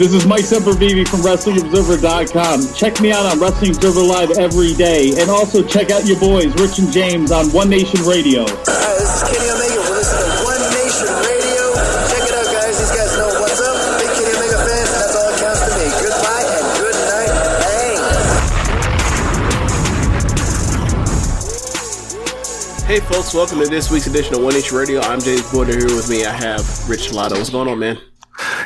This is Mike Sempervive from WrestlingObserver.com. Check me out on Wrestling Observer Live every day. And also check out your boys, Rich and James, on One Nation Radio. Hi, this is Kenny Omega. We're listening to One Nation Radio. Check it out, guys. These guys know what's up. Big Kenny Omega fan. That's all that counts to me. Goodbye and good night. Bang. Hey folks, welcome to this week's edition of One Nation Radio. I'm James Border here with me. I have Rich Lotto. What's going on, man?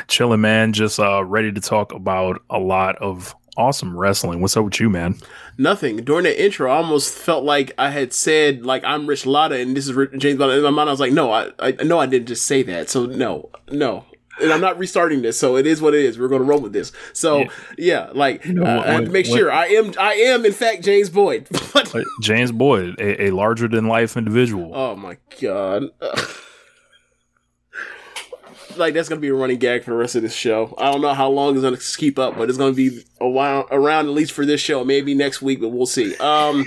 Chilling, man. Just uh, ready to talk about a lot of awesome wrestling. What's up with you, man? Nothing. During the intro, I almost felt like I had said like I'm Rich Lotta and this is Rich- James Lotta. In my mind, I was like, no, I, I no, I didn't just say that. So no, no. And I'm not restarting this, so it is what it is. We're going to roll with this. So yeah, Yeah. like know, uh, I had to make when- sure I am. I am in fact James Boyd. James Boyd, a, a larger than life individual. oh my god. like that's gonna be a running gag for the rest of this show. I don't know how long it's gonna keep up, but it's gonna be a while around at least for this show. Maybe next week, but we'll see. Um,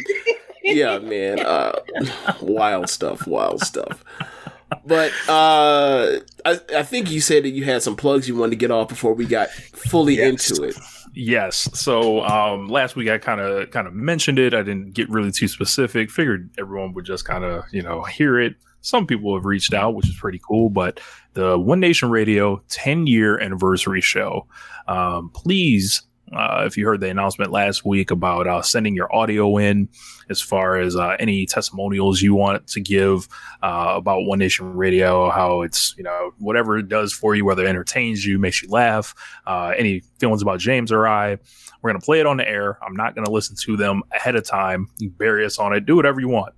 yeah, man, uh, wild stuff, wild stuff. But uh, I, I think you said that you had some plugs you wanted to get off before we got fully Yes. into it. Yes. So um, last week I kind of kind of mentioned it. I didn't get really too specific. Figured everyone would just kind of you know hear it. Some people have reached out, which is pretty cool. But the One Nation Radio 10 year anniversary show. Um, please, uh, if you heard the announcement last week about uh, sending your audio in, as far as uh, any testimonials you want to give uh, about One Nation Radio, how it's you know whatever it does for you, whether it entertains you, makes you laugh, uh, any feelings about James or I. We're gonna play it on the air. I'm not gonna listen to them ahead of time. You bury us on it. Do whatever you want.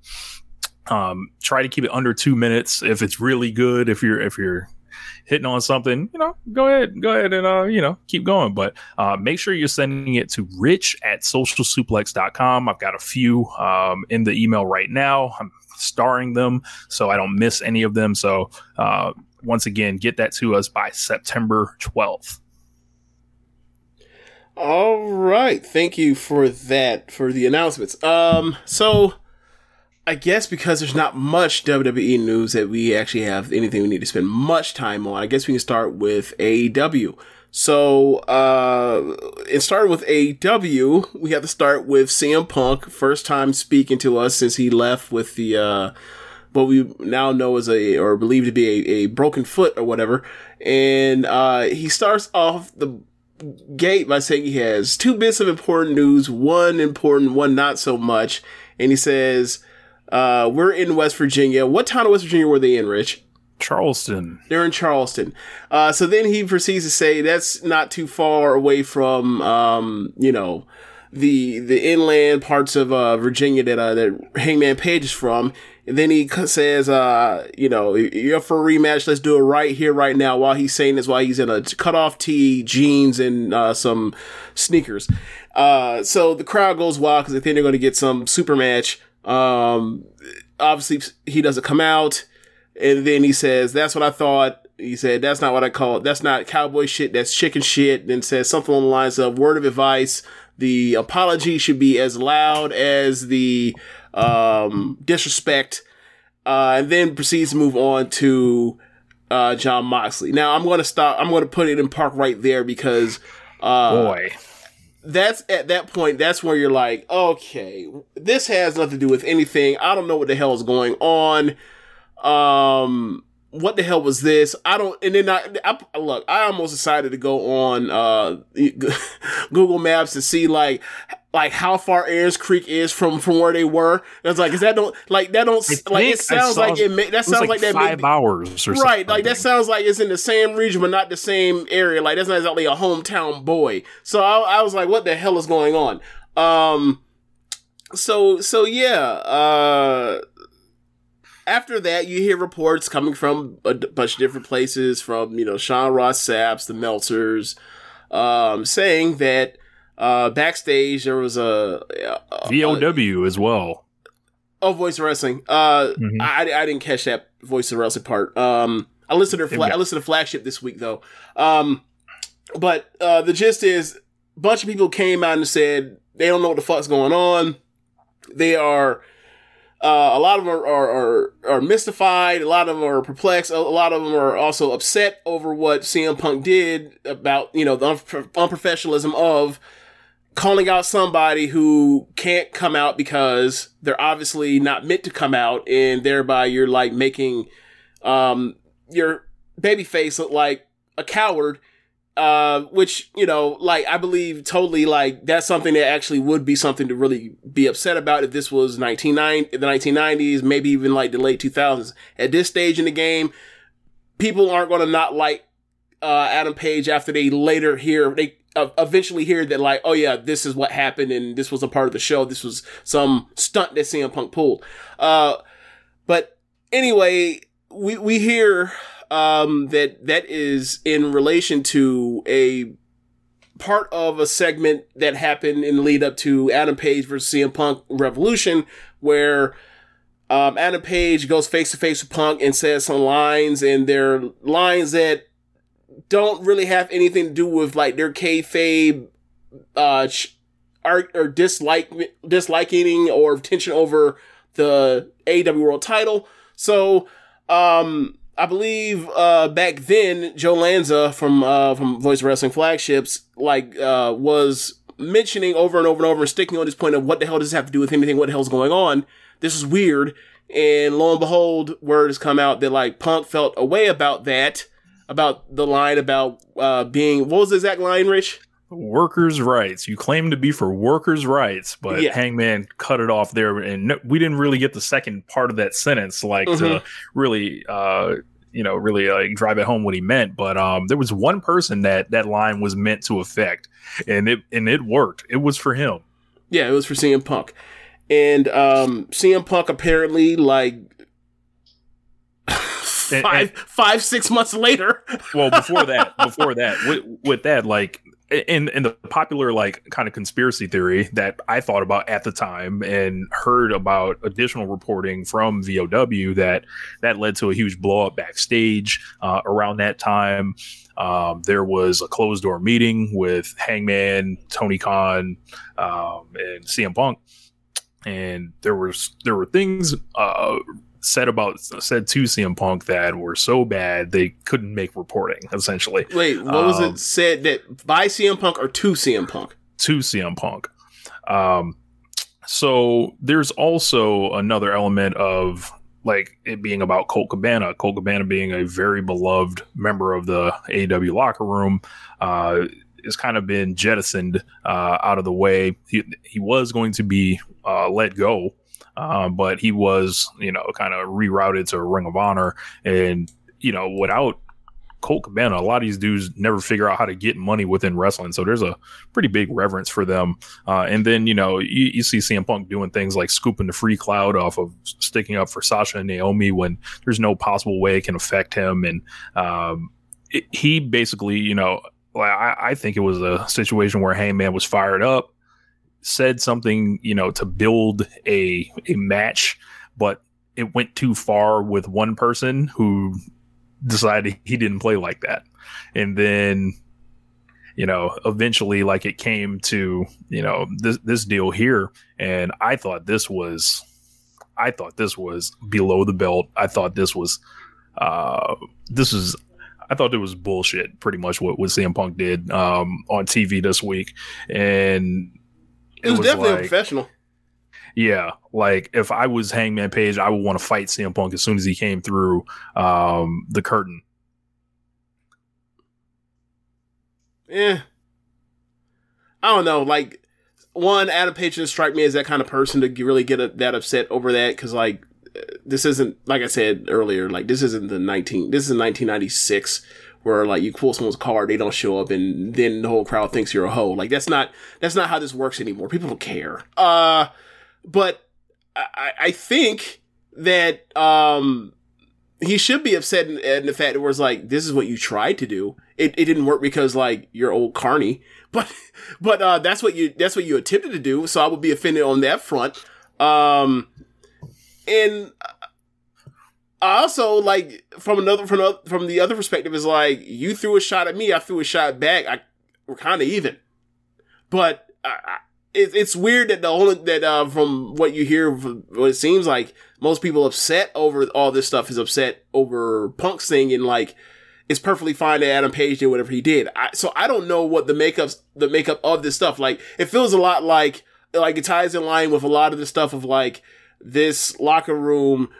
Um, try to keep it under two minutes if it's really good. If you're if you're hitting on something, you know, go ahead, go ahead and uh, you know, keep going. But uh, make sure you're sending it to rich at socialsuplex.com. I've got a few um, in the email right now. I'm starring them so I don't miss any of them. So uh, once again, get that to us by September 12th. All right. Thank you for that, for the announcements. Um, so I guess because there's not much WWE news that we actually have anything we need to spend much time on, I guess we can start with AEW. So, uh, in starting with AEW, we have to start with CM Punk, first time speaking to us since he left with the, uh, what we now know as a, or believe to be a, a broken foot or whatever. And, uh, he starts off the gate by saying he has two bits of important news, one important, one not so much. And he says, uh, we're in West Virginia. What town of West Virginia were they in, Rich? Charleston. They're in Charleston. Uh, so then he proceeds to say that's not too far away from, um, you know, the the inland parts of uh, Virginia that uh, that Hangman Page is from. And then he says, uh, you know, you're up for a rematch. Let's do it right here, right now. While he's saying this, while he's in a cutoff tee, jeans, and uh, some sneakers. Uh, so the crowd goes wild because they think they're going to get some super match. Um, obviously, he doesn't come out. And then he says, "That's what I thought." He said, that's not what I call it. That's not cowboy shit. That's chicken shit. Then says something along the lines of word of advice. The apology should be as loud as the, um, disrespect. Uh, and then proceeds to move on to, uh, Jon Moxley. Now I'm going to stop. I'm going to put it in park right there because, uh, Boy, that's at that point that's where you're like okay this has nothing to do with anything. I don't know what the hell is going on. Um what the hell was this? I don't and then i, I look i almost decided to go on uh google maps to see like like how far Ayers Creek is from from where they were. It's like, is that don't like that don't like it sounds saw- like it. ma- That sounds like, like, that. may five be- hours or right like that sounds like it's in the same region but not the same area like that's not exactly a hometown boy so I, I was like what the hell is going on um so so yeah uh after that you hear reports coming from a d- bunch of different places from you know sean ross sapps the meltzers um saying that uh backstage there was a, a, a VOW as well. Oh, Voice Wrestling. Uh, Mhm. I, I didn't catch that Voices of Wrestling part. Um, I listened to fla- I listened to Flagship this week though. Um, but uh, the gist is, a bunch of people came out and said they don't know what the fuck's going on. They are. Uh, a lot of them are, are, are, are mystified. A lot of them are perplexed. A, a lot of them are also upset over what CM Punk did about, you know, the unpro- unprofessionalism of calling out somebody who can't come out because they're obviously not meant to come out and thereby you're like making um your baby face look like a coward uh which you know like i believe totally like that's something that actually would be something to really be upset about if this was 1990 the 1990s maybe even like the late 2000s at this stage in the game people aren't going to not like uh, Adam Page after they later hear they eventually hear that like oh yeah this is what happened and this was a part of the show. This was some stunt that CM Punk pulled. Uh but anyway we we hear um that that is in relation to a part of a segment that happened in the lead up to Adam Page versus CM Punk Revolution where um, Adam Page goes face to face with Punk and says some lines, and they're lines that don't really have anything to do with like their kayfabe, uh, ch- or, dislike disliking or tension over the AEW World Title. So, um, I believe uh, back then Joe Lanza from uh, from Voice Wrestling flagships like uh, was mentioning over and over and over, and sticking on this point of what the hell does this have to do with anything? What the hell's going on? This is weird. And lo and behold, word has come out that like Punk felt a way about that, about the line about uh, being what was the exact line, Rich? Workers' rights. You claim to be for workers' rights, but Yeah. Hangman cut it off there, and no, we didn't really get the second part of that sentence, like Mhm. to really, uh, you know, really like drive it home what he meant. But um, there was one person that that line was meant to affect, and it and it worked. It was for him. Yeah, it was for CM Punk. And um CM Punk apparently like And- five five, six months later. well before that before that with, with that like in in the popular like kind of conspiracy theory that i thought about at the time and heard about additional reporting from vow that that led to a huge blow up backstage uh, around that time um, there was a closed door meeting with hangman tony khan um, and cm punk and there was there were things uh, said about said to CM Punk that were so bad they couldn't make reporting. Essentially, Wait, what was Um, it said that by CM Punk or to CM Punk? to CM Punk. Um, so there's also another element of like it being about Colt Cabana. Colt Cabana being a very beloved member of the AEW locker room. Uh, has kind of been jettisoned uh, out of the way. He, he was going to be uh, let go, uh, but he was, you know, kind of rerouted to Ring of Honor. And, you know, without Colt Cabana, a lot of these dudes never figure out how to get money within wrestling. So there's a pretty big reverence for them. Uh, and then, you know, you, you see CM Punk doing things like scooping the free cloud off of sticking up for Sasha and Naomi when there's no possible way it can affect him. And um, it, he basically, you know, I, I think it was a situation where Hangman was fired up, said something, you know, to build a a match, but it went too far with one person who decided he didn't play like that. And then, you know, eventually, like it came to, you know, this, this deal here. And I thought this was, I thought this was below the belt. I thought this was, uh, this is, I thought it was bullshit, pretty much what, what CM Punk did um, on TV this week. And it was, definitely like, unprofessional. Yeah, like if I was Hangman Page, I would want to fight CM Punk as soon as he came through um, the curtain. Yeah, I don't know. Like one, Adam Page doesn't strike me as that kind of person to really get a, that upset over that because like this isn't like I said earlier. Like this isn't the nineteen. This is nineteen ninety six where like you pull someone's card, they don't show up, and then the whole crowd thinks you're a hoe. Like that's not that's not how this works anymore. People don't care. Uh, but I, I think that um he should be upset in, in the fact that was like this is what you tried to do. It it didn't work because like you're old carny, but but uh that's what you that's what you attempted to do. So I would be offended on that front. Um, and also like from another from from the other perspective is like you threw a shot at me, I threw a shot back. I we're kind of even, but I, it, it's weird that the only that uh, from what you hear, what it seems like most people upset over all this stuff is upset over Punk's thing and like it's perfectly fine that Adam Page did whatever he did. I, so I don't know what the makeup the makeup of this stuff like. It feels a lot like like it ties in line with a lot of the stuff of like this locker room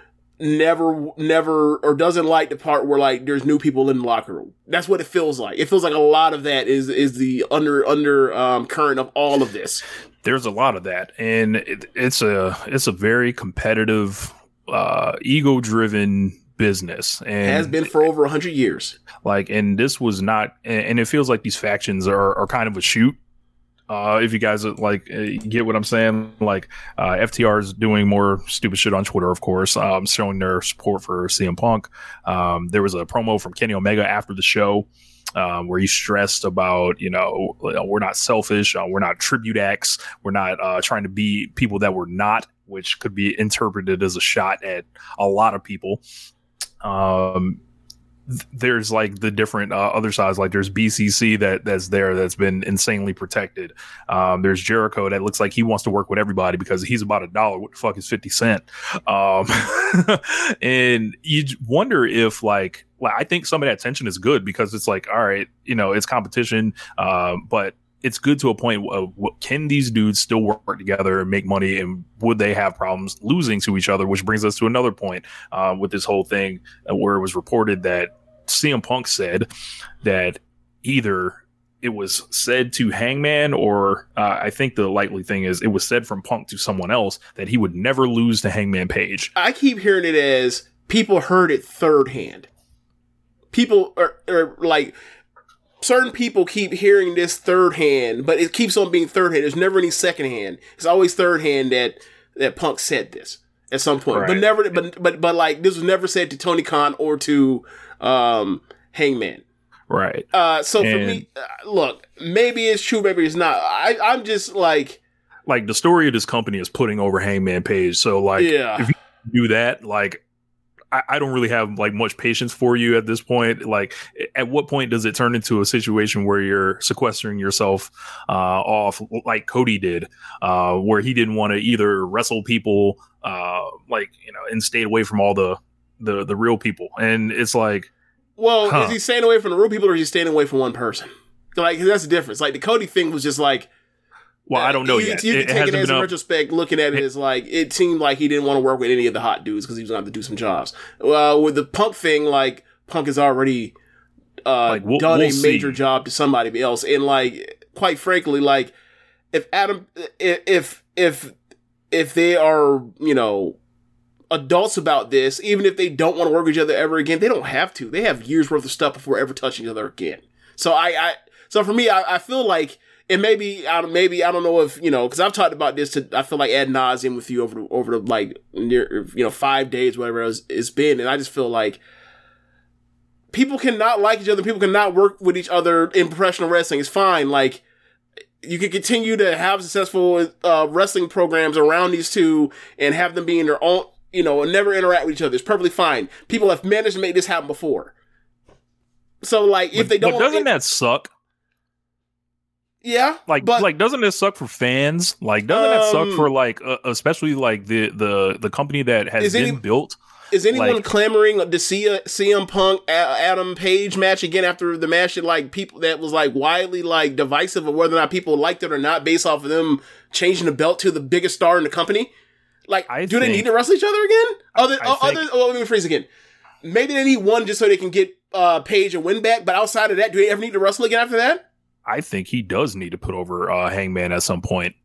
never never or doesn't like the part where like there's new people in the locker room. That's what it feels like. It feels like a lot of that is is the under under um, current of all of this. There's a lot of that, and it, it's a it's a very competitive, uh, ego driven business and has been for over 100 years like and this was not and it feels like these factions are, are kind of a shoot uh, if you guys like uh, get what I'm saying, like uh, FTR is doing more stupid shit on Twitter, of course, um, showing their support for CM Punk. Um, there was a promo from Kenny Omega after the show. Um, where he stressed about, you know, we're not selfish, uh, we're not tribute acts, we're not uh, trying to be people that we're not, which could be interpreted as a shot at a lot of people. Um, there's like the different uh, other sides. Like there's BCC that that's there that's been insanely protected. Um, there's Jericho that looks like he wants to work with everybody because he's about a dollar. What the fuck is fifty cent? Um, and you wonder if like, like I think some of that tension is good because it's like, all right, you know, it's competition, um, but it's good to a point of can these dudes still work together and make money and would they have problems losing to each other which brings us to another point uh, with this whole thing uh, where it was reported that CM Punk said that either it was said to Hangman, or uh, I think the likely thing is it was said from Punk to someone else that he would never lose to Hangman Page. I keep hearing it as people heard it third hand. People are, are like certain people keep hearing this third hand, but it keeps on being third hand. There's never any second hand. It's always third hand that that Punk said this at some point, right. but never. But but but like this was never said to Tony Khan or to um, Hangman. Right. Uh, so and for me, uh, look, maybe it's true, maybe it's not. I, I'm just like, like the story of this company is putting over Hangman Page. So like, yeah. if you do that, like, I, I don't really have like much patience for you at this point. Like, at what point does it turn into a situation where you're sequestering yourself uh, off, like Cody did, uh, where he didn't want to either wrestle people, uh, like you know, and stayed away from all the the the real people, and it's like, well, huh. is he staying away from the real people, or is he staying away from one person? Like that's the difference. Like the Cody thing was just like. Well, I don't know you, yet. You can take it as in retrospect, looking at it, it as like it seemed like he didn't want to work with any of the hot dudes because he was going to have to do some jobs. Well, with the Punk thing, like Punk has already uh, like, we'll, done we'll a major see. job to somebody else, and like quite frankly, like if Adam, if if if they are you know adults about this, even if they don't want to work with each other ever again, they don't have to. They have years worth of stuff before ever touching each other again. So I, I so for me, I, I feel like, and maybe, I don't, maybe I don't know if you know, because I've talked about this to, I feel like ad nauseum with you over the, over the like near, you know, five days, whatever it's, it's been, and I just feel like people cannot like each other. People cannot work with each other in professional wrestling. It's fine. Like you can continue to have successful uh, wrestling programs around these two and have them be in their own you know, and never interact with each other. It's perfectly fine. People have managed to make this happen before. So like, if But- they don't, but doesn't it- that suck? yeah, Like, but like, doesn't this suck for fans? Like, doesn't that suck Um, for like, uh, especially like the the the company that has been any- built? is anyone like- clamoring to see a CM Punk Adam Page match again after the match? that, Like people that was like widely like divisive of whether or not people liked it or not, based off of them changing the belt to the biggest star in the company. Like, I do they need to wrestle each other again? Other, I other. think- Oh, let me rephrase again. Maybe they need one just so they can get uh Page a win back. But outside of that, do they ever need to wrestle again after that? I think he does need to put over uh, Hangman at some point.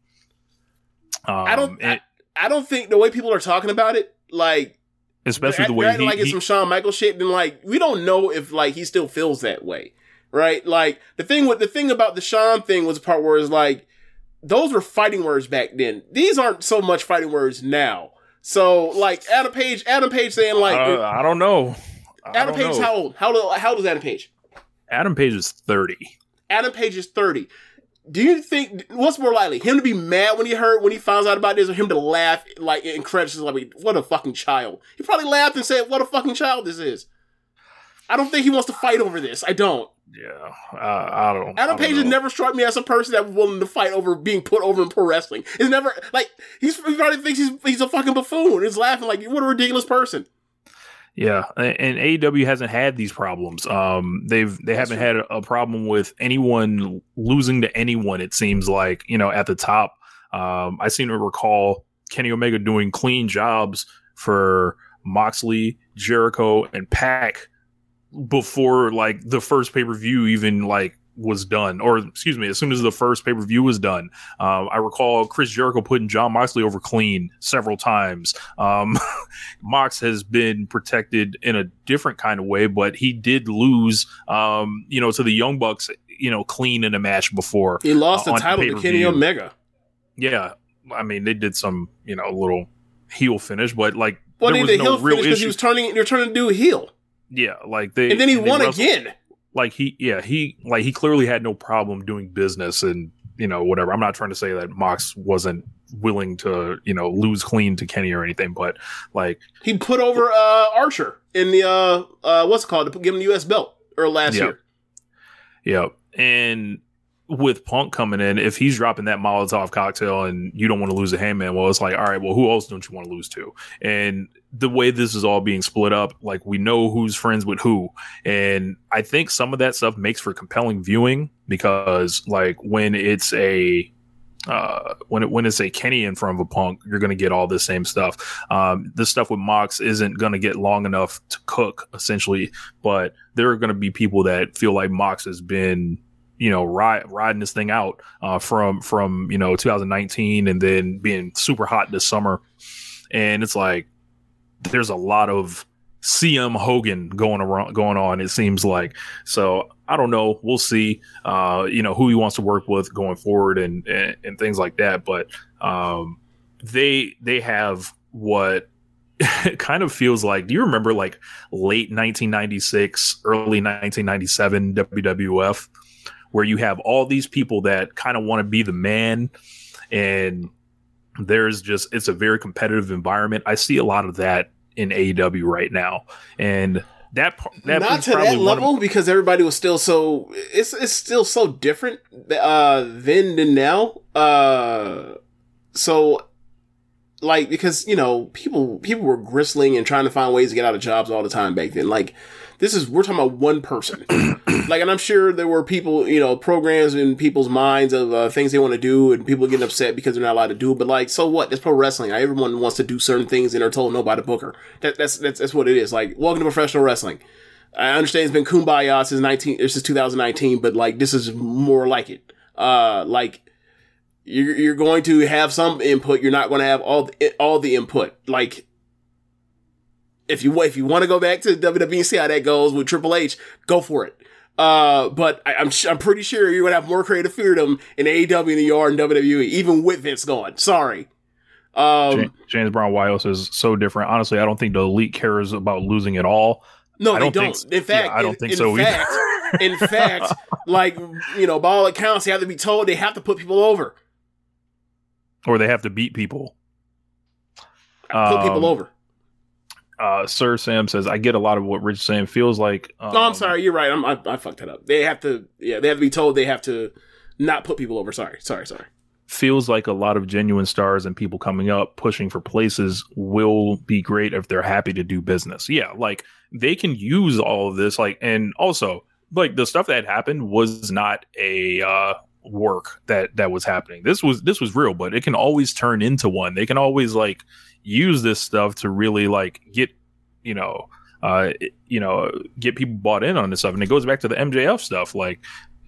Um, I don't. I, I don't think the way people are talking about it, like especially the way acting he, like it's he- some Shawn Michaels shit, then like we don't know if like he still feels that way, right? Like the thing with the thing about the Shawn thing was the part where it's like those were fighting words back then. These aren't so much fighting words now. So like Adam Page, Adam Page saying like uh, I don't know. I Adam don't Page is know. how old? How old? How old is Adam Page? Adam Page is thirty. Adam Page is thirty. Do you think what's more likely, him to be mad when he heard when he finds out about this, or him to laugh like incredulous, like what a fucking child? He probably laughed and said, "What a fucking child this is." I don't think he wants to fight over this. I don't. Yeah, uh, I don't. I Adam don't Page has never struck me as a person that was willing to fight over being put over in pro wrestling. It's never like he's he probably thinks he's he's a fucking buffoon. He's laughing like what a ridiculous person. Yeah, and and AEW hasn't had these problems. Um, they've they haven't had a, a problem with anyone losing to anyone. It seems like you know at the top. Um, I seem to recall Kenny Omega doing clean jobs for Moxley, Jericho, and Pac before like the first pay per view even like was done, or excuse me, as soon as the first pay per view was done. Um, I recall Chris Jericho putting Jon Moxley over clean several times. Um, Mox has been protected in a different kind of way, but he did lose, um, you know, to the Young Bucks, you know, clean in a match before. He lost Uh, the title to. Kenny Omega. Yeah, I mean, they did some, you know, a little heel finish, but like Well, there was the no heel real issue. he was turning. you're turning to do a heel, yeah, like they and then he won wrestled- again. Like he, yeah, he like he clearly had no problem doing business and you know whatever. I'm not trying to say that Mox wasn't willing to you know lose clean to Kenny or anything, but like He put over uh, Archer in the uh, uh, what's it called to give him the U.S. belt or last Yeah. year. Yeah. And with Punk coming in, if he's dropping that Molotov cocktail and you don't want to lose a Hangman, well, it's like, all right, well, who else don't you want to lose to? And the way this is all being split up, like we know who's friends with who. And I think some of that stuff makes for compelling viewing because, like, when it's a uh, when it when it's a Kenny in front of a Punk, you're going to get all the same stuff. Um, this stuff with Mox isn't going to get long enough to cook, essentially. But there are going to be people that feel like Mox has been, you know, ride, riding this thing out uh, from from you know 2019 and then being super hot this summer, and it's like there's a lot of CM Hogan going around going on. It seems like so. I don't know. We'll see. Uh, you know who he wants to work with going forward and and, and things like that. But um, they they have what it kind of feels like. Do you remember like late 1996, early 1997 WWF, where you have all these people that kind of want to be the man, and there's just it's a very competitive environment. I see a lot of that in AEW right now, and that that Not to that probably one of- level because everybody was still so it's it's still so different uh then than now. Uh so like because you know people people were gristling and trying to find ways to get out of jobs all the time back then. Like this is we're talking about one person. like and I'm sure there were people, you know, programs in people's minds of uh, things they want to do and people getting upset because they're not allowed to do it. But like so what? That's pro wrestling. Everyone wants to do certain things and they're told no by the booker. That, that's that's that's what it is. Like welcome to professional wrestling. I understand it's been kumbaya since 19 this is 2019, but like this is more like it. Uh like you're you're going to have some input. You're not going to have all the, all the input. Like if you if you want to go back to WWE see how that goes with Triple H, go for it. Uh, but I, I'm sh- I'm pretty sure you're gonna have more creative freedom in AEW than you are in WWE, even with Vince gone. Sorry. Um, Ja- James Brown Wyos is so different. Honestly, I don't think the elite cares about losing at all. no, I they don't don't. think in fact, yeah, I don't in- think in so either. in fact, like you know, by all accounts, they have to be told they have to put people over. or they have to beat people. Put people Um, over. Uh, Sir Sam says, "I get a lot of what Rich Sam. Feels like." Um, no, I'm sorry. You're right. I'm, I, I fucked that up. They have to. Yeah, they have to be told they have to not put people over. Sorry, sorry, sorry. Feels like a lot of genuine stars and people coming up pushing for places will be great if they're happy to do business. Yeah, like they can use all of this. Like, and also like the stuff that happened was not a uh, work that that was happening. This was this was real, but it can always turn into one. They can always like use this stuff to really like get you know uh you know get people bought in on this stuff. And it goes back to the MJF stuff. Like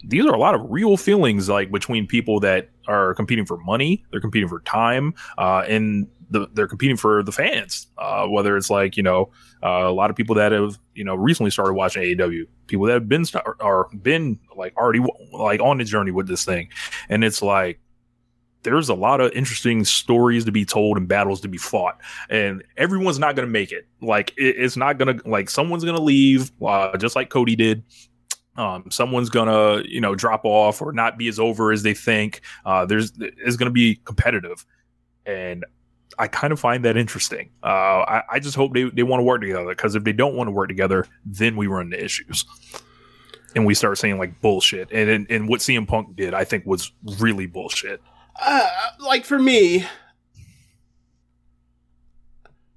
these are a lot of real feelings like between people that are competing for money they're competing for time uh and the, they're competing for the fans. Uh whether it's like you know uh, a lot of people that have you know recently started watching AEW people that have been are been like already like on the journey with this thing. And it's like there's a lot of interesting stories to be told and battles to be fought. And everyone's not going to make it. Like it, it's not going to like someone's going to leave uh, just like cody did. Um, someone's gonna you know drop off or not be as over as they think. Uh, there's is gonna be competitive. And i kind of find that interesting. Uh, I, I just hope they, they want to work together because if they don't want to work together then we run into issues. And we start saying like bullshit. And, and and what cm punk did i think was really bullshit uh, like for me,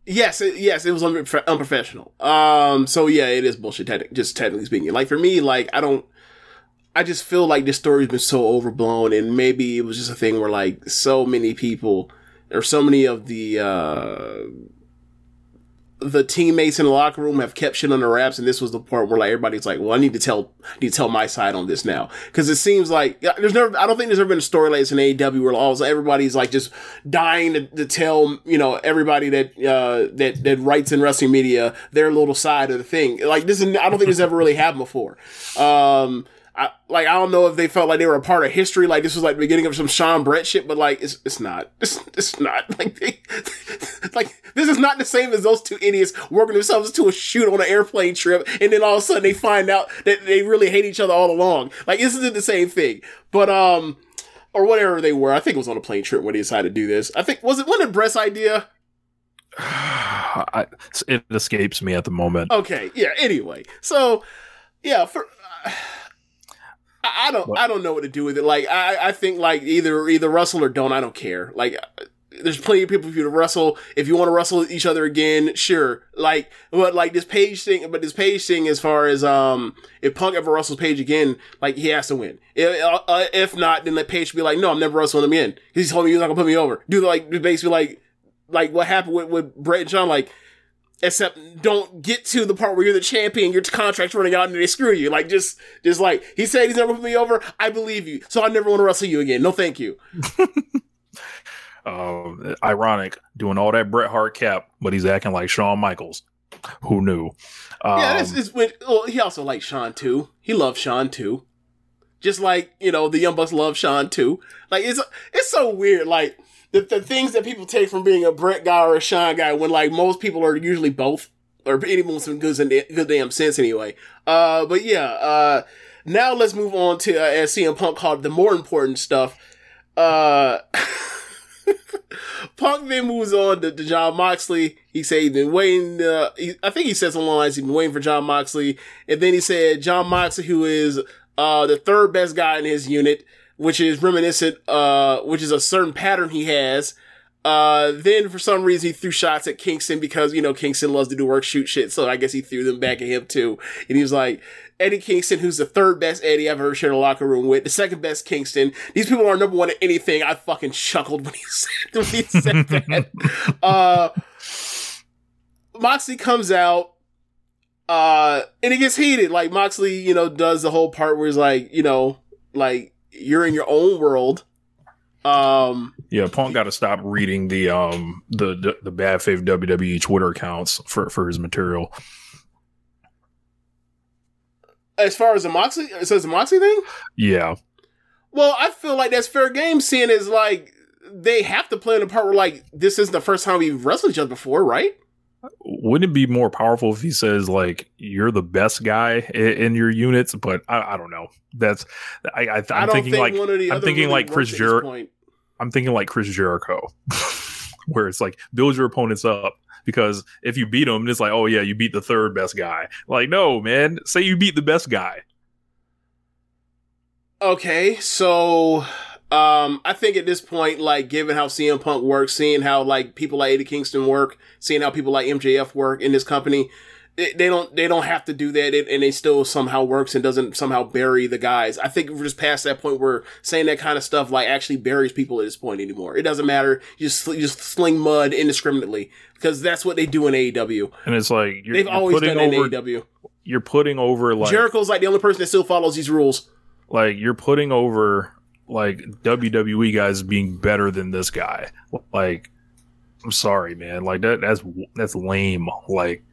yes, it, yes, it was unprof- unprofessional. Um, so yeah, it is bullshit. Te- just technically speaking, like for me, like I don't. I just feel like this story's been so overblown, and maybe it was just a thing where like so many people or so many of the uh the teammates in the locker room have kept shit under wraps, and this was the part where like everybody's like, "Well, I need to tell, need to tell my side on this now," because it seems like there's never, I don't think there's ever been a story like this in AEW where all everybody's like just dying to, to tell you know everybody that uh that that writes in wrestling media their little side of the thing. Like this is, I don't think this ever really happened before. Um, I, like I don't know if they felt like they were a part of history, like this was like the beginning of some Shawn Bret shit, but like it's it's not. It's it's not like they, like this is not the same as those two idiots working themselves to a shoot on an airplane trip, and then all of a sudden they find out that they really hate each other all along. Like this isn't it the same thing, but um, or whatever they were. I think it was on a plane trip when they decided to do this. I think was it one of Bret's idea. I, it escapes me at the moment. Okay, yeah. Anyway, so yeah, for. Uh, I don't I don't know what to do with it. Like I I think like either either wrestle or don't. I don't care. Like there's plenty of people for you to wrestle. If you want to wrestle each other again, sure. Like but like this page thing, but this page thing as far as um if Punk ever wrestles Page again, like he has to win. If, uh, uh, if not, then let Page be like, no, I'm never wrestling him again. He's told me he's not gonna put me over. Do like basically like like what happened with with Bret and John like except don't get to the part where you're the champion, your contract's running out and they screw you. Like just, just like he said, he's never put me over. I believe you, so I never want to wrestle you again. No, thank you. uh, ironic, doing all that Bret Hart cap, but he's acting like Shawn Michaels. Who knew? Um, yeah, this is when. Well, he also liked Shawn too. He loved Shawn too. Just like you know, the Young Bucks love Shawn too. Like it's it's so weird. Like the, the things that people take from being a Bret guy or a Shawn guy when like most people are usually both or anyone with some good, good damn sense anyway. Uh, but yeah, uh, now let's move on to, uh, as CM Punk called the more important stuff. Uh, Punk then moves on to, to, Jon Moxley. He said he's been waiting, uh, he, I think he said something lines, he's been waiting for Jon Moxley. And then he said Jon Moxley, who is, uh, the third best guy in his unit, which is reminiscent, uh, which is a certain pattern he has. Uh, then for some reason he threw shots at Kingston because, you know, Kingston loves to do work shoot shit. So I guess he threw them back at him too. And he was like, Eddie Kingston, who's the third best Eddie I've ever shared a locker room with, the second best Kingston. These people are number one at anything. I fucking chuckled when he said, when he said that. uh, Moxley comes out, uh, and it gets heated. Like Moxley, you know, does the whole part where he's like, you know, like, you're in your own world. Um, yeah, Punk got to stop reading the um the, the the bad faith WWE Twitter accounts for for his material. As far as the Moxley, it says the Moxley thing. Yeah. Well, I feel like that's fair game, seeing as like they have to play in a part where like this isn't the first time we've wrestled each other before, right? Wouldn't it be more powerful if he says like you're the best guy in, in your units? But I, I, don't know. That's I, I am thinking think like I'm thinking really like Chris Jericho. I'm thinking like Chris Jericho, where it's like build your opponents up because if you beat them, it's like, oh yeah, you beat the third best guy. Like, no, man, say you beat the best guy. Okay, so um, I think at this point, like, given how CM Punk works, seeing how like people like Eddie Kingston work, seeing how people like MJF work in this company, they, they don't they don't have to do that, and, and it still somehow works and doesn't somehow bury the guys. I think we're just past that point where saying that kind of stuff like actually buries people at this point anymore. It doesn't matter. You just you just sling mud indiscriminately because that's what they do in AEW. And it's like you're, They've you're always done over, in AEW. You're putting over like Jericho's like the only person that still follows these rules. like you're putting over like WWE guys being better than this guy. Like, I'm sorry, man. Like that that's that's lame. Like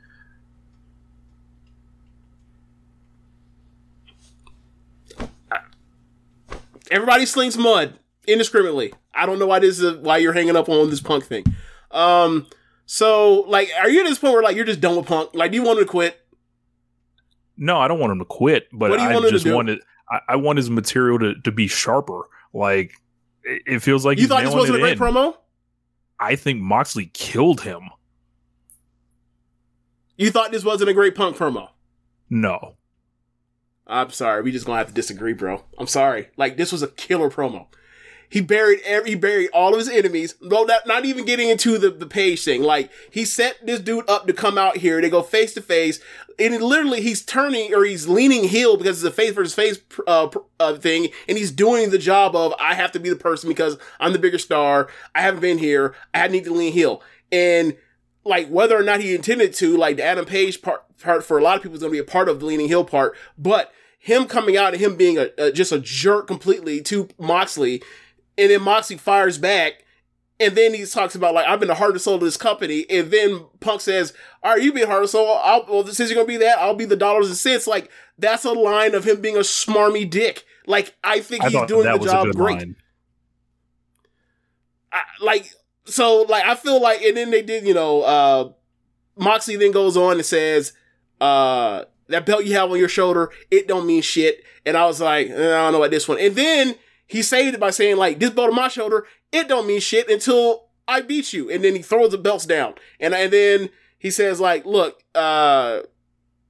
Everybody slings mud indiscriminately. I don't know why this is why you're hanging up on this punk thing. Um, so like, are you at this point where like you're just done with punk? Like, do you want him to quit? no, I don't want him to quit, but What do you I want just wanted I, I want his material to, to be sharper. Like it, it feels like You thought this wasn't a great in. promo? I think Moxley killed him. You thought this wasn't a great punk promo? No. I'm sorry, we just gonna have to disagree, bro. I'm sorry. Like this was a killer promo. He buried every he buried all of his enemies. No, not, not even getting into the, the page thing. Like he set this dude up to come out here. They go face to face, and literally he's turning or he's leaning heel because it's a face versus face uh, uh, thing, and he's doing the job of I have to be the person because I'm the bigger star. I haven't been here. I need to lean heel, and like whether or not he intended to, like the Adam Page part, part for a lot of people is going to be a part of the leaning heel part, but him coming out and him being a, a just a jerk completely to Moxley, and then Moxley fires back, and then he talks about like I've been the heart and soul of this company, and then Punk says, "All right, you be heart and soul. I'll, well, since you're gonna be that, I'll be the dollars and cents." Like that's a line of him being a smarmy dick. Like I think I he's doing the job great. I, like so like I feel like and then they did you know uh Moxley then goes on and says uh that belt you have on your shoulder it don't mean shit and I was like I don't know about this one and then he saved it by saying like this belt on my shoulder it don't mean shit until I beat you and then he throws the belts down and and then he says like look uh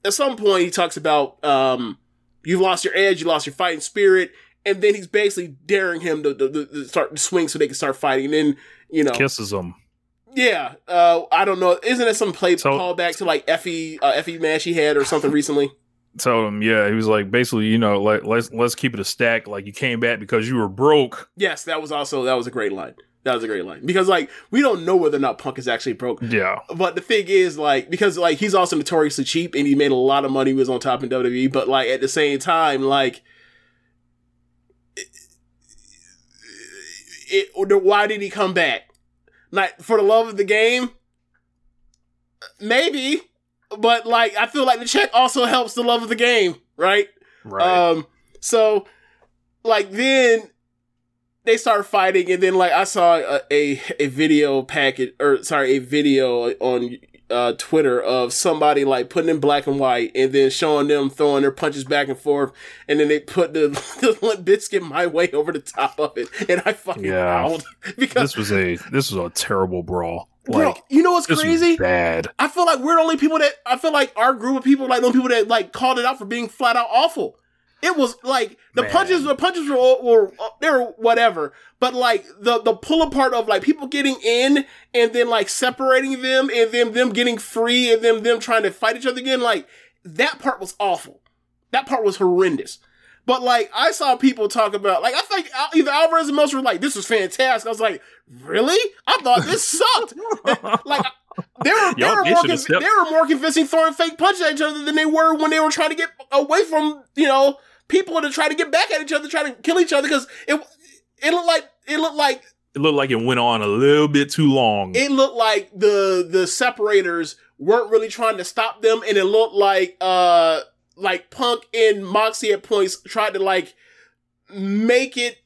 at some point he talks about um you've lost your edge you lost your fighting spirit and then he's basically daring him to, to, to start to swing so they can start fighting and then you know Kisses him. yeah, uh, I don't know. Isn't that some play So- callback to like Effy uh, Effy match he had or something recently? Told him, yeah, he was like basically, you know, like let's let's keep it a stack. Like you came back because you were broke. Yes, that was also that was a great line. That was a great line because like we don't know whether or not Punk is actually broke. Yeah. But the thing is, like, because like he's also notoriously cheap and he made a lot of money. He was on top in WWE, but like at the same time, like, it, it, why did he come back? Like for the love of the game, maybe. But like, I feel like the check also helps the love of the game, right? Right. Um, so like then they start fighting, and then like I saw a a, a video packet or sorry, a video on uh, Twitter of somebody like putting in black and white, and then showing them throwing their punches back and forth, and then they put the the Limp Bizkit my way over the top of it, and I fucking Yeah. because this was a this was a terrible brawl. bro, Like you know what's crazy? bad. I feel like we're the only people that I feel like our group of people like the people that like called it out for being flat out awful. It was like the Man. punches, the punches were, were uh, they were whatever, but like the the pull apart of like people getting in and then like separating them and then them getting free and then them trying to fight each other again, like that part was awful. That part was horrendous. But like I saw people talk about like I think either Alvarez and Meltzer were like this was fantastic. I was like, really? I thought this sucked. like they were they were more conv- they were more convincing throwing fake punches at each other than they were when they were trying to get away from you know people to try to get back at each other, trying to kill each other because it it looked like it looked like It looked like it went on a little bit too long. it looked like the the separators weren't really trying to stop them, and it looked like uh like Punk and Moxie at points tried to like make it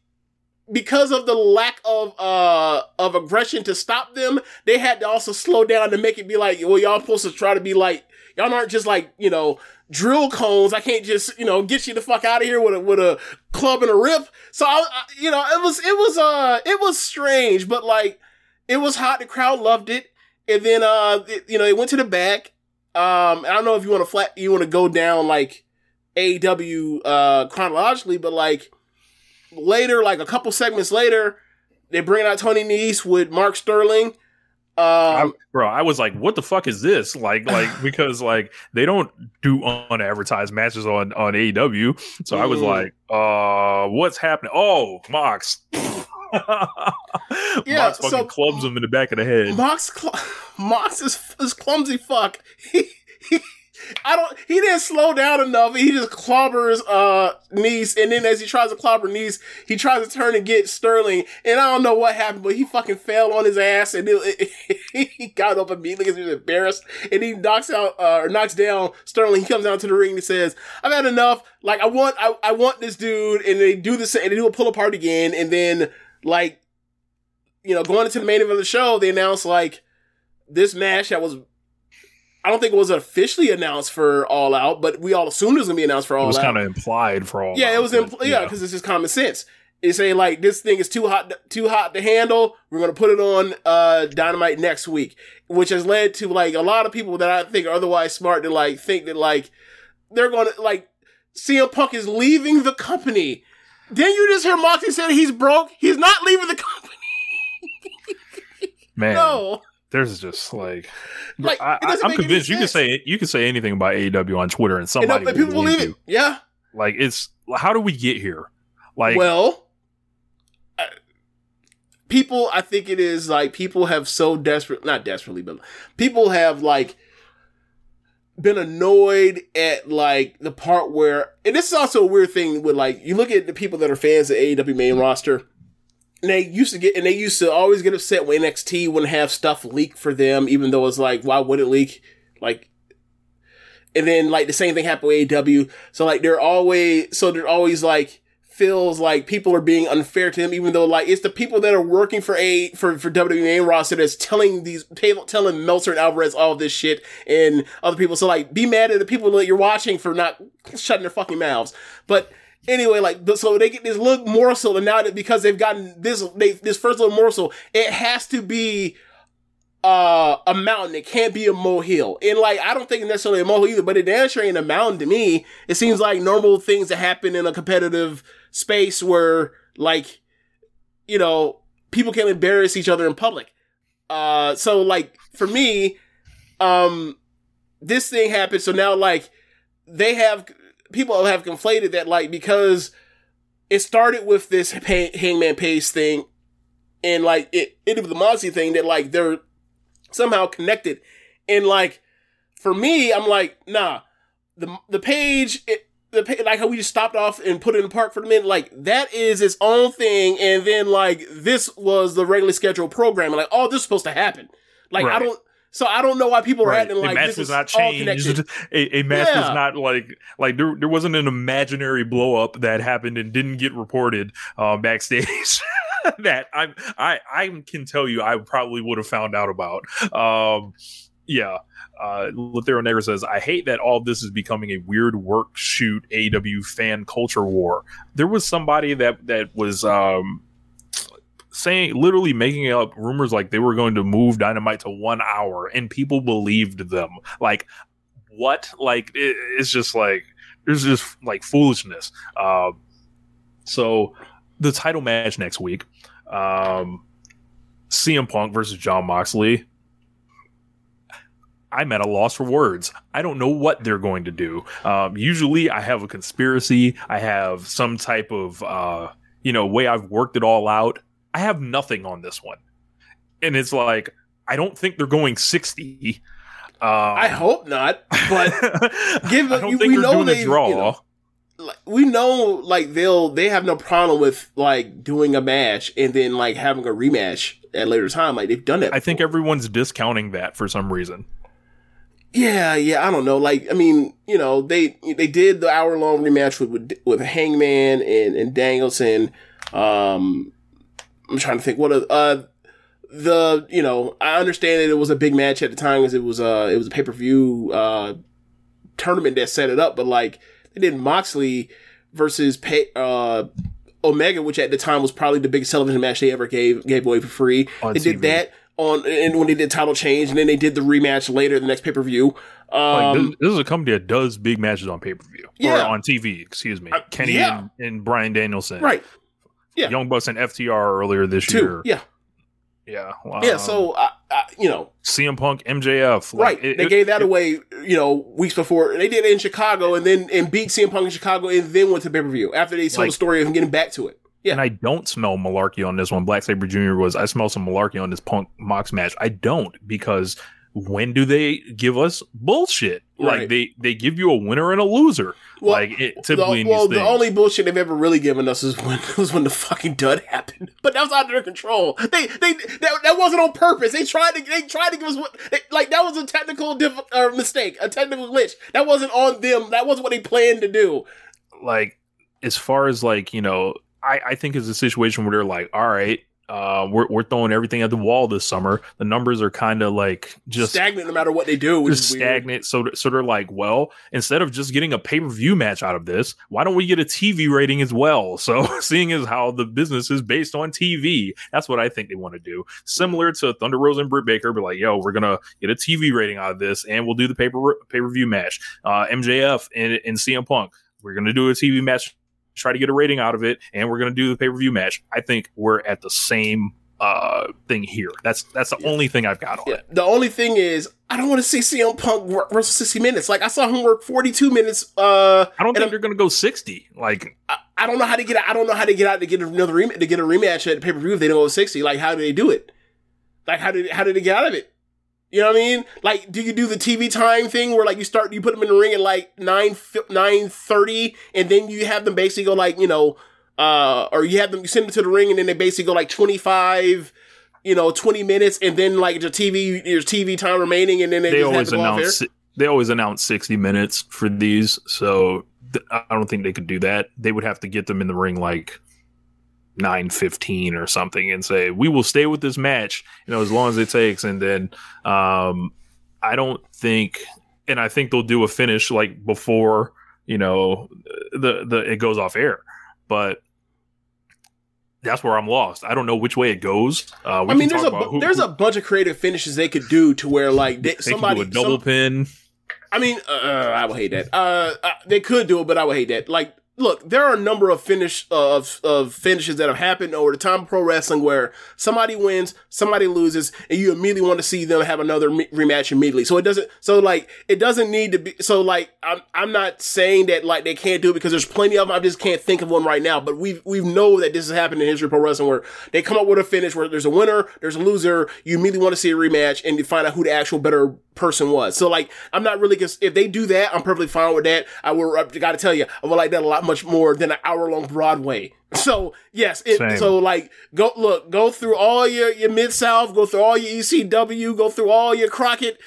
because of the lack of uh of aggression to stop them. They had to also slow down to make it be like, well, y'all supposed to try to be like y'all aren't just like you know drill cones. I can't just you know get you the fuck out of here with a with a club and a rip. So I, I you know it was it was uh it was strange, but like it was hot. The crowd loved it. and then uh, it- you know, it went to the back. Um, I don't know if you want to flat, you want to go down like AW uh chronologically, but like later, like a couple segments later, they bring out Tony Nese with Mark Sterling. I, Um, bro, I was like, "What the fuck is this?" Like, like because like they don't do unadvertised matches on on AEW, so I was Mm. like, "Uh, what's happening?" Oh, Mox. Yeah, Mox fucking so- clubs him in the back of the head. Mox, cl- Mox is, is clumsy fuck. He, he, I don't. He didn't slow down enough. He just clobbers uh Nese, and then as he tries to clobber Nese, he tries to turn and get Sterling, and I don't know what happened, but he fucking fell on his ass, and it, he got up immediately because he was embarrassed, and he knocks out uh, or knocks down Sterling. He comes down to the ring and says, "I've had enough. Like I want, I, I want this dude," and they do this, and they do a pull apart again, and then like you know, going into the main event of the show, they announce like this match that was. I don't think it was officially announced for All Out, but we all assumed it was gonna be announced for All Out. It was kind of implied for all. Out. Yeah, that, it was. Impl- yeah, because it's just common sense. It's saying like this thing is too hot, too hot to handle. We're gonna put it on uh Dynamite next week, which has led to like a lot of people that I think are otherwise smart to like think that like they're gonna like CM Punk is leaving the company. Didn't you just hear Moxie say he's broke? He's not leaving the company. man. No. There's just like, Like, I, am convinced you can say you can say anything about AEW on Twitter and somebody and people believe it. Yeah. Like it's how do we get here? Like, well, uh, people, I think it is like people have so desperate, not desperately, but people have like been annoyed at like the part where, and this is also a weird thing with like, you look at the people that are fans of AEW main roster. And they used to get, and they used to always get upset when NXT wouldn't have stuff leaked for them, even though it's like, why would it leak? Like, and then like the same thing happened with AEW. So like they're always, so they're always like, feels like people are being unfair to them, even though like it's the people that are working for a for for WWE roster that's telling these tell- telling Meltzer and Alvarez all this shit and other people. So like, be mad at the people that you're watching for not shutting their fucking mouths. But anyway, like so they get this little morsel, and now that because they've gotten this they this first little morsel, it has to be uh a mountain. It can't be a molehill. And like I don't think necessarily a molehill either, but it damn sure ain't a mountain to me. It seems like normal things that happen in a competitive space where like you know people can embarrass each other in public. Uh so like for me, um this thing happened, so now like they have people have conflated that like because it started with this pa- Hangman Page thing and like it it was the Moxie thing that like they're somehow connected. And like for me, I'm like, nah, the the page it, the pa- like how we just stopped off and put it in the park for a minute, like that is its own thing. And then like this was the regularly scheduled program, and like oh, this is supposed to happen. Like I don't, so I don't know why people are Right. acting a like match this is not all change. connected. A, a match Yeah. does not like like there there wasn't an imaginary blow up that happened and didn't get reported uh, backstage. that I I I can tell you I probably would have found out about. Um, yeah. Uh, Lothario Negro says, I hate that all this is becoming a weird work shoot AW fan culture war. There was somebody that, that was, um, saying literally making up rumors like they were going to move dynamite to one hour and people believed them like what like it, it's just like there's just like foolishness um so the title match next week um CM Punk versus Jon Moxley I'm at a loss for words. I don't know what they're going to do. Um, usually, I have a conspiracy. I have some type of, uh, you know, way I've worked it all out. I have nothing on this one, and it's like I don't think they're going sixty. Um, I hope not, but give I don't think we they're know doing they- a draw. you know, like, we know like they'll they have no problem with like doing a match and then like having a rematch at later time. Like they've done that. I think everyone's discounting that for some reason. Yeah, yeah, I don't know. Like, I mean, you know, they they did the hour long rematch with, with with Hangman and and Danielson. Um, I'm trying to think what a, uh the you know I understand that it was a big match at the time because it was uh it was a pay per view uh tournament that set it up, but like they did Moxley versus pay, uh Omega, which at the time was probably the biggest television match they ever gave gave away for free. On they did that on and when they did title change, and then they did the rematch later, the next pay per view. Like, Um, this, this is a company that does big matches on pay per view Yeah. or on TV. Excuse me, Uh, Kenny yeah. and, and Bryan Danielson, right. Yeah. Young Bucks and FTR earlier this Two. year. Yeah. yeah, Wow. Yeah. So, I, I, you know, CM Punk, MJF, like, right. it- they it- gave that it- away, you know, weeks before. They did it in Chicago and then and beat CM Punk in Chicago and then went to pay per view after they told Like- the story of him getting back to it. Yeah. And I don't smell malarkey on this one. Black Saber Jr. was I smell some malarkey on this Punk Mox match. I don't because when do they give us bullshit? Like they they give you a winner and a loser. Well, like it typically the, well, the only bullshit they've ever really given us is when was when the fucking dud happened. But that was out of their control. They they that, that wasn't on purpose. They tried to they tried to give us what they, like that was a technical diff, uh, mistake, a technical glitch. That wasn't on them. That wasn't what they planned to do. like as far as like you know i i think it's a situation where they're like all right uh we're, we're throwing everything at the wall this summer. The numbers are kind of like just stagnant no matter what they do. Which just stagnant so so they're like well instead of just getting a pay-per-view match out of this why don't we get a tv rating as well? So seeing as how the business is based on tv that's what i think they want to do. Similar to thunder rosa and britt baker be like yo we're gonna get a tv rating out of this and we'll do the pay-per- pay-per-view match. Uh mjf and, and cm punk we're gonna do a tv match try to get a rating out of it and we're gonna do the pay-per-view match i think we're at the same uh thing here that's that's the only thing i've got on Yeah. it The only thing is, I don't want to see CM Punk work wrestle sixty minutes. Like I saw him work forty two minutes. Uh, i don't think I'm- they're gonna go 60 like I, I don't know how to get. I don't know how to get out to get another rem- to get a rematch at pay per view if they don't go sixty. Like how do they do it? Like how did how did they get out of it? You know what I mean? Like, do you do the TV time thing where like you start you put them in the ring at like nine nine thirty, and then you have them basically go like you know, uh, or you have them you send them to the ring and then they basically go like twenty five. You know, twenty minutes, and then like the TV, your TV time remaining, and then they, they always to go off announce they always announce 60 minutes for these so th- i don't think they could do that they would have to get them in the ring like 915 or something and say we will stay with this match you know as long as it takes and then um i don't think and i think they'll do a finish like before you know the the it goes off air but that's where I'm lost. I don't know which way it goes. Uh, I mean, there's a talk about bu- who- there's who- a bunch of creative finishes they could do to where like they, they somebody can do a double some- pin. I mean, uh, I would hate that. Uh, uh, they could do it, but I would hate that. Like, look, there are a number of finish of of finishes that have happened over the time of pro wrestling where somebody wins, somebody loses, and you immediately want to see them have another rematch immediately. So it doesn't. So like, it doesn't need to be. So like, I'm I'm not saying that like they can't do it because there's plenty of them. I just can't think of one right now. But we we know that this has happened in history of pro wrestling where they come up with a finish where there's a winner, there's a loser. You immediately want to see a rematch, and you find out who the actual better person was. So like, I'm not really if they do that, I'm perfectly fine with that. I will. I got to tell you, I would like that a lot much more than an hour long Broadway. So yes, it, so like go look, go through all your your mid south, go through all your ECW, go through all your Crockett.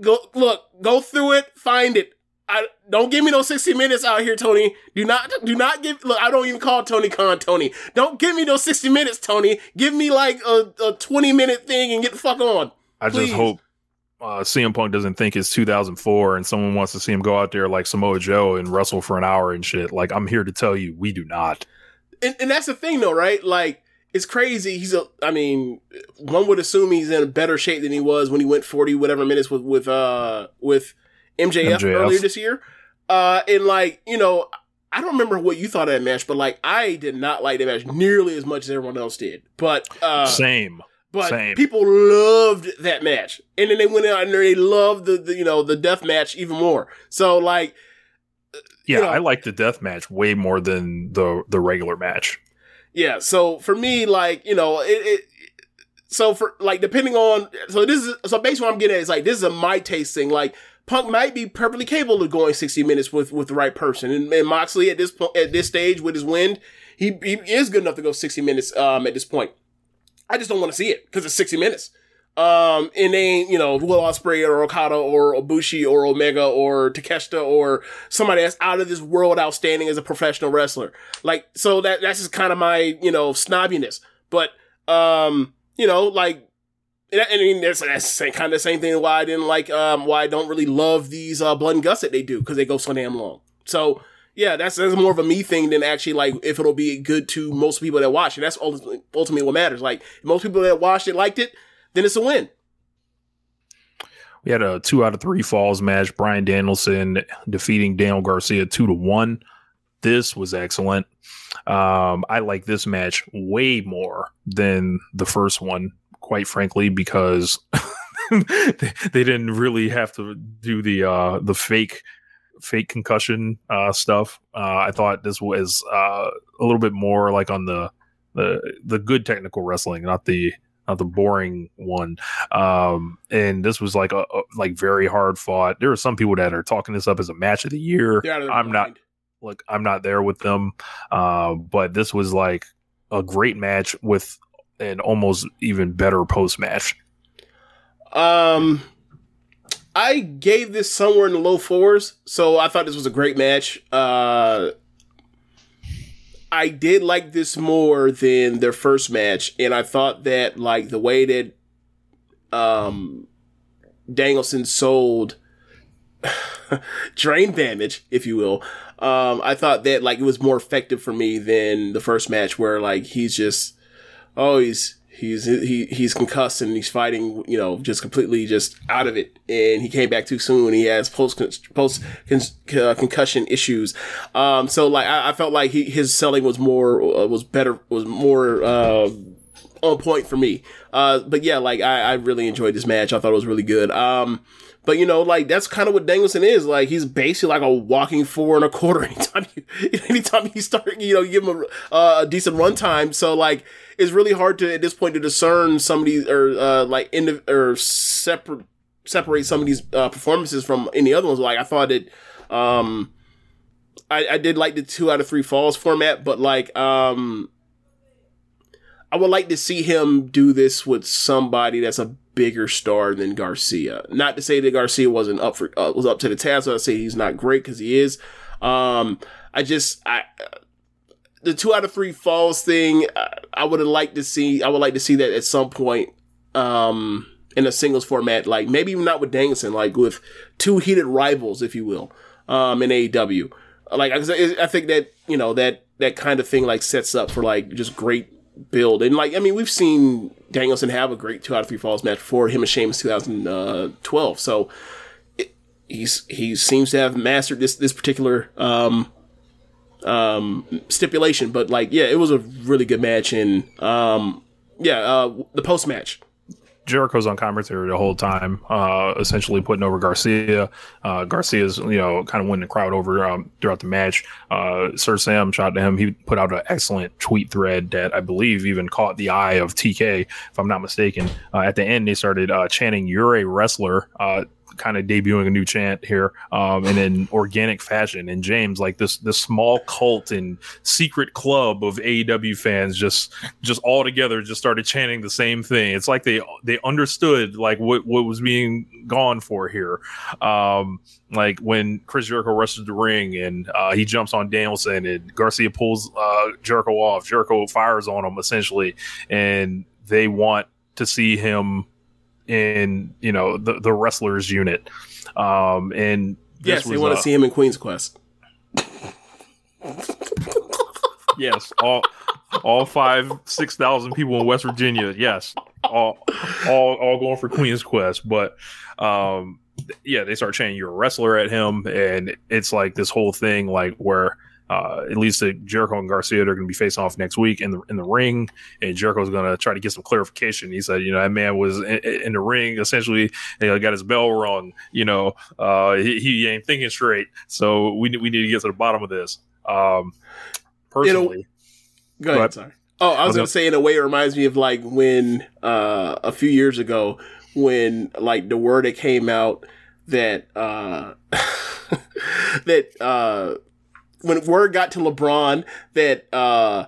Go look, go through it, find it. I don't give me no 60 minutes out here, Tony. Do not do not give look, I don't even call Tony Khan Tony. Don't give me those 60 minutes, Tony. Give me like a, a 20 minute thing and get the fuck on. I Please. just hope uh, CM Punk doesn't think it's 2004 and someone wants to see him go out there like Samoa Joe and wrestle for an hour and shit. Like, I'm here to tell you, we do not. and, and that's the thing though, right? Like it's crazy. He's a. I mean, one would assume he's in a better shape than he was when he went forty whatever minutes with with uh with MJF, MJF. earlier this year. Uh, and like you know, I don't remember what you thought of that match, but like I did not like that match nearly as much as everyone else did. But uh, Same. But same. people loved that match, and then they went out and they loved the, the you know the death match even more. So like Yeah, know- I like the death match way more than the the regular match. Yeah, so for me, like you know, it, it. So for like depending on so this is so basically what I'm getting at is like this is a my taste thing. Like Punk might be perfectly capable of going 60 minutes with with the right person, and, and Moxley at this point at this stage with his wind, he he is good enough to go 60 minutes um at this point. I just don't want to see it because it's 60 minutes. Um, and they you know, Will Ospreay or Okada or Ibushi or Omega or Takeshita or somebody that's out of this world outstanding as a professional wrestler. Like, so that, that's just kind of my, you know, snobbiness. But, um, you know, like, and I mean, that's, that's kind of the same thing why I didn't like, um, why I don't really love these, uh, blood and guts that they do because they go so damn long. So, yeah, that's, that's more of a me thing than actually like if it'll be good to most people that watch. it. that's ultimately, ultimately what matters. Like, most people that watched it liked it, then it's a win. We had a two out of three falls match. Bryan Danielson defeating Daniel Garcia two to one. This was excellent. Um, I like this match way more than the first one, quite frankly, because they, didn't really have to do the uh, the fake fake concussion uh, stuff. Uh, I thought this was uh, a little bit more like on the the the good technical wrestling, not the not the boring one. Um, and this was like a, a like very hard fought. There are some people that are talking this up as a match of the year. I'm not like I'm not there with them. Uh, but this was like a great match with an almost even better post match. Um, I gave this somewhere in the low fours, so I thought this was a great match. Uh, I did like this more than their first match, and I thought that like the way that um Danielson sold drain damage, if you will. Um, I thought that like it was more effective for me than the first match, where like he's just oh he's he's he he's concussed and he's fighting you know just completely just out of it and he came back too soon he has post post con- uh, concussion issues um so like I, I felt like he, his selling was more uh, was better was more uh on point for me uh but yeah like I, I really enjoyed this match I thought it was really good um but you know, like that's kind of what Danielson is. Like he's basically like a walking four and a quarter. Anytime you, anytime you start, you know, you give him a, uh, a decent runtime. So like, it's really hard to at this point to discern some of these or uh, like in the, or separate separate some of these uh, performances from any other ones. Like I thought it, um, I, I did like the two out of three falls format, but like, um, I would like to see him do this with somebody that's a bigger star than Garcia. Not to say that Garcia wasn't up for uh, was up to the task. I say he's not great because he is. Um, I just I the two out of three falls thing. I, I would have liked to see. I would like to see that at some point. Um, in a singles format, like maybe even not with Danielson, like with two heated rivals, if you will, um, in AEW. Like I, I think that you know that that kind of thing like sets up for like just great build. And like, I mean, we've seen Danielson have a great two out of three falls match for him and Sheamus 2012. So he's he seems to have mastered this this particular um um stipulation. But like, yeah, it was a really good match. And um yeah, uh the post match. Jericho's on commentary the whole time, uh, essentially putting over Garcia. Uh, Garcia's, you know, kind of winning the crowd over um, throughout the match. Uh, Sir Sam shot to him. He put out an excellent tweet thread that I believe even caught the eye of TK, if I'm not mistaken. Uh, at the end, they started uh, chanting, You're a wrestler. Kind of debuting a new chant here um, in an organic fashion. And James, like this this small cult and secret club of AEW fans, just just all together, just started chanting the same thing. It's like they they understood like what what was being gone for here. Um, like when Chris Jericho rushes the ring and uh, he jumps on Danielson and Garcia pulls uh, Jericho off. Jericho fires on him essentially, and they want to see him in you know the the wrestlers unit. Um and yes they want to see him in queen's quest. Yes all all five six thousand people in west virginia yes. All all all going for queen's quest but um yeah they start chanting you're a wrestler at him and it's like this whole thing like where uh, at least Jericho and Garcia are going to be facing off next week in the in the ring, and Jericho's going to try to get some clarification. He said, you know, that man was in, in the ring essentially, you know, got his bell rung. You know, uh, he, he, ain't thinking straight. So we we need to get to the bottom of this. Um, personally, go ahead. Sorry. Oh, I was going to say in a way it reminds me of like when uh, a few years ago when like the word that came out that uh, that uh, when word got to LeBron that uh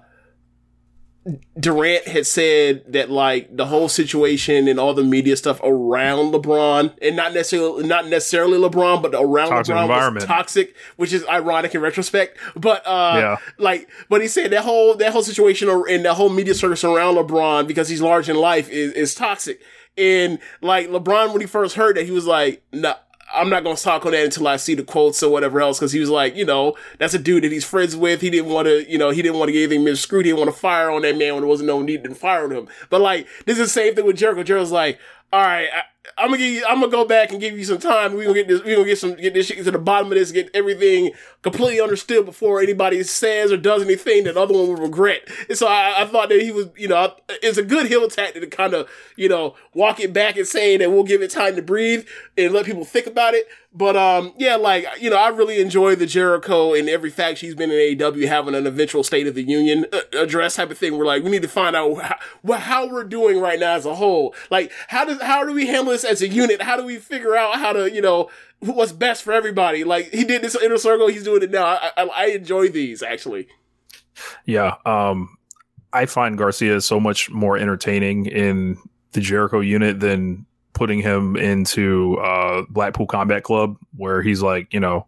Durant had said that like the whole situation and all the media stuff around LeBron and not necessarily not necessarily LeBron but around toxic LeBron was toxic, which is ironic in retrospect. But uh yeah. like but he said that whole that whole situation and the whole media circus around LeBron because he's large in life is, is toxic. And like LeBron when he first heard that he was like, nah I'm not gonna talk on that until I see the quotes or whatever else. Because he was like, you know, that's a dude that he's friends with. He didn't want to, you know, he didn't want to get anything miscrewed. He didn't want to fire on that man when there wasn't no need to fire on him. But like, this is the same thing with Jericho. Jericho's like, all right, I, I'm gonna give you, I'm gonna go back and give you some time. We gonna get this, we gonna get some, get this shit to the bottom of this, get everything completely understood before anybody says or does anything that the other one will regret. And so I, I thought that he was, you know, it's a good heel tactic to kind of, you know, walk it back and say that we'll give it time to breathe and let people think about it. But um, yeah, like you know, I really enjoy the Jericho and every fact she's been in AEW having an eventual State of the Union uh, address type of thing. We're like, we need to find out how, how we're doing right now as a whole. Like, how does how do we handle as a unit? How do we figure out how to you know what's best for everybody? Like he did this inner circle, he's doing it now. I, I, I enjoy these actually. Yeah, um, I find Garcia so much more entertaining in the Jericho unit than putting him into uh, Blackpool Combat Club, where he's like, you know,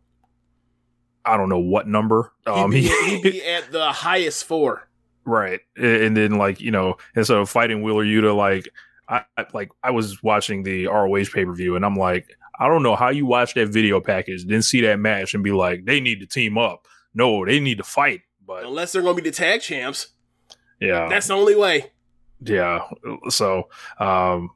I don't know what number. Um, he'd, be, he'd be at the highest four, right? And then like you know, instead of fighting Wheeler Yuta, like I like I was watching the ROH pay per view, and I'm like, I don't know how you watch that video package, didn't see that match, and be like, they need to team up. No, they need to fight. But unless they're going to be the tag champs, yeah, that's the only way. Yeah. So, um,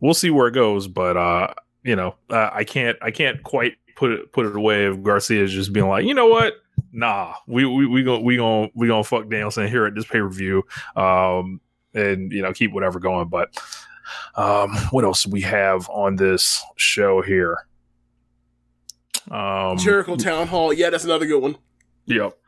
we'll see where it goes, but uh, you know, uh, I can't I can't quite put it put it away if Garcia's just being like, you know what? Nah, we we we gonna we gonna we gonna fuck Danielson here at this pay per view, um, and you know keep whatever going. But um, what else do we have on this show here? Um, Jericho Town Hall, yeah, that's another good one. Yep.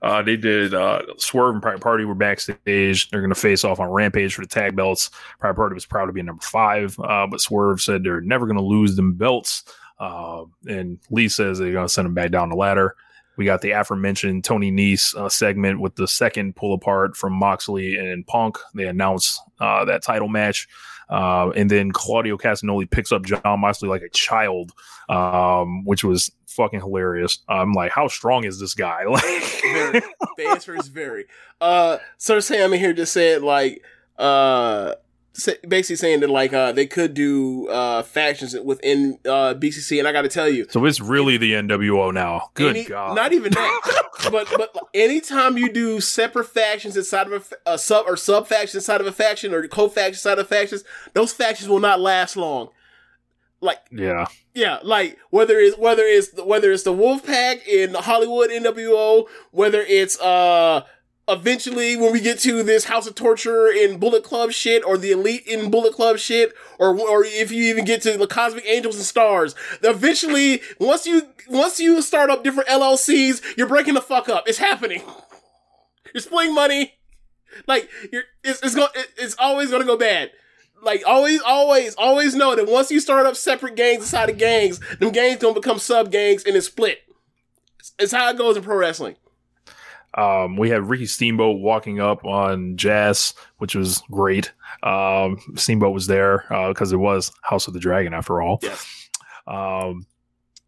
Uh, they did uh, Swerve and Private Party were backstage. They're going to face off on Rampage for the tag belts. Private Party was proud to be number five, uh, but Swerve said they're never going to lose them belts. Uh, and Lee says they're going to send them back down the ladder. We got the aforementioned Tony Nese uh, segment with the second pull apart from Moxley and Punk. They announced uh, that title match. Uh, and then Claudio Castagnoli picks up Jon Moxley like a child, um, which was fucking hilarious. I'm like, how strong is this guy? Like, the answer is very. Uh, Sir Sam here just said like, uh, basically saying that like uh they could do uh factions within uh BCC and I got to tell you. So it's really the NWO now. Good any, god. not even that. But but anytime you do separate factions inside of a, a sub or sub faction inside of a faction or co-faction inside of factions those factions will not last long. Like yeah. yeah like whether it's whether it's whether it's the Wolfpack in Hollywood NWO whether it's uh eventually when we get to this House of Torture in Bullet Club shit or the Elite in Bullet Club shit or or if you even get to the Cosmic Angels and Stars, eventually once you once you start up different LLCs, you're breaking the fuck up. It's happening. You're splitting money. Like you're it's it's going it's always going to go bad. Like always, always, always know that once you start up separate gangs inside of gangs, them gangs don't become sub gangs and it's split. It's how it goes in pro wrestling. Um, we had Ricky Steamboat walking up on Jazz, which was great. Um, Steamboat was there because uh, it was House of the Dragon after all. Yes. Um,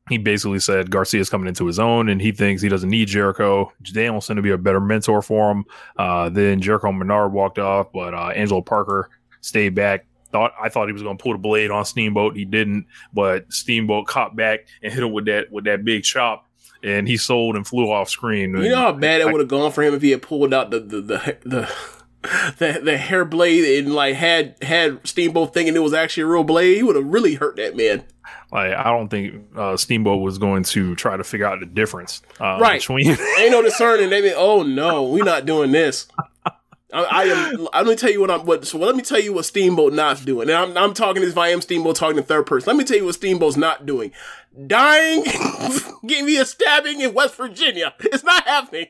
he basically said Garcia's coming into his own and he thinks he doesn't need Jericho. Danielson to be a better mentor for him. Uh, then Jericho Menard walked off, but uh, Angelo Parker stayed back. Thought I thought he was going to pull the blade on Steamboat. He didn't, but Steamboat caught back and hit him with that with that big chop and he sold and flew off screen. You know how bad it would have gone for him if he had pulled out the the the, the the, the hair blade and like had had Steamboat thinking it was actually a real blade, he would have really hurt that man. Like I don't think uh, Steamboat was going to try to figure out the difference. Uh, right, between ain't no discerning. They mean, oh no, we're not doing this. I, I am. Let me tell you what I'm. What so let me tell you what Steamboat not doing. And I'm, I'm talking as if I am Steamboat talking in third person. Let me tell you what Steamboat's not doing. Dying, give me a stabbing in West Virginia. It's not happening.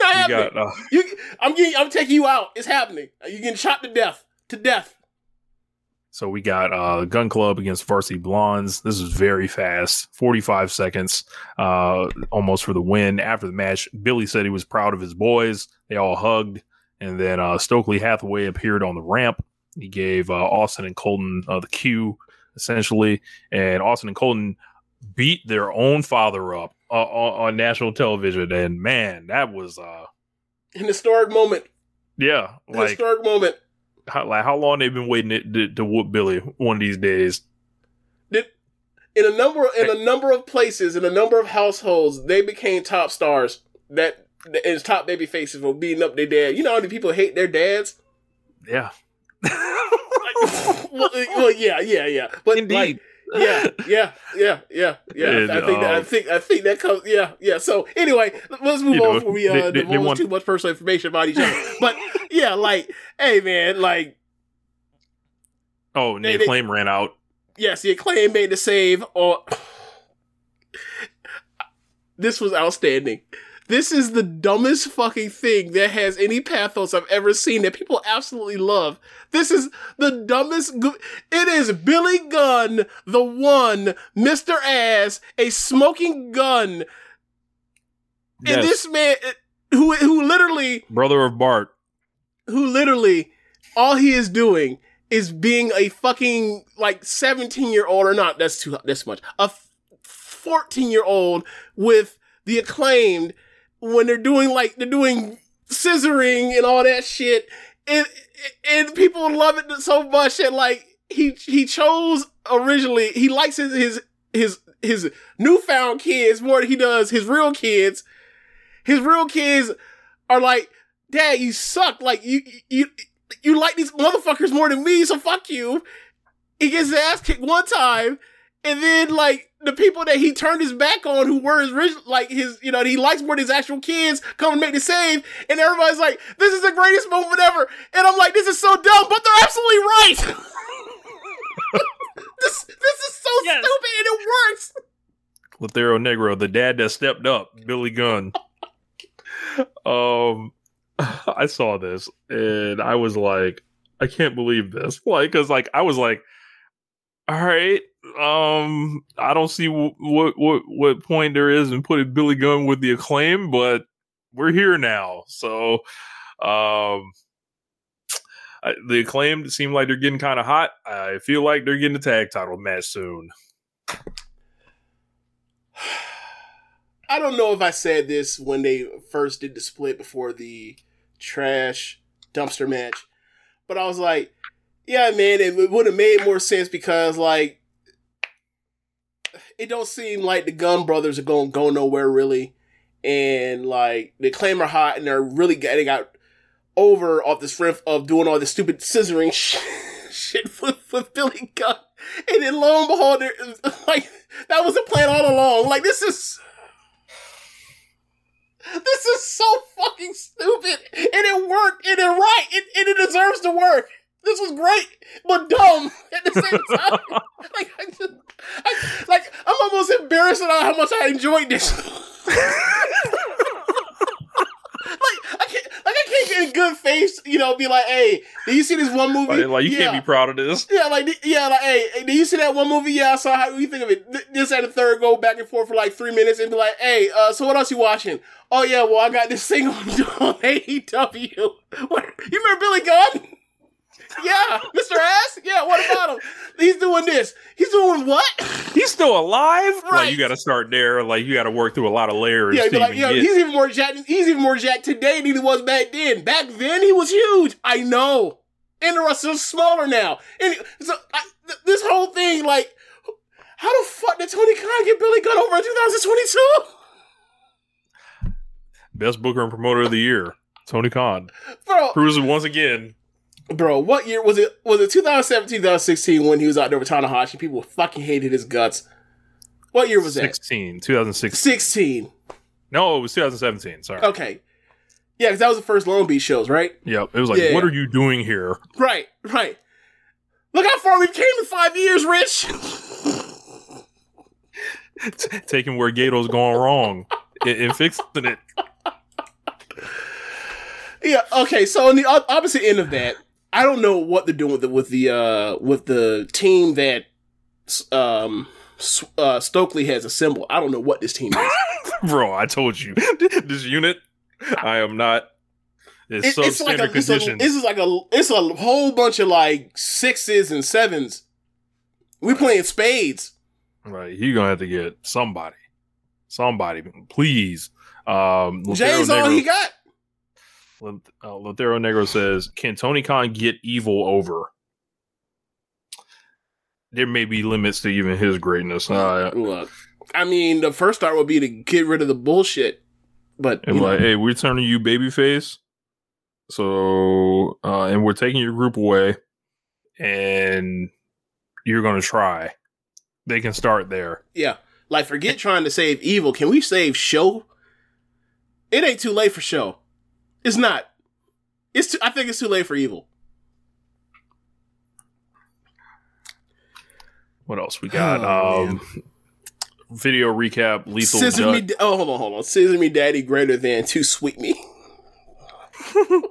not happening. Got, uh, you, I'm getting. I'm taking you out. It's happening. You're getting shot to death. To death. So we got uh, Gunn Club against Varsity Blondes. This is very fast, 45 seconds, uh, almost for the win. After the match, Billy said he was proud of his boys. They all hugged, and then uh, Stokely Hathaway appeared on the ramp. He gave uh, Austin and Colton uh, the cue, essentially, and Austin and Colton beat their own father up uh, on, on, national television. And man, that was an historic moment. Yeah, like, historic moment how, like how long they've been waiting to, to, to whoop Billy one of these days. Did in a number in a number of places in a number of households they became top stars that as top baby faces for beating up their dad. You know how many people hate their dads? Yeah. well, uh, well, yeah, yeah, yeah. But Indeed. like, yeah, yeah, yeah, yeah, yeah. And, I think that, I um, think I think that comes. Yeah, yeah. So anyway, let's move You know, on before we uh, they- they- they want- too much personal information about each other. But yeah, like, hey, man, like, Oh, and the they- acclaim ran out. yes, the acclaim made the save. Or this was outstanding. This is the dumbest fucking thing that has any pathos I've ever seen that people absolutely love. This is the dumbest. Go- it is Billy Gunn, the one, Mr. Ass, a smoking gun. And this man, eh, who, who literally Brother of Bart. who literally all he is doing is being a fucking like 17 year old or not that's too that's much a 14 year old with the acclaimed when they're doing like they're doing scissoring and all that shit and and people love it so much that like he he chose originally he likes his his his his newfound kids more than he does his real kids his real kids are like Dad, you suck. Like you, you, you like these motherfuckers more than me. So fuck you. He gets his ass kicked one time, and then like the people that he turned his back on, who were his rich, like his, you know, he likes more than his actual kids, come and make the save, and everybody's like, "This is the greatest moment ever," and I'm like, "This is so dumb," but they're absolutely right. this, this is so Yes. stupid, and it works. Lothario Negro, the dad that stepped up, Billy Gunn. um, I saw this and I was like, I can't believe this. Like, cause like I was like, all right, um, I don't see what what what point there is in putting Billy Gunn with the acclaim, but we're here now. So, um. I, the acclaim seem like they're getting kind of hot. I feel like they're getting a tag title match soon. I don't know if I said this when they first did the split before the trash dumpster match, but I was like, yeah, man, it would have made more sense because like it don't seem like the Gun Brothers are going to go nowhere really, and like the claim are hot and they're really getting out over off this riff of doing all this stupid scissoring shit with, with Billy Gunn, and then lo and behold, like that was the plan all along. Like this is. This is so fucking stupid, and it worked, and it right, and, and it deserves to work. This was great, but dumb at the same time. like, I just, I, like, I'm almost embarrassed about how much I enjoyed this. like, I can't, like, I can't get a good face, you know, be like, "Hey, did you see this one movie? Like, like, you Yeah. can't be proud of this. Yeah, like yeah, like hey, did you see that one movie? Yeah, I saw how you think of it. Th- This and the third go back and forth for like three minutes and be like, hey, uh, so what else you watching? Oh yeah, well I got this thing on, on AEW. What, you remember Billy Gunn? Yeah, Mr. Ass. Yeah, what about him? He's doing this. He's doing what? He's still alive. Like Right. you got to start there. Like you got to work through a lot of layers. Yeah, like, even yeah, he's even more jacked. He's even more jacked today than he was back then. Back then, he was huge. I know. And the rest is smaller now. And so I, th- this whole thing, like, how the fuck did Tony Khan get Billy Gunn over in 2022? best booker and promoter of the year, Tony Khan, Bro, cruising once again. Bro, what year was it? Was it 2017, 2016 when he was out there with Tanahashi? People fucking hated his guts. What year was that? 16, 2016. 16. No, it was 2017. Sorry. Okay. Yeah, because that was the first Long Beach shows, right? Yep. It was like, Yeah. what are you doing here? Right, right. Look how far we've came in five years, Rich. Taking where Gedo's gone wrong and, and fixing it. yeah. Okay. So on the opposite end of that, I don't know what they're doing with the with the uh, with the team that um uh, Stokely has assembled. I don't know what this team is. Bro, I told you. this unit, I am not. It's It- it's like a, substandard it's a conditions. this is like a it's a whole bunch of like sixes and sevens. We playing spades. Right, you're gonna have to get somebody, somebody, please. Um, Jay's all he got. Uh, Lothario Negro says, "Can Tony Khan get evil over?" there may be limits to even his greatness. Uh, Look, I mean, the first start would be to get rid of the bullshit, but and you know, like, hey, we're turning you babyface. So, uh, and we're taking your group away, and you're gonna try. They can start there. yeah, like forget trying to save evil. Can we save show? It ain't too late for show. It's not. It's. Too, I think it's too late for evil. What else we got? Oh, um, video recap. Lethal. Scissor me. Da- Oh, hold on, hold on. Scissor me, daddy, greater than too sweet me.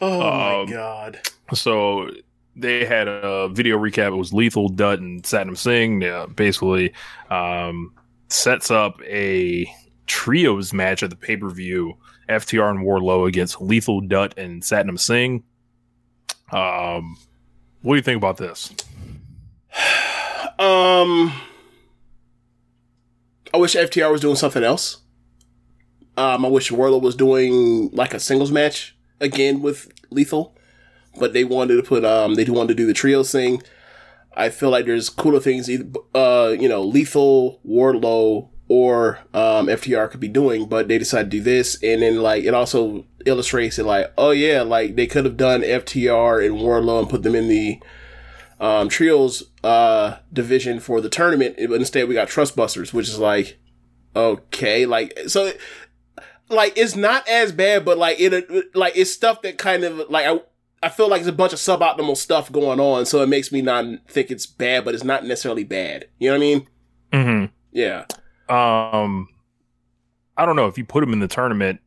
oh my Um, god. So they had a video recap. It was Lethal, Dutt, and Satnam Singh. Yeah, basically um, sets up a trios match at the pay per view. FTR and Wardlow against Lethal, Dutt, and Satnam Singh. Um, what do you think about this? Um, I wish FTR was doing something else. Um, I wish Wardlow was doing like a singles match again with Lethal, but they wanted to put um they wanted to do the trios thing. I feel like there's cooler things uh you know Lethal, Wardlow, or um FTR could be doing, but they decided to do this, and then like it also illustrates it like oh yeah like they could have done FTR and Wardlow and put them in the um, trios uh, division for the tournament, but instead we got Trustbusters, which is like okay, like so, like it's not as bad, but like it, like it's stuff that kind of like I. I feel like there's a bunch of suboptimal stuff going on, so it makes me not think it's bad, but it's not necessarily bad. You know what I mean? Mm-hmm. Yeah. Um, I don't know if you put them in the tournament.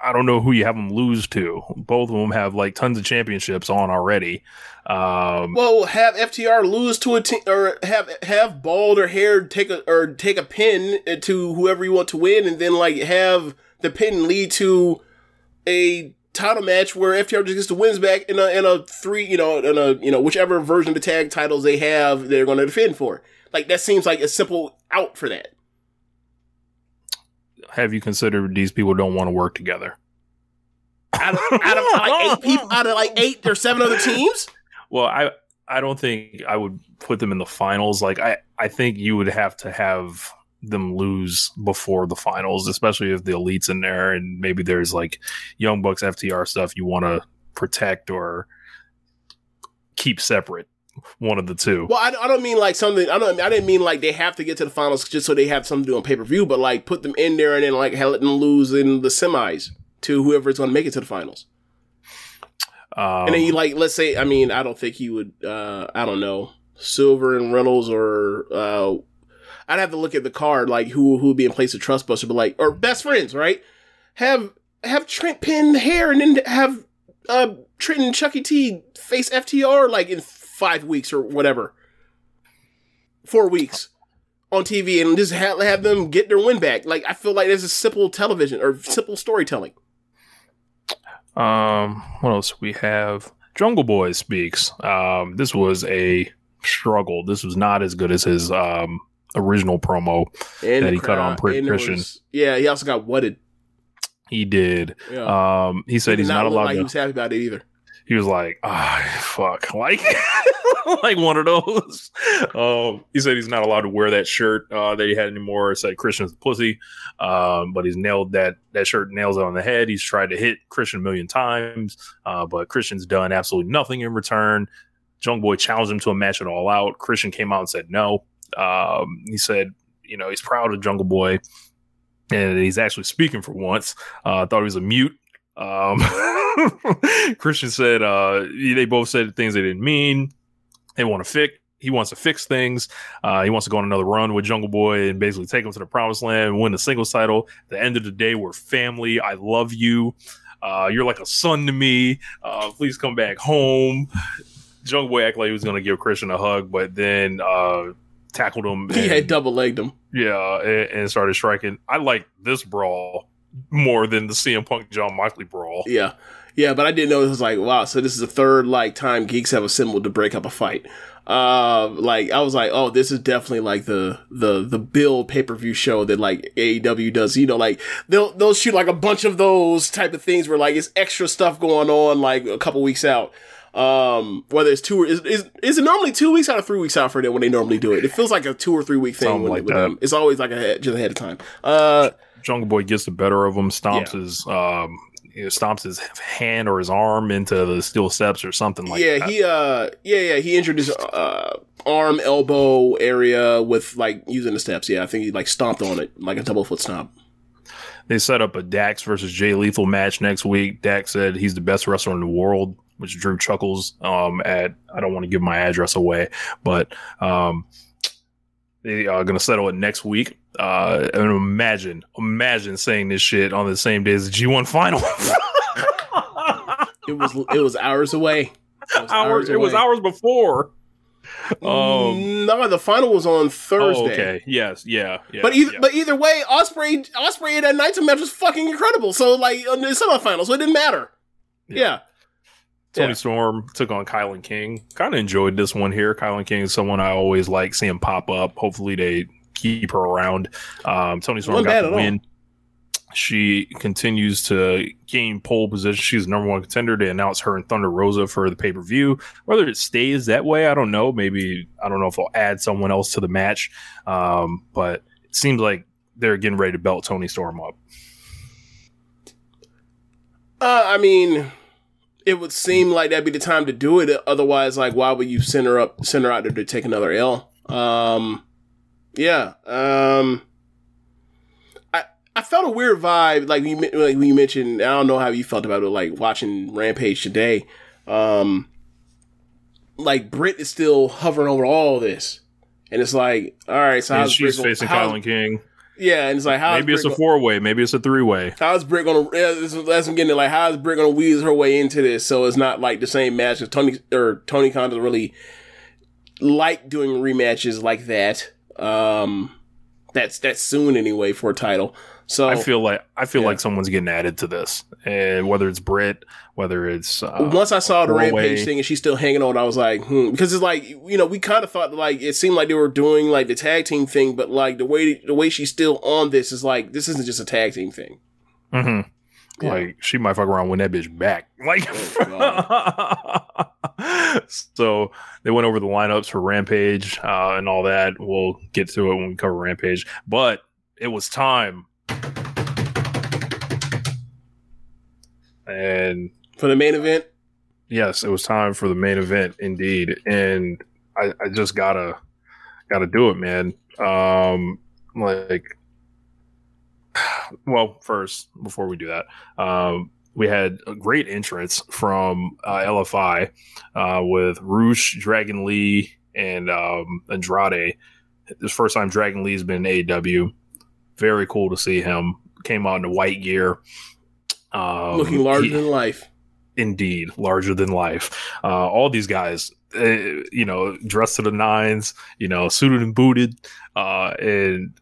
I don't know who you have them lose to. Both of them have like tons of championships on already. Um, Well, have FTR lose to a team, or have have bald or hair take a or take a pin to whoever you want to win, and then like have the pin lead to a title match where FTR just gets the wins back in a in a three, you know, in a you know whichever version of the tag titles they have, they're going to defend for. Like that seems like a simple out for that. have you considered these people don't want to work together? Out of, out of like eight people, out of like eight or seven other teams. Well, I I don't think I would put them in the finals. Like I I think you would have to have them lose before the finals, especially if the elites in there and maybe there's like Young Bucks FTR stuff you want to protect or keep separate. One of the two. Well, I, I don't mean like something. I don't. I didn't mean like they have to get to the finals just so they have something to do on pay per view. But like put them in there and then like let them lose in the semis to whoever whoever's going to make it to the finals. Um, and then you like, let's say, I mean, I don't think he would. uh I don't know, Silver and Reynolds or uh I'd have to look at the card like who who would be in place of Trustbuster, but like or best friends, right? Have have Trent pin hair and then have uh Trent and Chucky T face FTR like in five weeks or whatever, four weeks on TV and just have, have them get their win back. Like I feel like this is simple television or simple storytelling. Um, what else we have? Jungle Boy speaks. Um, this was a struggle. This was not as good as his um original promo And that he cut on crowd- Pri- and there Christian. was- yeah, he also got wetted. He did. Yeah. Um, he said Did he's not look allowed like he was happy about it either. He was like, ah, fuck, like, like one of those. Um, he said he's not allowed to wear that shirt uh, that he had anymore. Said Christian's pussy, um, but he's nailed that that shirt nails it on the head. He's tried to hit Christian a million times, uh, but Christian's done absolutely nothing in return. Jungle Boy challenged him to a match at All Out. Christian came out and said no. Um, he said, you know, he's proud of Jungle Boy, and he's actually speaking for once. Uh, I thought he was a mute. Um, Christian said uh, they both said things they didn't mean. They want to fix. He wants to fix things. Uh, he wants to go on another run with Jungle Boy and basically take him to the promised land and win the singles title. At the end of the day, we're family. I love you. Uh, you're like a son to me. Uh, please come back home. Jungle Boy acted like he was going to give Christian a hug, but then uh, tackled him. He and- had double legged him. yeah, and, and started striking. I like this brawl more than the CM Punk Jon Moxley brawl. Yeah. Yeah, but I didn't know it was like, wow, so this is the third like time geeks have assembled to break up a fight. Uh, like I was like, oh, this is definitely like the the the build pay per view show that like AEW does. You know, like they'll they'll shoot like a bunch of those type of things where like it's extra stuff going on like a couple weeks out. Um, whether it's two or is, is is it normally two weeks out or three weeks out for them when they normally do it? It feels like a two or three week thing Something with, like with that. It's always like a just ahead of time. Uh, Jungle Boy gets the better of him, stomps Yeah. his um, you know, stomps his hand or his arm into the steel steps or something like yeah, that. he uh, yeah, yeah, he injured his uh arm, elbow area with like using the steps. Yeah, I think he like stomped on it like a double foot stomp. They set up a Dax versus Jay Lethal match next week. Dax said he's the best wrestler in the world, which Drew chuckles um, at. I don't want to give my address away, but um, they are going to settle it next week. Uh, and imagine, imagine saying this shit on the same day as the G1 final. It was it was hours away. It was hours, it was hours before. Um, no, the final was on Thursday. oh, okay. Yes. Yeah. yeah But either yeah. but either way, Ospreay Ospreay in that Naito match was fucking incredible. So like on the semifinals, so it didn't matter. Yeah. Toni Yeah. Storm took on KiLynn King. Kind of enjoyed this one here. KiLynn King is someone I always like seeing pop up. Hopefully they keep her around. Um, Toni Storm got the all. win. She continues to gain pole position. She's the number one contender. They announced her and Thunder Rosa for the pay per view. Whether it stays that way, I don't know. Maybe I don't know if they'll add someone else to the match. Um, but it seems like they're getting ready to belt Toni Storm up. Uh, I mean, it would seem like that'd be the time to do it. Otherwise, like, why would you send her up, send her out there to take another L? Um, yeah. Um, I I felt a weird vibe, like you men- like when you mentioned. I don't know how you felt about it, like watching Rampage today. Um, like Britt is still hovering over all this, and it's like, all right, so And how's she's facing KiLynn King. Yeah, and it's like, how Maybe it's a four way. Maybe it's a three way. How's Britt gonna? Yeah, this that's what I'm getting. At. Like, how's Britt gonna weasel her way into this so it's not like the same match? Because Tony or Tony Khan doesn't really like doing rematches like that. Um, that's that's soon anyway for a title. So I feel like I feel Yeah. like someone's getting added to this, and whether it's Britt, whether it's uh, once I saw the four-way- Rampage thing and she's still hanging on, I was like, hmm, because it's like you know we kind of thought like it seemed like they were doing like the tag team thing, but like the way the way she's still on this is like this isn't just a tag team thing. Mhm. Yeah. like she might fuck around win that bitch back. Like, Oh, so they went over the lineups for Rampage uh, and all that. We'll get to it when we cover Rampage, but it was time. And For the main event, yes, it was time for the main event indeed. And I, I just gotta gotta do it, man. Um like well, first, before we do that, um we had a great entrance from uh, LFI uh, with Rush, Dragon Lee, and um, Andrade. This first time Dragon Lee's been in AEW. Very cool to see him. Came out in the white gear. Um, looking larger he- than life. indeed larger than life uh all these guys uh, you know dressed to the nines you know suited and booted uh and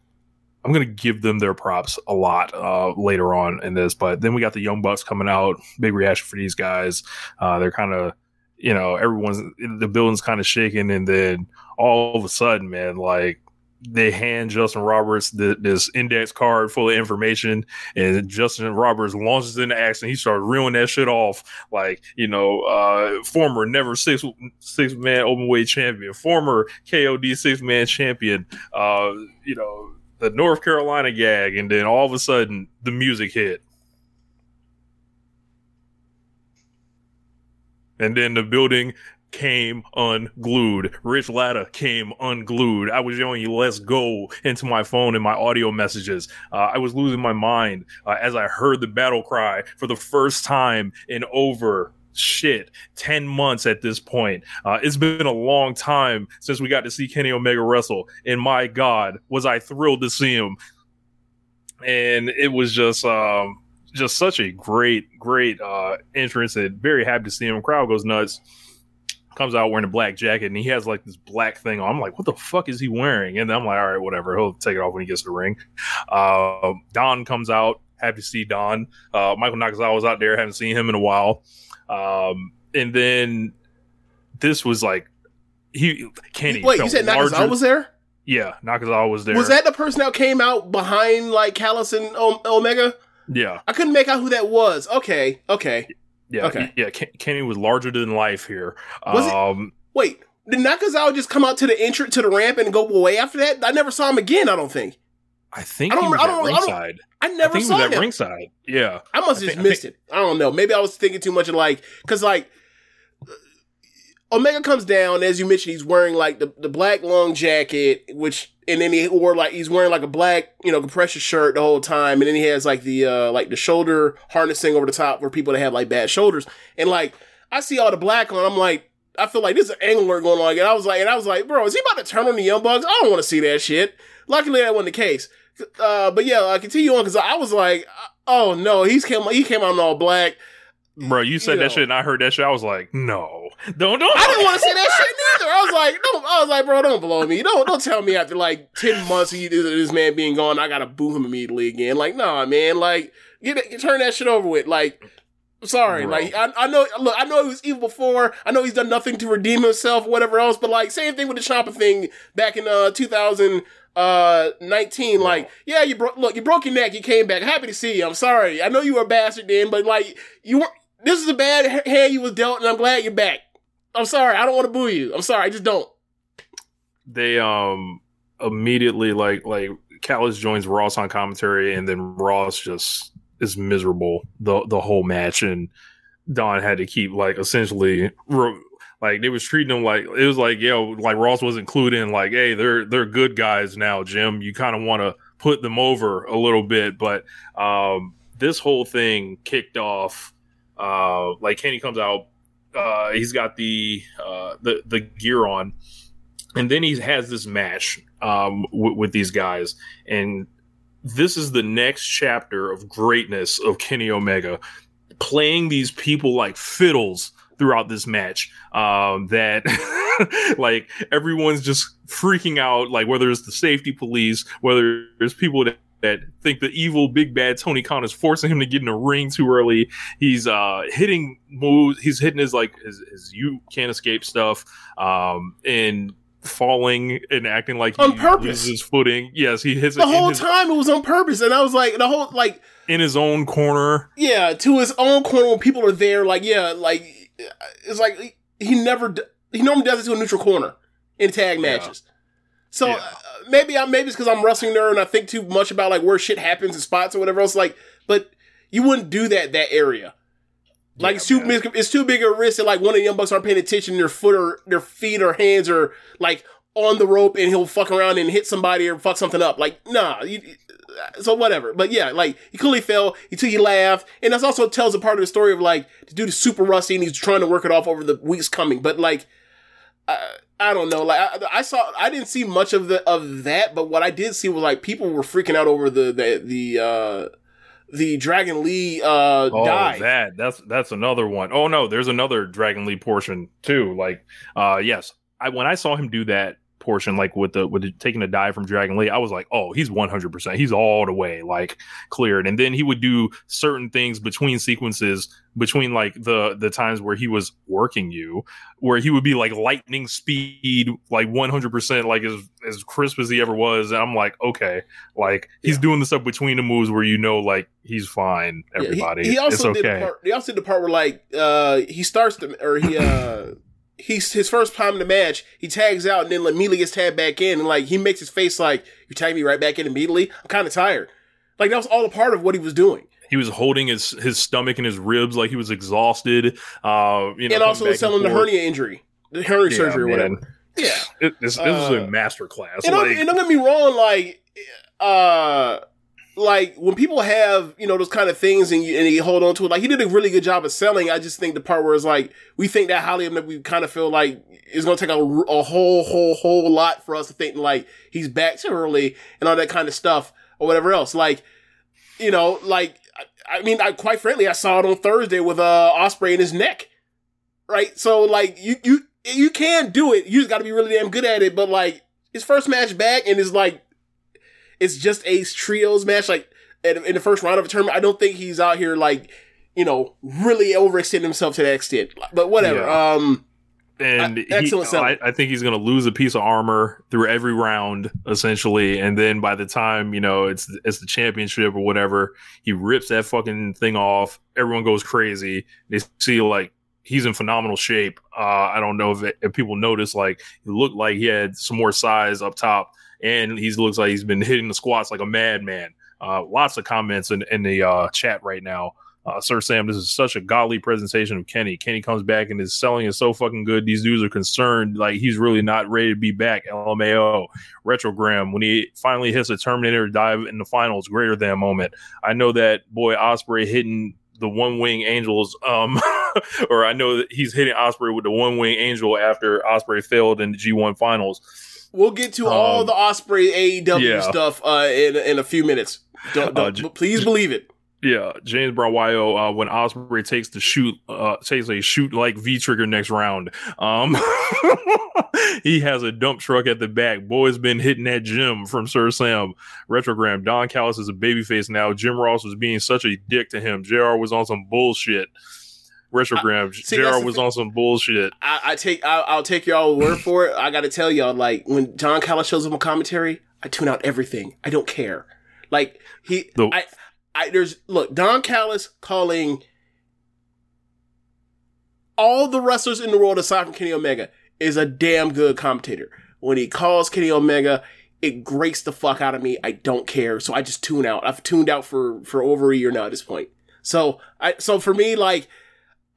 i'm gonna give them their props a lot uh later on in this but then we got the young bucks coming out big reaction for these guys uh they're kind of you know everyone's the building's kind of shaking and then all of a sudden man like they hand Justin Roberts th- this index card full of information, and Justin Roberts launches into action. He starts reeling that shit off, like you know, uh, former never six six man open weight champion, former KOD six man champion, uh, you know, the North Carolina gag, and then all of a sudden the music hit. And then the building came unglued. Rich Latta came unglued. I was yelling, let's go into my phone and my audio messages. Uh, I was losing my mind uh, as I heard the battle cry for the first time in over shit 10 months at this point uh, it's been a long time since we got to see kenny omega wrestle and my god was i thrilled to see him and it was just um just such a great great uh entrance and very happy to see him crowd goes nuts comes out wearing a black jacket and he has like this black thing on. I'm like, what the fuck is he wearing? And then I'm like, all right, whatever. He'll take it off when he gets to the ring. Uh, Don comes out. Happy to see Don. Uh, Michael Nakazawa was out there. Haven't seen him in a while. Um, and then this was like, he Kenny. Wait, you said larger- Nakazawa was there? Yeah, Nakazawa was there. Was that the person that came out behind like Callis and o- Omega? Yeah. I couldn't make out who that was. Okay, okay. Yeah, Okay. yeah. Kenny was larger than life here. Was it- um, Wait, did Nakazawa just come out to the entrance to the ramp and go away after that? I never saw him again. I don't think. I think I don't- he was I don't- I don't- ringside. I I, never think he saw was at him. ringside. Yeah, I must have I just think- I missed it. I don't know. Maybe I was thinking too much of like, because like, Omega comes down, as you mentioned, he's wearing like the, the black long jacket, which, and then he wore like, he's wearing like a black, you know, compression shirt the whole time. And then he has like the, uh, like the shoulder harnessing over the top for people that have like bad shoulders. And like, I see all the black on, I'm like, I feel like there's an angler going on. And I was like, and I was like, bro, is he about to turn on the Young Bucks? I don't want to see that shit. Luckily, that wasn't the case. Uh, but yeah, I continue on because I was like, oh no, he's came, he came out all black. Bro. You said You that know. shit, and I heard that shit. I was like, no, don't, don't. I didn't want to say that shit neither. I was like, don't, I was like, bro, don't blow me. Don't, don't tell me after like ten months of this man being gone, I gotta boo him immediately again. Like, nah, man, like, get it, turn that shit over with. Like, sorry, Bro. like, I, I know, look, I know he was evil before. I know he's done nothing to redeem himself, whatever else. But like, same thing with the Ciampa thing back in uh 2000. Uh, 19, like, yeah, you broke, look, you broke your neck, you came back. Happy to see you. I'm sorry. I know you were a bastard then, but like, you were, this is a bad hand you was dealt, and I'm glad you're back. I'm sorry. I don't want to boo you. I'm sorry. I just don't. they um immediately like like Callis joins Ross on commentary, and then Ross just is miserable the the whole match, and Don had to keep like essentially. Ro- like they was treating him like it was like yo like Ross was included in like hey they're they're good guys now Jim you kind of want to put them over a little bit but um this whole thing kicked off uh like Kenny comes out uh he's got the uh the the gear on and then he has this match um w- with these guys. And this is the next chapter of greatness of Kenny Omega playing these people like fiddles throughout this match um that like everyone's just freaking out like whether it's the safety police whether there's people that that think the evil big bad Tony Khan is forcing him to get in a ring too early. He's uh hitting moves. He's hitting his like his, his you can't escape stuff. Um and falling and acting like he On purpose. loses his footing. Yes, he hits The whole his, time it was on purpose, and I was like, the whole like, in his own corner. yeah, to his own corner when people are there. Like, yeah, like it's like he never. He normally does it to a neutral corner in tag Yeah. matches. So Yeah. Uh, maybe I maybe it's because I'm wrestling nerd and I think too much about like where shit happens in spots or whatever else. Like, but you wouldn't do that that area. Like Yeah, it's too man. big, it's too big a risk that like one of the young bucks aren't paying attention. Their foot or their feet or hands are like on the rope and he'll fuck around and hit somebody or fuck something up. Like nah, you, so whatever. But yeah, like he clearly fell. He took he laughed, and that's also tells a part of the story of like the dude is super rusty and he's trying to work it off over the weeks coming. But like I, I don't know. Like I, I saw, I didn't see much of the of that, but what I did see was like people were freaking out over the the the uh the Dragon Lee uh Oh, dive. that that's that's another one. Oh no, there's another Dragon Lee portion too. Like, uh, yes, I when I saw him do that portion, like with the with the, taking a dive from Dragon Lee, I was like, oh, he's 100. percent He's all the way like cleared. And then he would do certain things between sequences, between like the the times where he was working you, where he would be like lightning speed, like 100 percent, like as as crisp as he ever was. And I'm like, okay, like he's Yeah. doing the stuff between the moves where you know, like he's fine. Yeah, he- Everybody, he, also it's did okay. the part. He also did the part where like uh he starts to or he uh he's his first time in the match. He tags out and then immediately gets tagged back in, and like he makes his face like you tag me right back in immediately. I'm kind of tired. Like that was all a part of what he was doing, he was holding his his stomach and his ribs like he was exhausted. Uh, you know, and also selling the hernia injury, the hernia Yeah, surgery or man. whatever. Yeah. It, this, this was a Uh, master class. And, Like, and don't get me wrong, like, uh, like when people have you know those kind of things and you and you hold on to it, like he did a really good job of selling. I just think the part where it's like we think that highly of we kind of feel like it's going to take a, a whole, whole, whole lot for us to think like he's back too early and all that kind of stuff or whatever else. Like, you know, like I, I mean, I quite frankly, I saw it on Thursday with uh Ospreay in his neck, right? So like you you you can do it. You just got to be really damn good at it. But like his first match back and it's like it's just a trios match. Like in in the first round of a tournament, I don't think he's out here like you know really overextending himself to that extent. But whatever. Yeah. Um, and Uh, he- excellent. I, I think he's going to lose a piece of armor through every round, essentially. And then by the time you know it's it's the championship or whatever, he rips that fucking thing off. Everyone goes crazy. They see like he's in phenomenal shape. Uh, I don't know if, it, if people notice like he looked like he had some more size up top, and he looks like he's been hitting the squats like a madman. Uh, lots of comments in, in the uh, chat right now. Uh, Sir Sam, this is such a godly presentation of Kenny. Kenny comes back and his selling is so fucking good. These dudes are concerned, like he's really not ready to be back. LMAO, Retrogram, when he finally hits a Terminator dive in the finals, greater than moment. I know that boy Ospreay hitting the one wing angels, um, or I know that he's hitting Ospreay with the one wing angel after Ospreay failed in the G1 finals. We'll get to all Um, the Ospreay AEW yeah. stuff uh, in in a few minutes. Don't, Uh, don't, j- please believe it. Yeah, James Brown Wyo, uh, when Ospreay takes the shoot, uh, takes a shoot like V trigger next round. Um, he has a dump truck at the back. Boy's been hitting that gym from Sir Sam. Retrogram. Don Callis is a babyface now. Jim Ross was being such a dick to him. JR was on some bullshit. Retrogram. see, was on some bullshit. I, I take I, I'll take y'all word for it. I got to tell y'all, like when Don Callis shows up on commentary, I tune out everything. I don't care. Like he, The- I, I there's look Don Callis calling all the wrestlers in the world aside from Kenny Omega is a damn good commentator. When he calls Kenny Omega, it grates the fuck out of me. I don't care, so I just tune out. I've tuned out for for over a year now at this point. So I so for me like.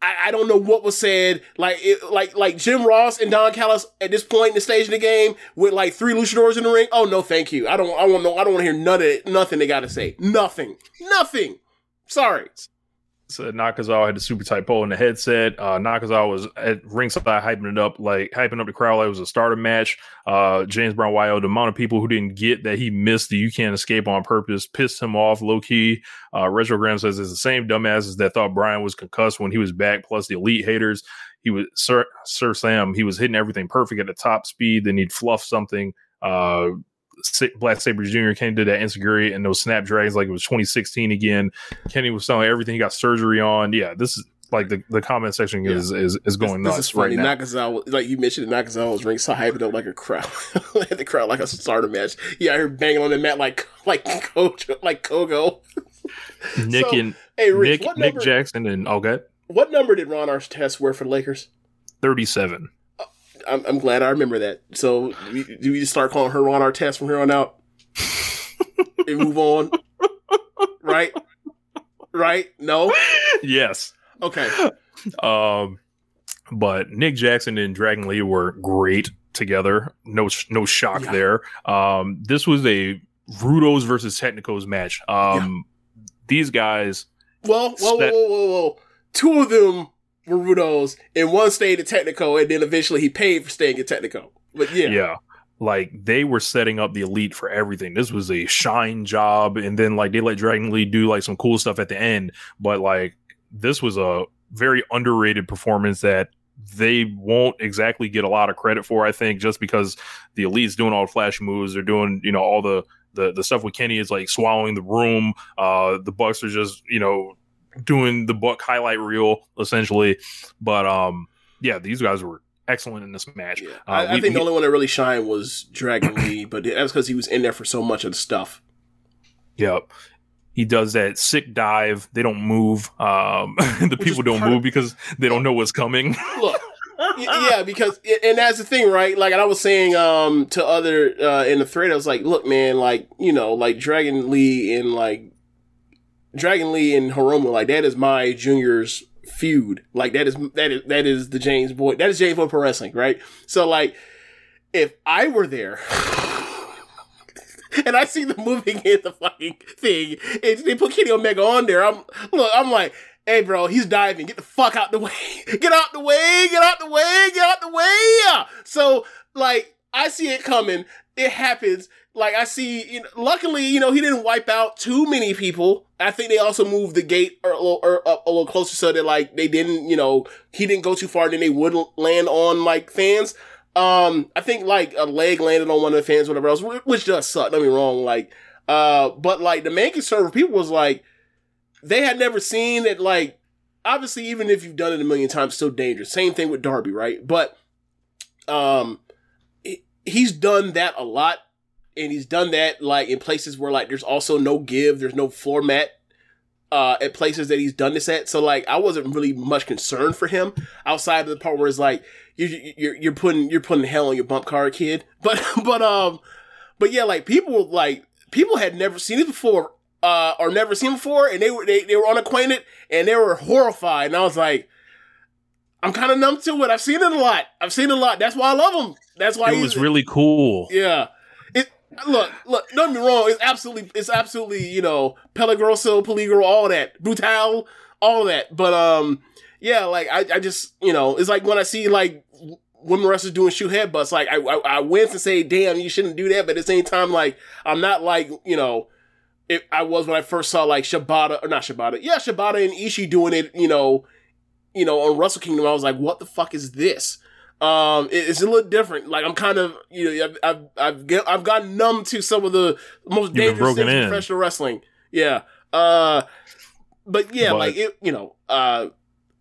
I, I don't know what was said. Like, it, like, like Jim Ross and Don Callis at this point in the stage of the game with like three luchadors in the ring. Oh no, thank you. I don't. I want no. I don't want to hear none of it. Nothing they got to say. Nothing. Nothing. Sorry. So Nakazawa had the super tight pole in the headset. Uh, Nakazawa was at ringside hyping it up, like hyping up the crowd like it was a starter match. Uh, James Brown Wild, the amount of people who didn't get that he missed the You Can't Escape on purpose pissed him off low key. Uh, Retrogram says it's the same dumbasses that thought Bryan was concussed when he was back, plus the elite haters. He was Sir, Sir Sam, he was hitting everything perfect at the top speed, then he'd fluff something. Uh, Black Saber Jr. Kenny did that insecurity and those snapdragons like it was 2016 again. Kenny was selling everything he got surgery on. Yeah, this is like the, the comment section is is, is going this, nuts this is funny. right now. Nakazawa, like you mentioned, Nakazawa was ringside hyping up like a crowd, the crowd like a starter match. Yeah, I heard banging on the mat like like Coach, like Kogo. Nick So, and Hey, Rich, Nick what Nick? Jackson and oh, all okay, What number did Ron Artest wear for the Lakers? 37. I'm, I'm glad I remember that. So we, do we just start calling her Ron Artest from here on out and move on? Right? Right? No? Yes. Okay. Um, but Nick Jackson and Dragon Lee were great together. No, no shock Yeah. there. Um, this was a Rudos versus Technicos match. Um, these guys, Well, whoa, whoa, whoa, whoa, whoa. Two of them Rudos, and one stayed at Technico, and then eventually he paid for staying at Technico. But yeah. yeah. Like they were setting up the elite for everything. This was a shine job, and then like they let Dragon Lee do like some cool stuff at the end. But like this was a very underrated performance that they won't exactly get a lot of credit for. I think just because the elite's doing all the flash moves, they're doing you know all the the the stuff with Kenny is like swallowing the room. Uh, the Bucks are just you know doing the book highlight reel essentially. But um, yeah, these guys were excellent in this match. Yeah. Uh, I, I we- think the only one that really shined was Dragon Lee, but that's because he was in there for so much of the stuff. Yep. He does that sick dive. They don't move. Um, the Which people don't move because they don't know what's coming. Look, yeah, because and that's the thing, right? Like I was saying um to other uh in the thread, I was like, look, man, like you know, like Dragon Lee and like Dragon Lee and Hiromu, like that is my junior's feud. Like that is that is that is the James Boy. That is James Boy Pro Wrestling, right? So like, if I were there. And I see them moving in the fucking thing. And they put Kenny Omega on there. I'm look, I'm like, hey bro, he's diving. Get the fuck out the way. Get out the way. Get out the way. Get out the way. So like I see it coming. It happens. Like I see. You know, luckily, you know, he didn't wipe out too many people. I think they also moved the gate a little- or up a little closer so that like they didn't, you know, he didn't go too far. Then they wouldn't land on like fans. Um, I think like a leg landed on one of the fans, whatever else, which does suck. Don't be wrong. Like, uh, but like the main concern for people was like they had never seen it. Like, obviously, even if you've done it a million times, still dangerous. Same thing with Darby, right? But um, he's done that a lot, and he's done that like in places where like there's also no give, there's no format. Uh, at places that he's done this at, so like I wasn't really much concerned for him outside of the part where it's like you you're you're putting you're putting hell on your bump car, kid. But but um, but yeah, like people like people had never seen it before, uh, or never seen before, and they were they, they were unacquainted and they were horrified, and I was like, I'm kind of numb to it. I've seen it a lot. I've seen it a lot. That's why I love him. That's why It was really cool. yeah. Look look. Don't me wrong. It's absolutely it's absolutely you know peligroso, peligro, all that, brutal, all that. But um, yeah, like I I just you know it's like when I see like women wrestlers doing shoe headbutts, like I, I I wince say, damn, you shouldn't do that. But at the same time, like I'm not like you know. It, I was when I first saw like Shibata or not Shibata, yeah, Shibata and Ishii doing it, you know, you know, on Wrestle Kingdom. I was like, what the fuck is this? Um, it- it's a little different. Like I'm kind of, you know, I've I've I've, get, I've gotten numb to some of the most dangerous things in professional wrestling. Yeah. Uh, but yeah, But- like it, you know, uh,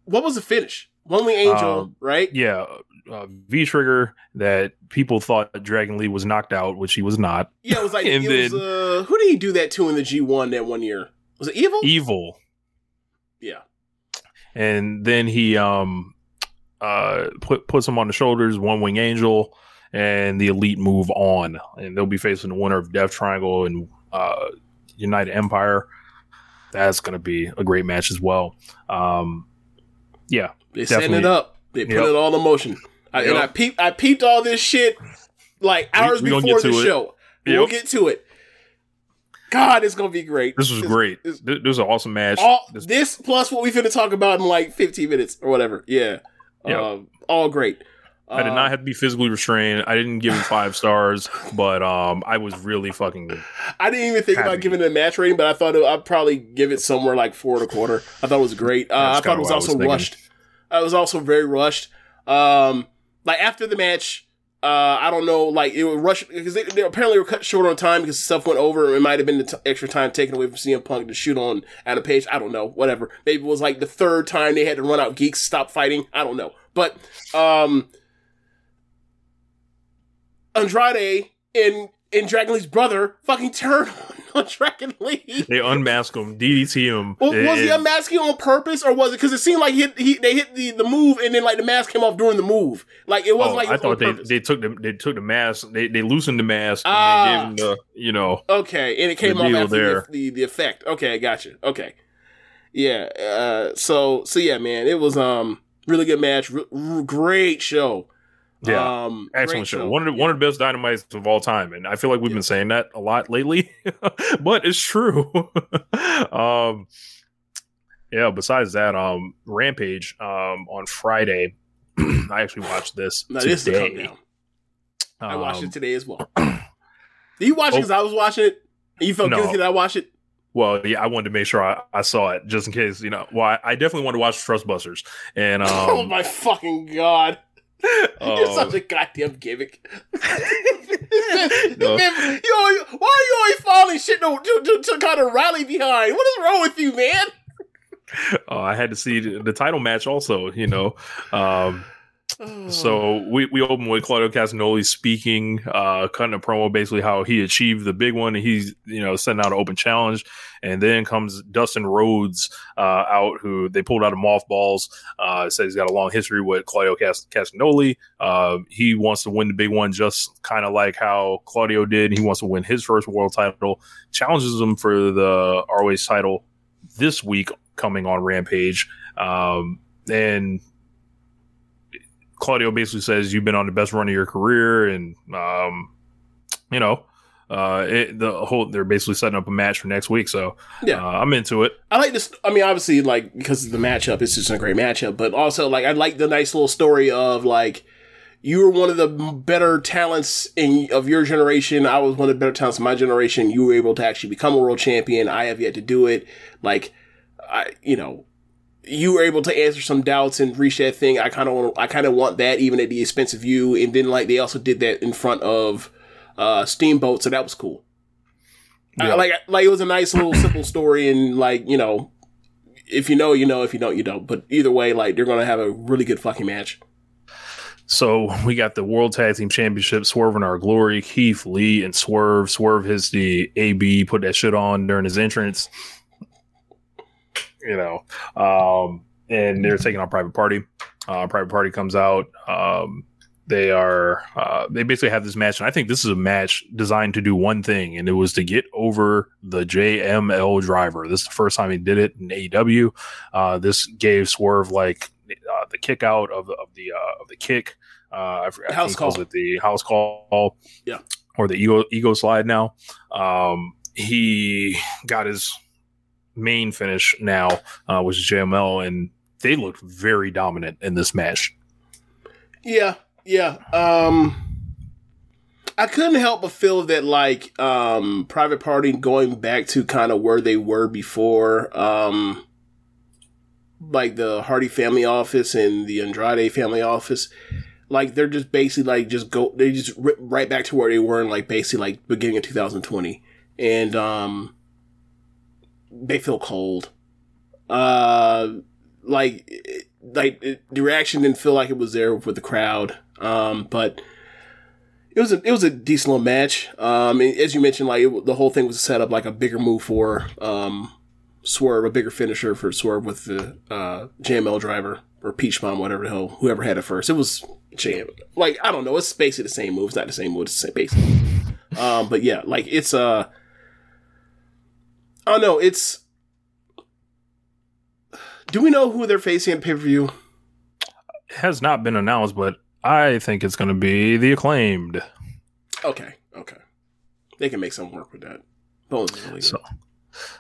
what was the finish? One Wing Angel, Um, right? Yeah, uh, V Trigger that people thought Dragon Lee was knocked out, which he was not. Yeah, it was like and it was. then- Uh, who did he do that to in the G one that one year? Was it Evil? Evil, yeah. and then he um uh put puts him on the shoulders, One Wing Angel, and the Elite move on, and they'll be facing the winner of Death Triangle and uh United Empire. That's gonna be a great match as well. Um, yeah, They setting it up. They put Yep. it all in motion. I, And I peeped. I peeped all this shit like hours we gonna before the to show. We'll get to it. God, it's gonna be great. this was It's- great. it's- Th- This was an awesome match. all This- this plus what we finna talk about in like 15 minutes or whatever. Yeah. Yeah. Um, all great. I did Uh, not have to be physically restrained. I didn't give it five stars, but um, I was really fucking. Good. I didn't even think happy. about giving it a match rating, but I thought it, I'd probably give it somewhere like four and a quarter. I thought it was great. Uh, I thought it was I was also rushed. I was also very rushed. Um, like after the match, uh, I don't know, like it was rushed because they, they apparently were cut short on time because stuff went over. It might have been the t- extra time taken away from CM Punk to shoot on Adam Page. I don't know, whatever. Maybe it was like the third time they had to run out geeks, stop fighting. I don't know, but um, Andrade and and Dragon Lee's brother fucking turned on Lee. They unmask him, DDT him. Well, was he unmasking on purpose, or was it because it seemed like he, he they hit the, the move and then like the mask came off during the move? Like it wasn't Oh, like I thought they, they took the they took the mask they they loosened the mask Ah. and they gave him the you know okay, and it came off after there. the, the the effect. Okay, I gotcha. Okay, yeah. Uh, so so yeah, man, it was um really good match, r- r- great show. Yeah um, excellent great show one of the, one of the best dynamites of all time and I feel like we've been saying that a lot lately but it's true um yeah besides that um Rampage um on Friday I actually watched this Now this is a today. I watched Um, it today as well. Did you watch it because I was watching it? And you felt No. guilty that I watched it? Well, yeah, I wanted to make sure I, I saw it just in case, you know. Well, I, I definitely want to watch Trustbusters, and oh um, my fucking god! You're uh, such a goddamn gimmick. No. Man, you always, why are you always falling shit to, to, to, kind of rally behind? What is wrong with you, man? uh, I had to see the, the title match also, you know. Um, Oh. so we, we open with Claudio Castagnoli speaking, uh, cutting a promo basically how he achieved the big one and he's, you know, sending out an open challenge. And then comes Dustin Rhodes uh, out, who they pulled out of mothballs. Uh, said he's got a long history with Claudio Cast- Castagnoli. Uh, he wants to win the big one, just kind of like how Claudio did. He wants to win his first world title. Challenges him for the ROH title this week, coming on Rampage. Um, and Claudio basically says you've been on the best run of your career, and um, you know, uh, it, the whole they're basically setting up a match for next week. So Yeah. uh, I'm into it. I like this. I mean, obviously, like because of the matchup, it's just a great matchup. But also, like, I like the nice little story of like you were one of the better talents in of your generation. I was one of the better talents of my generation. You were able to actually become a world champion. I have yet to do it. Like, I, you know, you were able to answer some doubts and reach that thing. I kind of want. I kind of want that, even at the expense of you. And then, like, they also did that in front of uh Steamboat, so that was cool. I- like, like it was a nice little simple story, and like, you know, if you know, you know. If you don't, you don't. But either way, like, they're gonna have a really good fucking match. So we got the World Tag Team Championship, Swerve in Our Glory, Keith Lee and Swerve. Swerve hits the AB, put that shit on during his entrance. You know, um, and they're taking on Private Party. Uh, Private Party comes out. Um, they are uh, they basically have this match, and I think this is a match designed to do one thing, and it was to get over the JML driver. This is the first time he did it in AEW. Uh, this gave Swerve like uh, the kick out of the of the uh, of the kick. Uh, I, forgot- House calls call. it the house call. Yeah. or the ego ego slide. Now, um, he got his main finish now, uh, is JML, and they looked very dominant in this match. Yeah, yeah. Um I couldn't help but feel that like um Private Party going back to kind of where they were before um like the Hardy family office and the Andrade family office like they're just basically like just go they just ri right back to where they were in like basically like beginning of 2020 and um they feel cold. Uh like like the reaction didn't feel like it was there with the crowd. Um but it was a it was a decent little match. Um as you mentioned like it, the whole thing was set up like a bigger move for um swerve a bigger finisher for swerve with the uh jml driver or peach bomb whatever the hell whoever had it first. It was jam like i don't know. It's basically the same move. It's not the same move. It's the same basically um but yeah like it's uh i don't know it's do we know who they're facing at pay per view? Has not been announced, but I think it's going to be the acclaimed. Okay, okay, they can make some work with that. Really So,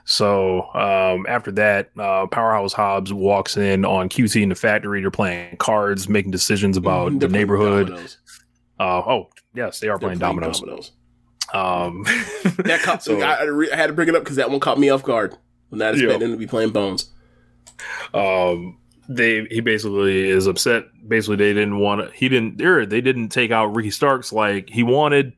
so um, after that, uh, Powerhouse Hobbs walks in on QT in the factory. They're playing cards, making decisions about Mhm, the neighborhood. Uh, oh, yes, they are They're playing, dominoes. dominoes. Um, That caught, so, I, I had to bring it up because that one caught me off guard when that is Yeah. betting to be playing Bones. um, they he basically is upset. Basically, they didn't want to. He didn't. They they didn't take out Ricky Starks like he wanted.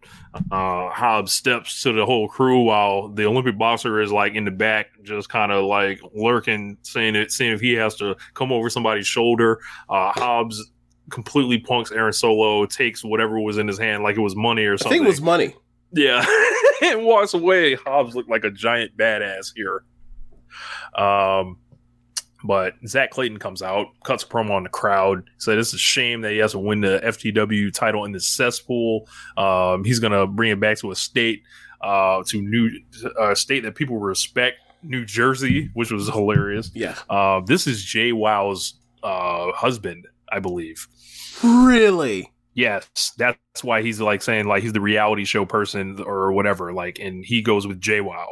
Uh, Hobbs steps to the whole crew while the Olympic boxer is like in the back, just kind of like lurking, saying it, seeing if he has to come over somebody's shoulder. Uh, Hobbs completely punks Aaron Solo, takes whatever was in his hand like it was money or something. I think it was money. Yeah, and walks away. Hobbs looked like a giant badass here. Um, but Zach Clayton comes out, cuts a promo on the crowd, said it's a shame that he has to win the FTW title in the cesspool. Um, he's gonna bring it back to a state, uh, to new uh, state that people respect, New Jersey, which was hilarious. Yeah, Uh, this is JWoww's uh husband, I believe. really. Yes, that's why he's like saying like he's the reality show person or whatever. Like, and he goes with JWoww.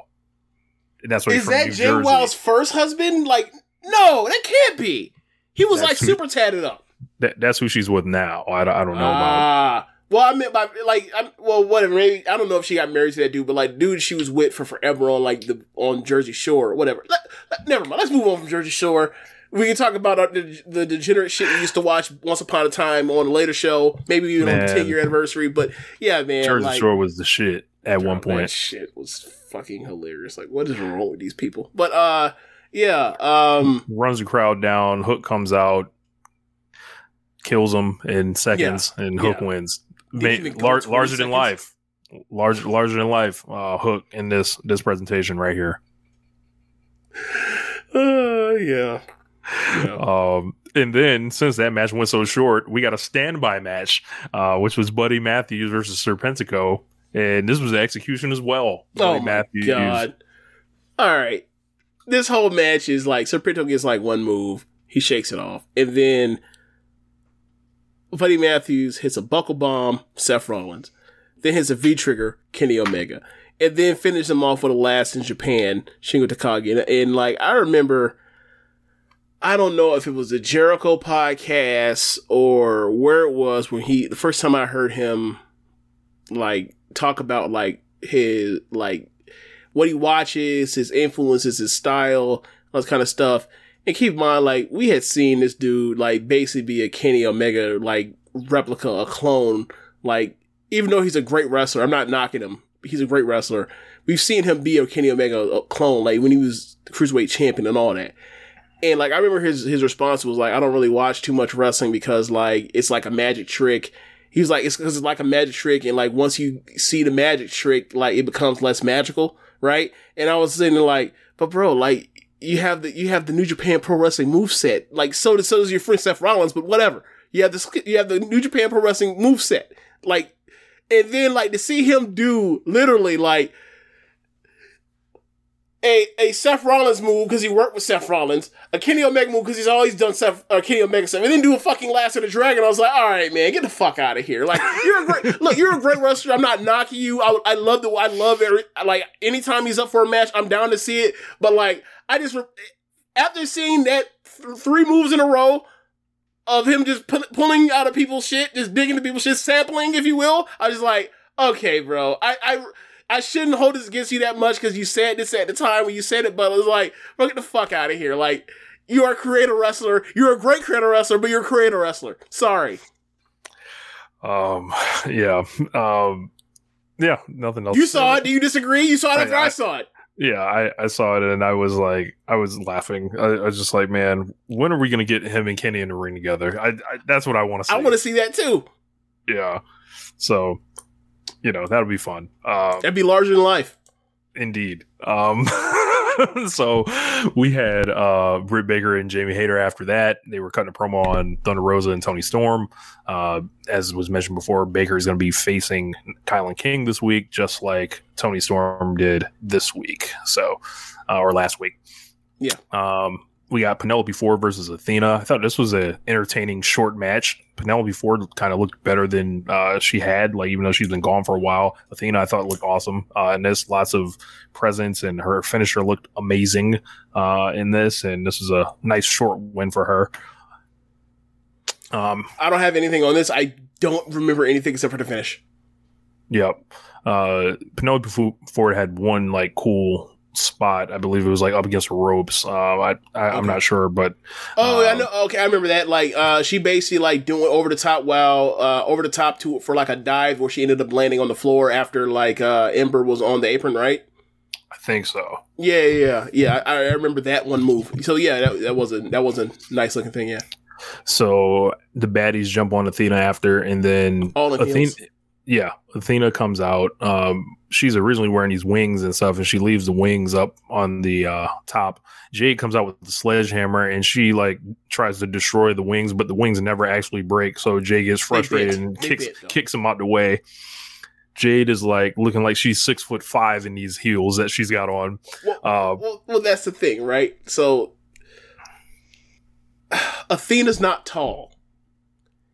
And that's he's Is that New Jay Jersey. Wild's first husband? Like, no, that can't be. He was That's like who- super tatted up. That, that's who she's with now. I, don't- I don't know about. Ah, well, I meant by like, I'm, well, whatever. Maybe I don't know if she got married to that dude, but like, dude, she was with for forever on like the on Jersey Shore or whatever. Let, let- never mind. Let's move on from Jersey Shore. We can talk about uh, the, the degenerate shit we used to watch once upon a time on a later show, maybe even on the ten year anniversary. But yeah, man, Jersey like, Shore was the shit at one that point. shit was fucking hilarious. Like, what is wrong with these people? But uh, yeah, um, Runs the crowd down. Hook comes out, kills him in seconds, and Hook Yeah. wins. Ma- lar- 20 larger than life, larger larger than life. Uh, Hook in this this presentation right here. uh, yeah. Yeah. Um, and then since that match went so short, we got a standby match, uh, which was Buddy Matthews versus Sir Serpentico, and this was the execution as well. Oh Buddy my Matthews. god! All right, this whole match is like Serpento gets like one move, he shakes it off, and then Buddy Matthews hits a buckle bomb, Seth Rollins, then hits a V trigger, Kenny Omega, and then finishes him off with a last in Japan, Shingo Takagi, and, and like I remember. I don't know if it was the Jericho podcast or where it was when he the first time I heard him like talk about like his like what he watches, his influences, his style, all this kind of stuff. And keep in mind, like we had seen this dude like basically be a Kenny Omega like replica, a clone. Like even though he's a great wrestler, I'm not knocking him. He's a great wrestler. We've seen him be a Kenny Omega clone, like when he was the cruiserweight champion and all that. And like I remember his his response was like, I don't really watch too much wrestling because like it's like a magic trick. He was like, it's because it's like a magic trick, and like once you see the magic trick, like it becomes less magical, right? And I was sitting there like, but bro, like you have the you have the New Japan Pro Wrestling move set, like so does so does your friend Seth Rollins, but whatever. You have this, you have the New Japan Pro Wrestling move set, like, and then like to see him do literally like a a Seth Rollins move because he worked with Seth Rollins, a Kenny Omega move because he's always done Seth uh, Kenny Omega stuff, and then do a fucking Last of the Dragon. I was like, all right, man, get the fuck out of here. Like you're a great look, you're a great wrestler. I'm not knocking you. I, I love the I love every like anytime he's up for a match, I'm down to see it. But like I just after seeing that th- three moves in a row of him just pu- pulling out of people's shit, just digging into people's shit, sampling, if you will, I was like, okay, bro, I I I shouldn't hold this against you that much because you said this at the time when you said it, but it was like, bro, get the fuck out of here. Like, you are a creator wrestler. You're a great creator wrestler, but you're a creator wrestler. Sorry. Um, yeah. Um, yeah, nothing else. You saw it. Do you disagree? You saw it after I, I- I saw it. Yeah, I, I saw it and I was like, I was laughing. I, I was just like, man, when are we going to get him and Kenny in the ring together? I, I that's what I want to see. I want to see that too. Yeah. So, you know, that'll be fun. Um, That'd be larger than life. Indeed. Um, so we had uh, Britt Baker and Jamie Hayter after that. They were cutting a promo on Thunder Rosa and Toni Storm. Uh, as was mentioned before, Baker is going to be facing KiLynn King this week, just like Tony Storm did this week. So, uh, or last week. Yeah. Um, we got Penelope Ford versus Athena. I thought this was a entertaining short match. Penelope Ford kind of looked better than uh, she had, like even though she's been gone for a while. Athena, I thought looked awesome, uh, and there's lots of presence, and her finisher looked amazing uh, in this. And this was a nice short win for her. Um, I don't have anything on this. I don't remember anything except for the finish. Yep. Uh, Penelope Ford had one like cool spot. I believe it was like up against ropes. Uh, I, I I'm Okay. not sure, but Oh, I Um, know. Okay, I remember that. Like, uh, she basically like doing over the top while uh, over the top to for like a dive where she ended up landing on the floor after like uh, Ember was on the apron, right? I think so. Yeah, yeah, yeah. I, I remember that one move. So yeah, that, that was a that was a nice looking thing. Yeah. So the baddies jump on Athena after, and then All Athena, heels. Yeah, Athena comes out. Um, she's originally wearing these wings and stuff, and she leaves the wings up on the uh, top. Jade comes out with the sledgehammer, and she like tries to destroy the wings, but the wings never actually break. So Jade gets frustrated and They kicks bit, kicks him out the way. Jade is like looking like she's six foot five in these heels that she's got on. Well, Uh, well, well, that's the thing, right? So Athena's not tall.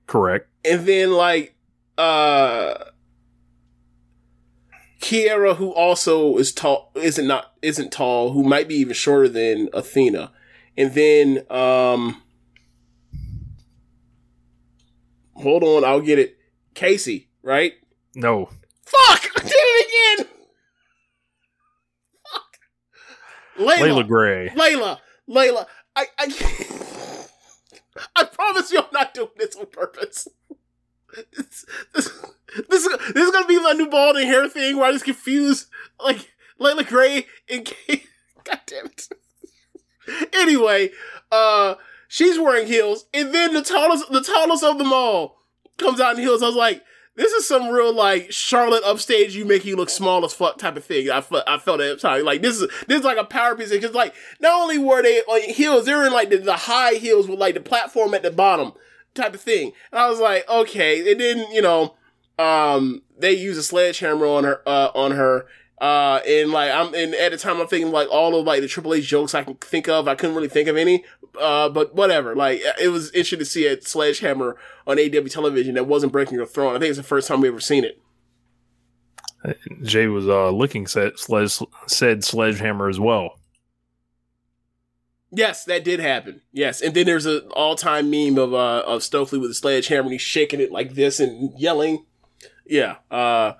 Correct. and then like uh Kiera, who also is tall, isn't not isn't tall, who might be even shorter than Athena, and then um, hold on, I'll get it. Casey, right? No, Fuck, I did it again. Fuck, Leila, Leila Grey. Leila, Leila. I, I, I promise you, I'm not doing this on purpose. This, this, this, is- gonna be my new balding hair thing where I just confuse like Leila Grey and Kate. God damn it. Anyway, uh, she's wearing heels, and then the tallest, the tallest of them all comes out in heels. I was like, this is some real like Charlotte upstage, you make you look small as fuck type of thing. I felt, I felt at time like this is this is like a power piece because like not only were they on heels, they're in like the, the high heels with like the platform at the bottom type of thing. And I was like, okay. it didn't, you know, um, they use a sledgehammer on her, uh, on her. Uh, and like I'm, and at the time I'm thinking like all of like the Triple H jokes I can think of. I couldn't really think of any. Uh, but whatever. Like it was interesting to see a sledgehammer on AW television that wasn't breaking her throne. I think it's the first time we ever seen it. Jay was uh, licking said, sledge, said sledgehammer as well. Yes, that did happen. Yes, and then there's an all-time meme of uh of Stokely with a sledgehammer and he's shaking it like this and yelling. Yeah, uh,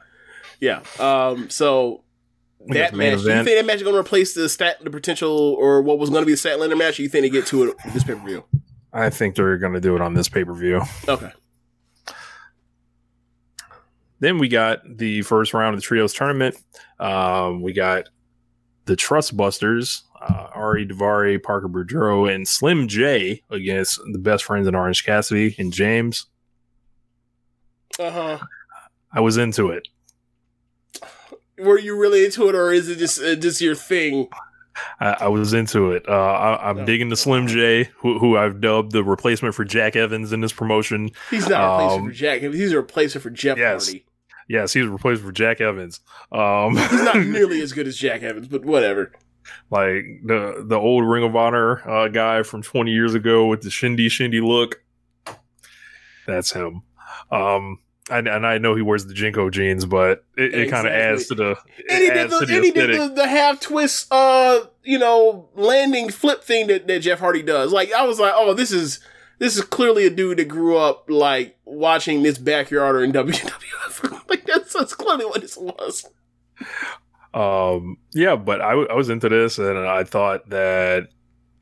yeah. Um, so that match. Do you think that match is going to replace the stat, the potential, or what was going to be the Statlander match? Or you think they get to it this pay per view? I think they're going to do it on this pay per view. Okay. Then we got the first round of the trios tournament. Um, we got the Trust Busters uh, Ari Daivari, Parker Boudreaux, and Slim J against the best friends in Orange Cassidy and James. Uh huh. I was into it. Were you really into it, or is it just uh, just your thing? I, I was into it. Uh, I, I'm No. digging the Slim J, who, who I've dubbed the replacement for Jack Evans in this promotion. He's not a replacement Um, for Jack. He's a replacement for Jeff yes. Hardy. Yes, he's replaced for Jack Evans. Um, He's not nearly as good as Jack Evans, but whatever. Like the the old Ring of Honor uh, guy from 20 years ago with the shindy shindy look. That's him. Um, and, and I know he wears the JNCO jeans, but it, it kind of adds to the And he did the, he did the, the half twist, uh, you know, landing flip thing that, that Jeff Hardy does. Like I was like, oh, this is this is clearly a dude that grew up like watching this backyarder in WWF. like that's that's clearly what this was. Um, yeah, but I, w- I was into this and I thought that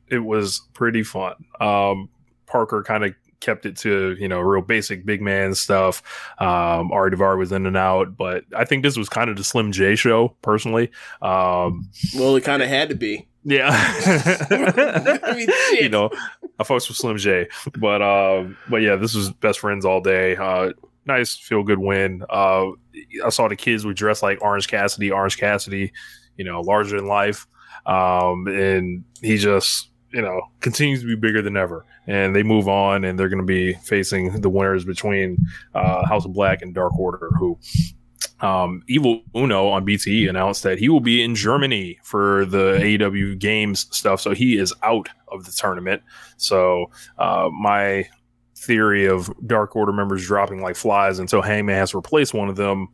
it was pretty fun. Um, Parker kind of kept it to, you know, real basic big man stuff. Um, Ari Daivari was in and out, but I think this was kind of the Slim J show personally. Um, Well, it kind of had to be. yeah. I mean, you know, I fucks with Slim J, but um, but yeah, this was best friends all day. Uh, nice feel good win. Uh, I saw the kids would dressed like Orange Cassidy, Orange Cassidy, you know, larger than life. Um, and he just, you know, continues to be bigger than ever. And they move on, and they're going to be facing the winners between uh, House of Black and Dark Order, who um, Evil Uno on BTE announced that he will be in Germany for the AEW games stuff. So he is out of the tournament. So uh, my theory of Dark Order members dropping like flies and so Hangman has to replace one of them,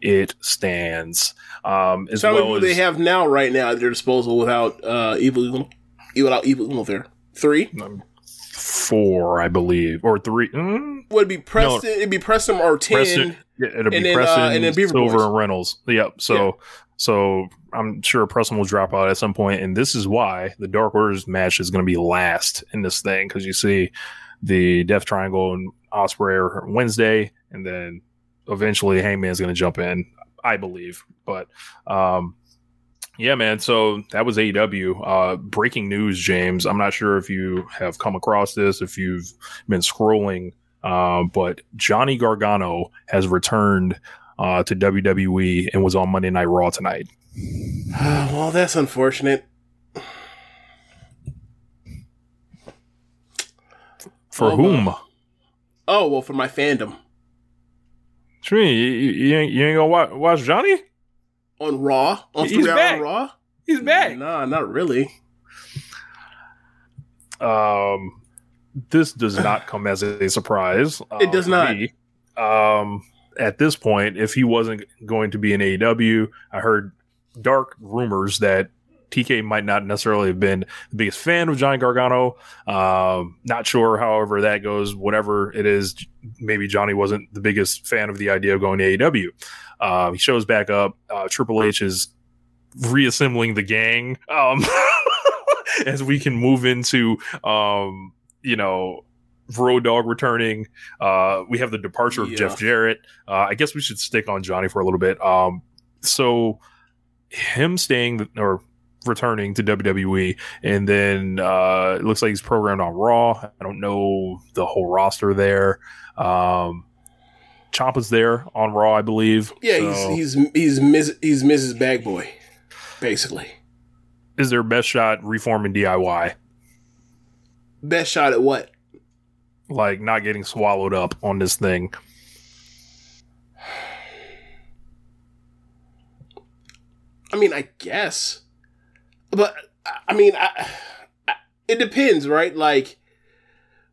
it stands. Um, as So how many well as they have now, right now, at their disposal without uh, evil, without evil Uno there? Three um, four, I believe, or three. Mm, would be Preston. It'd be Preston or ten. Preston, yeah, it'll be then, uh, Preston, and then Beaver Silver, Boys. and Reynolds. Yep. So, Yeah. so I'm sure Preston will drop out at some point, and this is why the Dark Orders match is going to be last in this thing because you see the Death Triangle and Ospreay Wednesday, and then eventually Hangman's going to jump in, I believe. But um, yeah, man. So that was AEW. Uh, breaking news, James. I'm not sure if you have come across this, if you've been scrolling, um, but Johnny Gargano has returned uh, to WWE and was on Monday Night Raw tonight. well, that's unfortunate. For Oh, whom? Oh well, for my fandom What you? You, ain't, you ain't gonna watch, watch Johnny? on Raw on He's back. Raw. He's back. Nah, not really. Um, this does not come as a surprise. uh, It does not. me. Um, at this point, if he wasn't going to be in AEW, I heard dark rumors that TK might not necessarily have been the biggest fan of Johnny Gargano. Um, not sure, however, that goes. Whatever it is, maybe Johnny wasn't the biggest fan of the idea of going to AEW. Uh, he shows back up. Uh, Triple H is reassembling the gang um, as we can move into, um, you know, Road Dog returning. Uh, we have the departure of Yeah. Jeff Jarrett. Uh, I guess we should stick on Johnny for a little bit. Um, so him staying or returning to WWE, and then uh, it looks like he's programmed on Raw. I don't know the whole roster there. Um, Ciampa's there on Raw, I believe. Yeah, So- he's he's he's Ms., he's Mrs. Bag Boy, basically. is their best shot reforming DIY, Best shot at what? like not getting swallowed up on this thing. I mean, I guess, but I- mean, I, I, it depends, right? Like,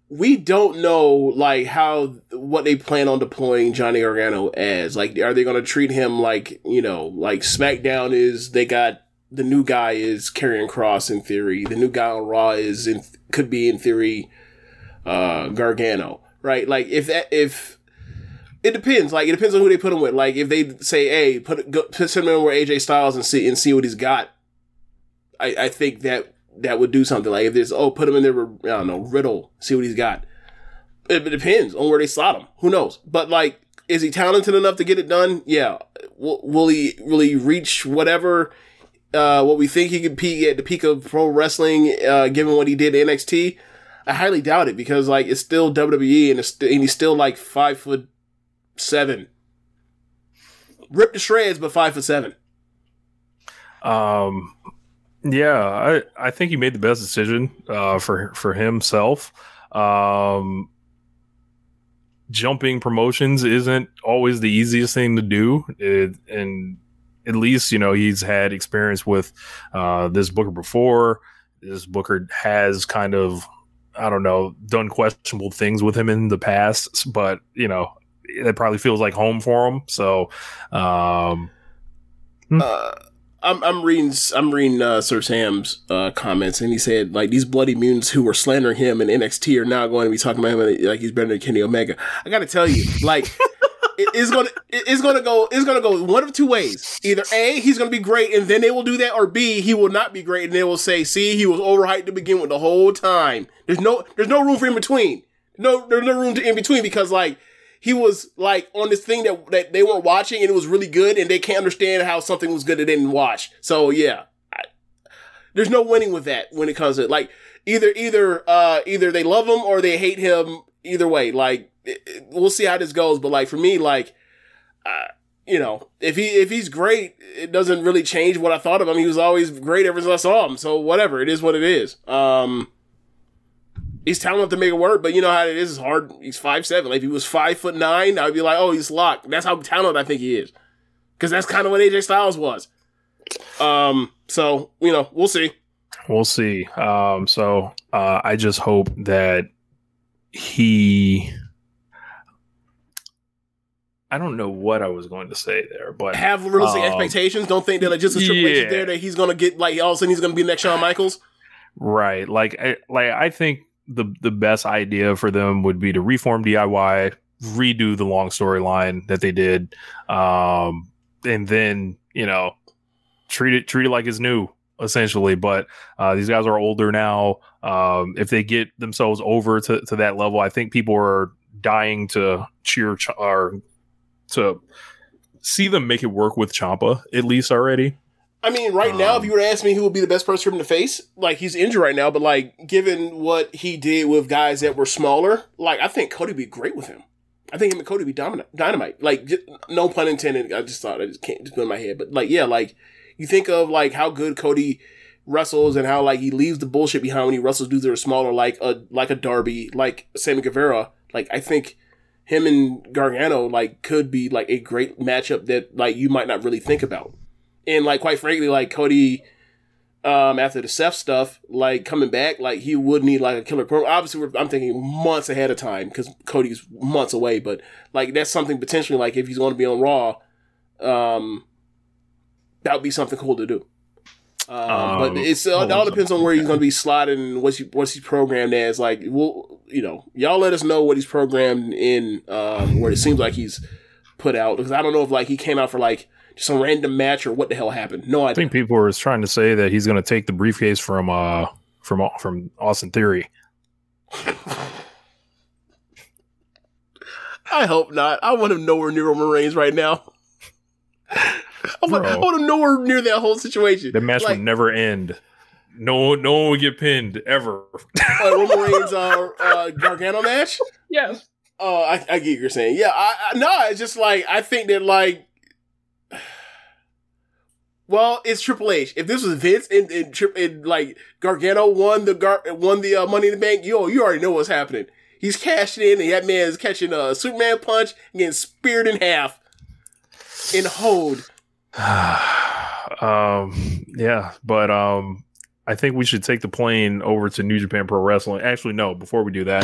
we don't know like how what they plan on deploying Johnny Gargano as. Like, are they going to treat him like you know, like SmackDown is? They got the new guy is Karrion Kross in theory. The new guy on Raw is in could be in theory uh Gargano, right? Like if that if it depends. Like it depends on who they put him with. Like if they say, "Hey, put go, put him in with AJ Styles and see and see what he's got," I, I think that that would do something. Like if there's oh, put him in there I don't know Riddle, see what he's got. It, it depends on where they slot him. Who knows? But like, is he talented enough to get it done? Yeah. Will, will he he reach whatever? uh, what we think he could be at the peak of pro wrestling, uh, given what he did in NXT, I highly doubt it because like it's still WWE and it's st- and he's still like five foot seven, ripped to shreds, but five foot seven. Um, yeah, I I think he made the best decision uh, for for himself. Um, jumping promotions isn't always the easiest thing to do, it, and at least you know he's had experience with uh, this Booker before. This Booker has kind of I don't know done questionable things with him in the past, but you know it probably feels like home for him. So, um, Uh, I'm I'm reading I'm reading uh, Sir Sam's uh, comments, and he said like these bloody mutants who were slandering him in NXT are now going to be talking about him like he's better than Kenny Omega. I got to tell you, like. it- It's gonna it's gonna go it's gonna go one of two ways. Either A, he's gonna be great and then they will do that, or B, he will not be great and they will say, see, he was overhyped to begin with the whole time. There's no there's no room for in between. No there's no room to in between because like he was like on this thing that, that they weren't watching and it was really good and they can't understand how something was good they didn't watch. So yeah, I, there's no winning with that when it comes to like either either uh either they love him or they hate him. Either way, like it, it- we'll see how this goes. But like for me, like uh, you know, if he if he's great, it doesn't really change what I thought of him. He was always great ever since I saw him. So whatever, it is what it is. Um. He's talented to make it work, but you know how it is. It's hard. He's five seven. Like if he was five foot nine, I'd be like, oh, he's locked. That's how talented I think he is, because that's kind of what AJ Styles was. Um. So you know, we'll see. We'll see. Um, so uh, I just hope that he. I don't know what I was going to say there, but Have realistic um, expectations. Don't think that like, just a Triple H is there that he's gonna get like all of a sudden he's gonna be the next Shawn Michaels. Right. Like I like I think the the best idea for them would be to reform DIY, redo the long storyline that they did, um, and then you know treat it treat it like it's new essentially. But uh, these guys are older now. Um, if they get themselves over to, to that level, I think people are dying to cheer Ch- or to see them make it work with Ciampa at least already. I mean, right now, if um, you were to ask me who would be the best person for him to face, like he's injured right now, but like given what he did with guys that were smaller, like I think Cody would be great with him. I think him and Cody would be dominant, dynamite. Like, j- no pun intended. I just thought I just can't just put in my head, but like, yeah, like you think of like how good Cody wrestles and how like he leaves the bullshit behind when he wrestles dudes that are smaller, like a like a Darby, like Sammy Guevara. Like I think him and Gargano like could be like a great matchup that like you might not really think about. And like quite frankly, like Cody, um, after the Seth stuff, like coming back, like he would need like a killer promo. Obviously, we're, I'm thinking months ahead of time because Cody's months away. But like that's something potentially like if he's going to be on Raw, um, that would be something cool to do. Um, but Um, it's uh, it all depends on where he's going to be slotted and what's he, what's he programmed as. Like, we'll you know, y'all let us know what he's programmed in, um, where it seems like he's put out because I don't know if like he came out for like just some random match or what the hell happened. No I think people are trying to say that he's going to take the briefcase from uh from from Austin Theory. I hope not. I want him nowhere near Roman Reigns right now. I want, I Bro. want him nowhere near that whole situation. The match like, would never end. No, no one would get pinned ever. uh, Roman Reigns uh, uh, Gargano match. yes. Oh, I, I get what you're saying. Yeah, I, I no, it's just like I think that like, well, it's Triple H. If this was Vince and, and, and like Gargano won the Gar won the uh, Money in the Bank, yo, you already know what's happening. He's cashing in, and that man is catching a Superman punch and getting speared in half in hold. um. Yeah, but um, I think we should take the plane over to New Japan Pro Wrestling. Actually, no. Before we do that,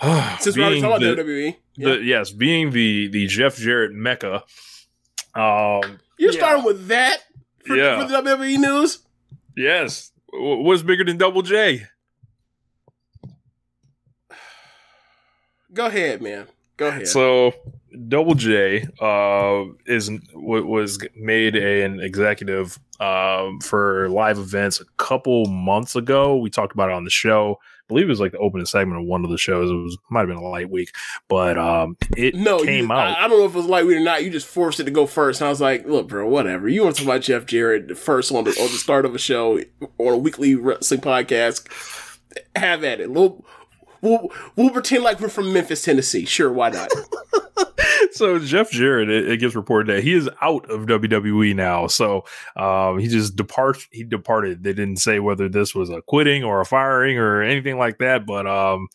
Since we're already Being talking about the- WWE, The, yes, being the the Jeff Jarrett mecca. Um, you're starting with that for, Yeah. for the WWE news. yes, W- what's bigger than Double J? Go ahead, man. Go ahead. So Double J uh, is was made an executive um, for live events a couple months ago. We talked about it on the show. I believe it was like the opening segment of one of the shows. It was might have been a light week, but um, it no, came you, out. I, I don't know if it was lightweight or not. You just forced it to go first, and I was like, "Look, bro, whatever. You want to talk about Jeff Jarrett first on the on the start of a show on a weekly wrestling podcast? Have at it. We'll, we'll, we'll pretend like we're from Memphis, Tennessee. Sure, why not? so Jeff Jarrett, it, it gets reported that he is out of WWE now. So um, he just depart. He departed. They didn't say whether this was a quitting or a firing or anything like that. But um,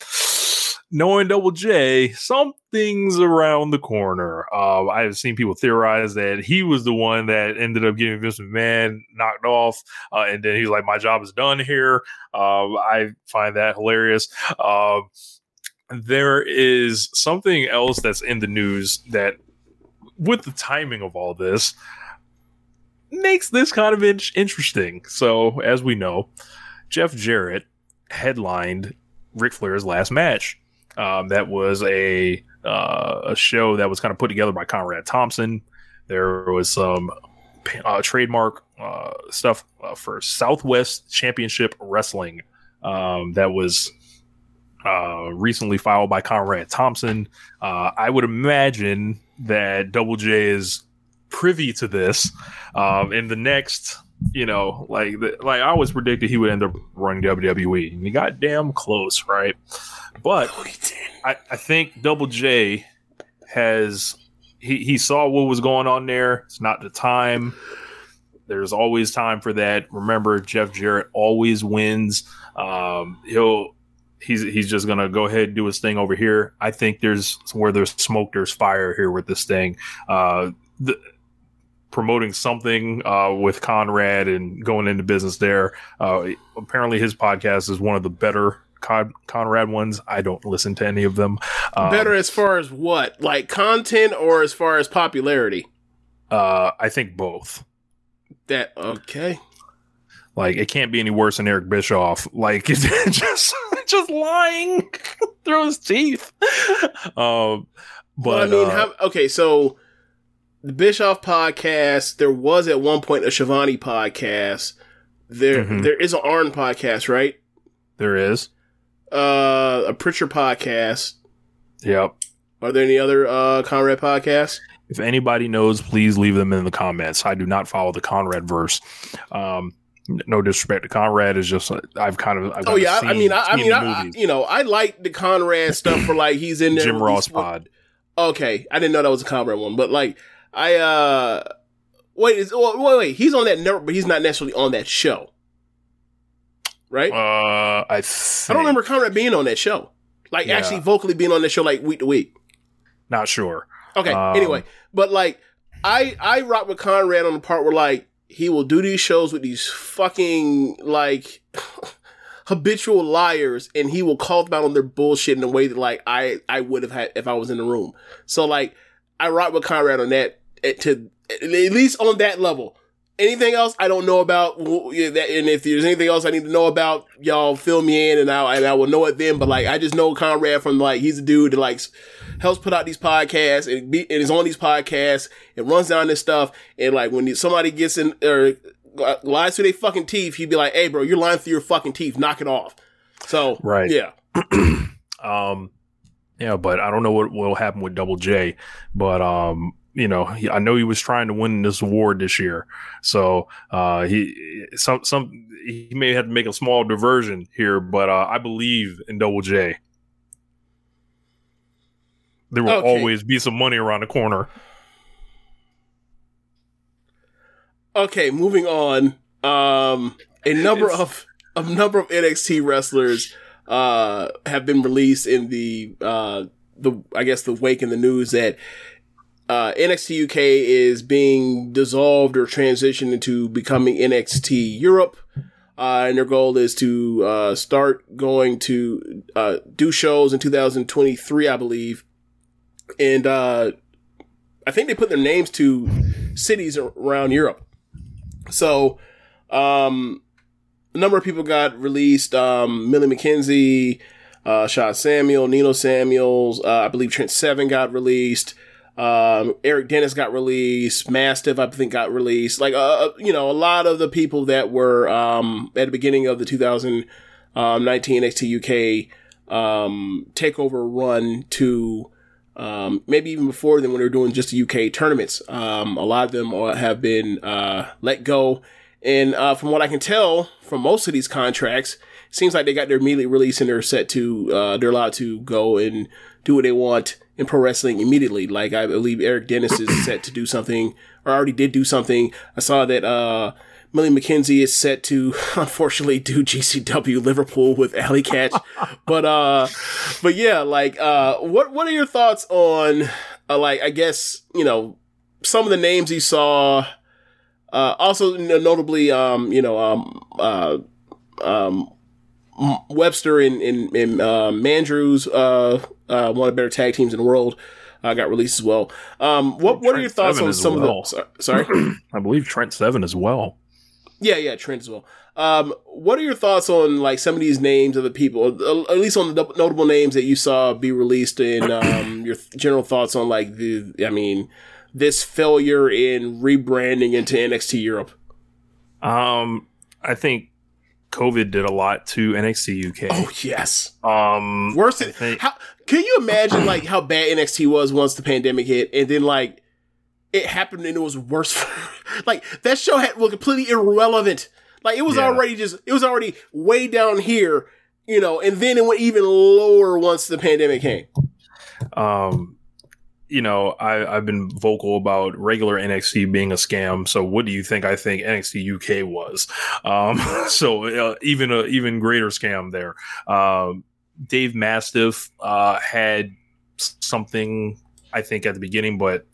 knowing Double J, something's around the corner. Uh, I have seen people theorize that he was the one that ended up getting Vince McMahon knocked off, uh, and then he's like, "My job is done here." Um, I find that hilarious. Um, there is something else that's in the news that, with the timing of all this, makes this kind of in- interesting. So, as we know, Jeff Jarrett headlined Ric Flair's last match. Um, that was a uh, a show that was kind of put together by Conrad Thompson. There was some uh, trademark uh, stuff uh, for Southwest Championship Wrestling um, that was uh, recently filed by Conrad Thompson. Uh, I would imagine that Double J is privy to this. Um, in the next, you know, like the, like I always predicted he would end up running WWE, and he got damn close, right? But I, I think Double J has he, he saw what was going on there. It's not the time. There's always time for that. Remember, Jeff Jarrett always wins. Um, he'll he's he's just gonna go ahead and do his thing over here. I think there's where there's smoke, there's fire here with this thing. Uh, the, promoting something uh, with Conrad and going into business there. Uh, apparently, his podcast is one of the better Con- Conrad ones. I don't listen to any of them. Um, Better as far as what, like content, or as far as popularity? Uh, I think both. That okay. Like it can't be any worse than Eric Bischoff. Like just just lying through his teeth. Um, but Well, I mean, uh, how, okay, so the Bischoff podcast, there was at one point a Schiavone podcast. There, Mhm. there is an Arn podcast, right? there is. Uh, a Prichard podcast. Yep. Are there any other uh Conrad podcasts? If anybody knows, please leave them in the comments. I do not follow the Conrad verse. Um, no disrespect to Conrad. Is just uh, I've kind of I've Oh yeah, I, I mean, I, I mean, I, you know, I like the Conrad stuff for like he's in there. Jim Ross pod. Okay, I didn't know that was a Conrad one, but like I uh wait, is, wait, wait, wait, he's on that network, but he's not necessarily on that show, right? Uh, I I don't remember Conrad being on that show, like Yeah. actually vocally being on that show, like week to week. Not sure. Okay, Um, anyway, but like I I rock with Conrad on the part where like he will do these shows with these fucking like habitual liars and he will call them out on their bullshit in a way that like I I would have had if I was in the room. So like I rock with Conrad on that eh, to at least on that level. Anything else I don't know about, w- yeah, that- and if there's anything else I need to know about, y'all fill me in, and I and I will know it then. But like, I just know Conrad from like he's a dude that like helps put out these podcasts and be and is on these podcasts and runs down this stuff. And like when somebody gets in or uh, lies through their fucking teeth, he'd be like, "Hey, bro, you're lying through your fucking teeth. Knock it off." So Right. yeah, Um, yeah, but I don't know what will happen with Double J. But um, you know, he, I know he was trying to win this award this year, so uh, he some some he may have to make a small diversion here, but uh, I believe in Double J. There will Okay. always be some money around the corner. Okay, moving on. Um, a number of a number of NXT wrestlers uh have been released in the uh the I guess the wake in the news that uh NXT UK is being dissolved or transitioned into becoming NXT Europe. Uh, and their goal is to uh, start going to uh, do shows in 2023, I believe. And uh, I think they put their names to cities around Europe. So, um, a number of people got released. Um, Millie McKenzie, uh, Sean Samuel, Nino Samuels, uh, I believe Trent Seven got released. Um, Eddie Dennis got released. Mastiff, I think, got released. Like, uh, you know, a lot of the people that were, um, at the beginning of the 2019 NXT UK, um, takeover run to, um, maybe even before then when they were doing just the UK tournaments. Um, a lot of them have been uh, let go. And uh, from what I can tell from most of these contracts, it seems like they got their immediate release and they're set to, uh, they're allowed to go and do what they want in pro wrestling immediately. Like I believe Eddie Dennis is set to do something or already did do something. I saw that, uh, Millie McKenzie is set to unfortunately do GCW Liverpool with Alley Catch. but uh but yeah, like uh what what are your thoughts on uh, like I guess, you know, some of the names you saw uh also notably um you know um uh um Webster and and, and uh, Mandrews uh uh one of the better tag teams in the world uh, got released as well. Um what what are your thoughts Seven on some well. of the sorry? I believe Trent Seven as well. Yeah, yeah, Trent as well. Um, what are your thoughts on like some of these names of the people, uh, at least on the notable names that you saw be released, and um, your general thoughts on like the, I mean, this failure in rebranding into NXT Europe? Um, I think COVID did a lot to NXT UK. Oh yes, Um, worse than think- how? Can you imagine like how bad NXT was once the pandemic hit, and then like it happened and it was worse. like that show had was completely irrelevant. Like it was Yeah. already just it was already way down here, you know, and then it went even lower once the pandemic came. um, you know, I, I've been vocal about regular NXT being a scam. So, what do you think? I think NXT UK was. Um, so uh, even a even greater scam there. Um, Dave Mastiff uh, had something I think at the beginning, but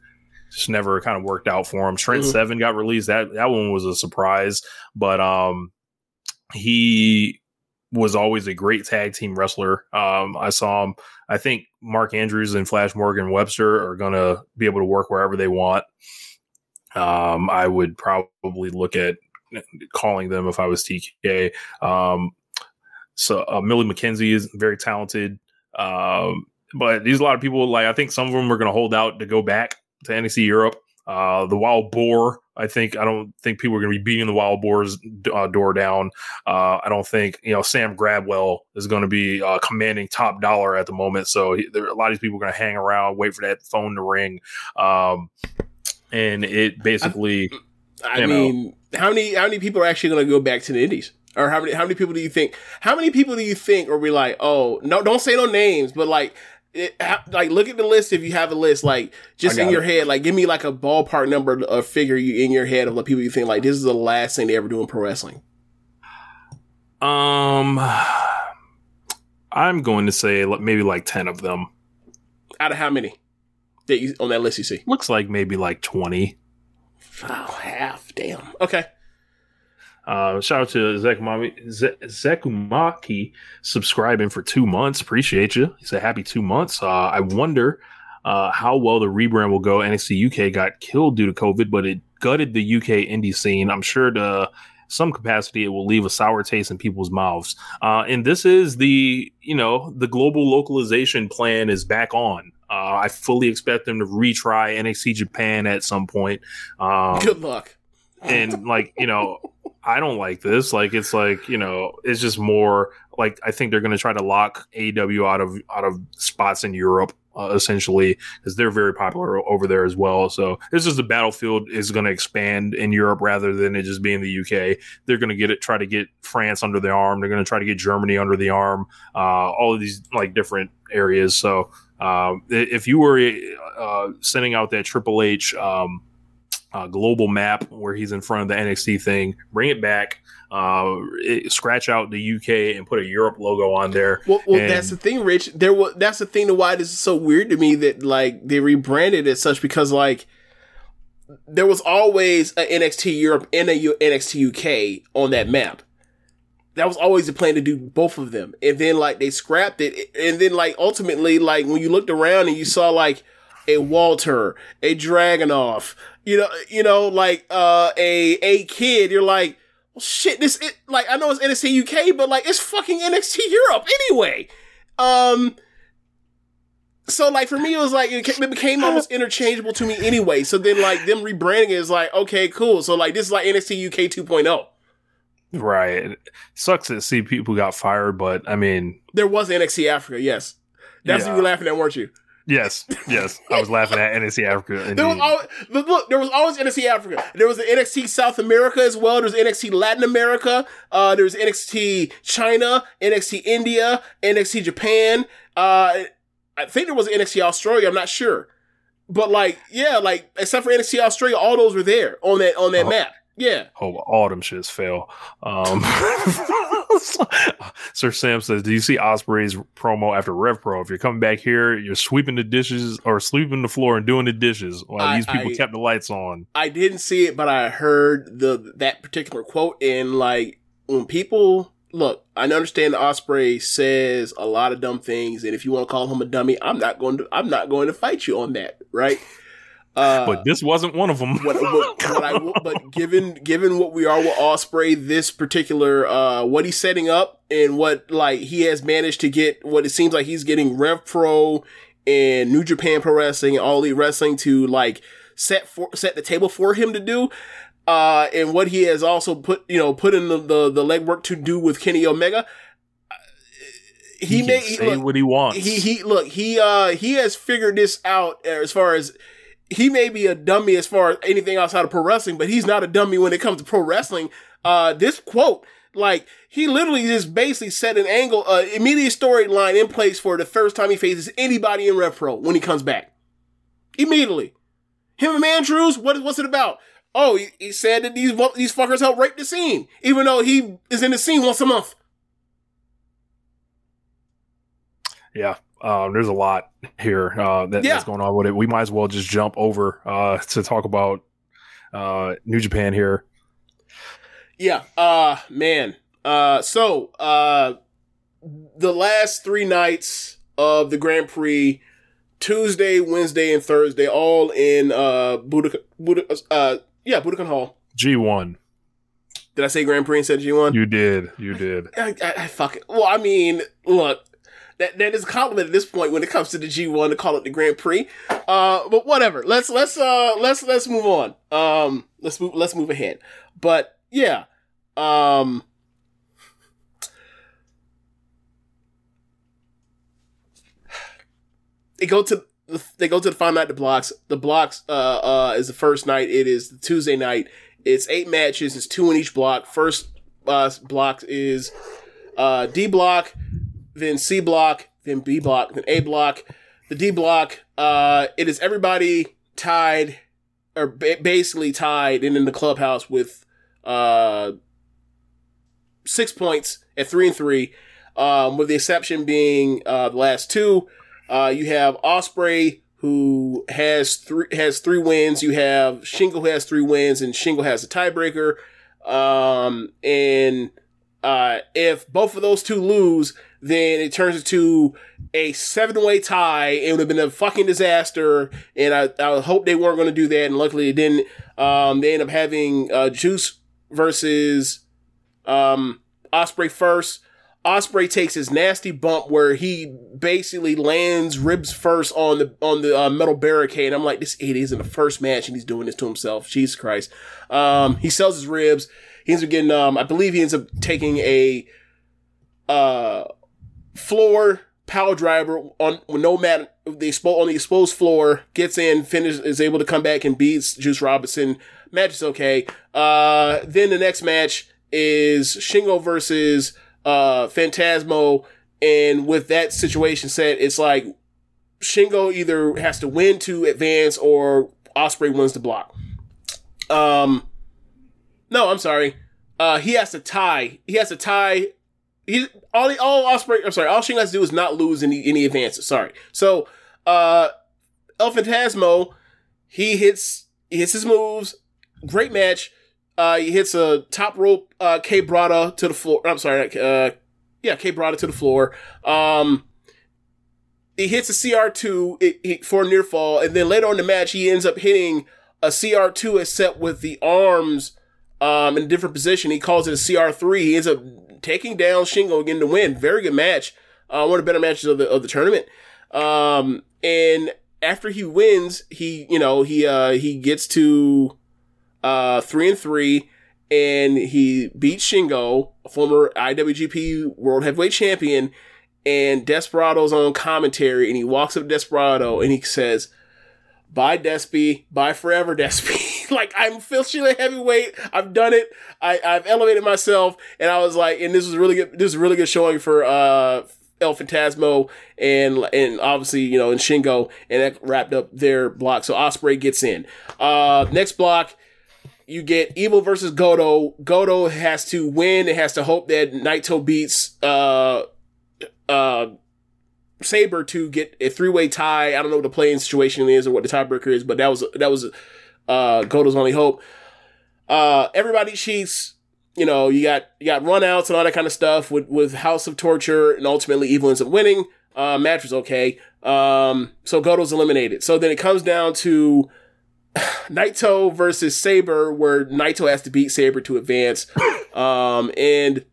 just never kind of worked out for him. Trent Mhm. Seven got released. That that one was a surprise, but um, he was always a great tag team wrestler. Um, I saw him. I think Mark Andrews and Flash Morgan Webster are going to be able to work wherever they want. Um, I would probably look at calling them if I was TK. Um, so uh, Millie McKenzie is very talented. Um, but these a lot of people like I think some of them are going to hold out to go back to NXT Europe. Uh, the Wild Boar, I think I don't think people are going to be beating the Wild Boar's uh, door down. Uh, I don't think you know Sam Gradwell is going to be uh, commanding top dollar at the moment. So he, there, a lot of these people are going to hang around, wait for that phone to ring, um, and it basically. I know. mean, how many how many people are actually going to go back to the Indies? Or how many how many people do you think? How many people do you think are we like? Oh no, don't say no names, but like. It, like look at the list if you have a list like just in your it. head like give me like a ballpark number of figure you in your head of the people you think like this is the last thing they ever do in pro wrestling Um, I'm going to say maybe like ten of them. out of how many that you on that list you see Looks like maybe like twenty. oh half damn okay Uh, shout out to Zekumaki, Ze- Zekumaki subscribing for two months. Appreciate you. He said happy two months. Uh, I wonder uh, how well the rebrand will go. NXT UK got killed due to COVID, but it gutted the UK indie scene. I'm sure to some capacity it will leave a sour taste in people's mouths. Uh, and this is the you know the global localization plan is back on. Uh, I fully expect them to retry NXT Japan at some point. Um, Good luck. and like you know i don't like this. Like it's like you know it's just more like i think they're going to try to lock aw out of out of spots in europe uh, essentially because they're very popular over there as well. So this is the battlefield is going to expand in europe rather than it just being the uk they're going to get it try to get france under the arm. They're going to try to get germany under the arm uh, all of these like different areas. So i- if you were uh, sending out that triple h um, uh, global map where he's in front of the NXT thing. Bring it back. Uh, it, scratch out the UK and put a Europe logo on there. Well, well And- that's the thing, Rich. There was that's the thing to why this is so weird to me that like they rebranded it such because like there was always a NXT Europe and a U- NXT UK on that map. That was always the plan to do both of them, and then like they scrapped it, and then like ultimately like when you looked around and you saw like a Walter, a Dragunov, you know, you know, like uh a a kid, you're like, well, shit, this it like I know it's NXT UK, but like it's fucking NXT Europe anyway. Um, so like for me, it was like it became almost interchangeable to me anyway. So then like them rebranding is like okay, cool. So like this is like NXT UK 2.0. right. It sucks to see people got fired, but I mean, There was NXT Africa, yes. That's Yeah. what you were laughing at, weren't you? Yes, yes. I was laughing at NXT Africa. There was always, look, there was always NXT Africa. There was the NXT South America as well. There's NXT Latin America. Uh, there's NXT China, NXT India, NXT Japan. Uh, I think there was NXT Australia. I'm not sure, but like, yeah, like except for NXT Australia, all those were there on that on that Oh. map. Yeah. Oh, all them shits fell. Um, Sir Sam says, "Do you see Ospreay's promo after Rev Pro? If you're coming back here, you're sweeping the dishes or sweeping the floor and doing the dishes while I- these people I- kept the lights on." I didn't see it, but I heard the that particular quote. And like when people look, I understand Ospreay says a lot of dumb things, and if you want to call him a dummy, I'm not going to. I'm not going to fight you on that, right? Uh, but this wasn't one of them. what, what, what I but given given what we are with Ospreay, this particular uh what he's setting up and what like he has managed to get what it seems like he's getting Rev Pro and New Japan Pro Wrestling and All Elite Wrestling to like set for set the table for him to do. Uh, and what he has also put, you know, put in the, the, the legwork to do with Kenny Omega. Uh, He, he, may say look, what he wants. he he look he uh he has figured this out as far as he may be a dummy as far as anything outside of pro wrestling, but he's not a dummy when it comes to pro wrestling. Uh, this quote, like he literally just basically set an angle, uh, immediate storyline in place for the first time he faces anybody in Rev Pro when he comes back. Immediately, him and Andrews, what what's it about? Oh, he, he said that these these fuckers help rape the scene, even though he is in the scene once a month. yeah, um, there's a lot here uh, that, Yeah. that's going on with it. We might as well just jump over uh, to talk about uh, New Japan here. Yeah, uh man. Uh so uh the last 3 nights of the Grand Prix Tuesday, Wednesday and Thursday all in uh Budokan Budo, uh yeah, Budokan Hall. G1, Did I say Grand Prix instead of G1? you did, you did. I, I, I fuck it. Well, I mean, look, that that is a compliment at this point when it comes to the G1 to call it the Grand Prix. Uh, but whatever. Let's let's uh let's let's move on. Um, let's move let's move ahead. But yeah, um. They go to they go to the final night. The blocks. The blocks uh, uh, is the first night. It is the Tuesday night. It's eight matches. It's two in each block. First uh, block is uh, D block, then C block, then B block, then A block. The D block, uh, it is everybody tied, or ba- basically tied, and in the clubhouse with uh, six points at three and three, um, with the exception being uh, the last two. Uh, you have Ospreay who has three has three wins. You have Shingo who has three wins, and Shingo has a tiebreaker. Um, and uh, if both of those two lose, then it turns into a seven way tie. It would have been a fucking disaster. And I, I hope they weren't going to do that. And luckily it didn't. Um, they end up having uh, Juice versus um, Ospreay first. Ospreay takes his nasty bump where he basically lands ribs first on the on the uh, metal barricade. I'm like, this idiot is in the first match and he's doing this to himself. Jesus Christ. Um, he sells his ribs. He ends up getting, um, I believe he ends up taking a uh, floor power driver on no mat the expo- on the exposed floor. Gets in, finishes, is able to come back and beats Juice Robinson. Match is okay. Uh, then the next match is Shingo versus uh, Phantasmo. And with that situation set, it's like Shingo either has to win to advance or Ospreay wins the block. Um, no, I'm sorry. Uh, he has to tie. He has to tie. He all the all Ospreay. I'm sorry. All Shingo has to do is not lose any any advances. Sorry. So, uh, El Phantasmo, he hits he hits his moves. Great match. Uh, he hits a top rope uh, quebrada to the floor. I'm sorry. Uh, yeah, quebrada to the floor. Um, he hits a CR2 it, it, for a near fall, and then later on the match, he ends up hitting a CR2 except with the arms um, in a different position. He calls it a CR3. He ends up taking down Shingo again to win. Very good match. Uh, one of the better matches of the of the tournament. Um, and after he wins, he you know he uh, he gets to uh, three and three, and he beats Shingo, former IWGP World Heavyweight Champion, and Desperado's on commentary, and he walks up to Desperado and he says, "Bye, Despy. Bye forever, Despy." like I'm officially heavyweight. I've done it. I, I've elevated myself, and I was like, and this was really good. This was really good showing for uh, El Phantasmo and and obviously you know and Shingo, and that wrapped up their block. So Ospreay gets in. Uh, next block you get Evil versus Goto. Goto has to win. It has to hope that Naito beats uh uh Sabre to get a three way tie. I don't know what the playing situation is or what the tiebreaker is, but that was that was uh Goto's only hope. Uh everybody cheats. You know, you got you got runouts and all that kind of stuff with with House of Torture, and ultimately Evil ends up winning. Uh, match was okay. Um, so Goto's eliminated. So then it comes down to Naito versus Sabre, where Naito has to beat Sabre to advance. Um, and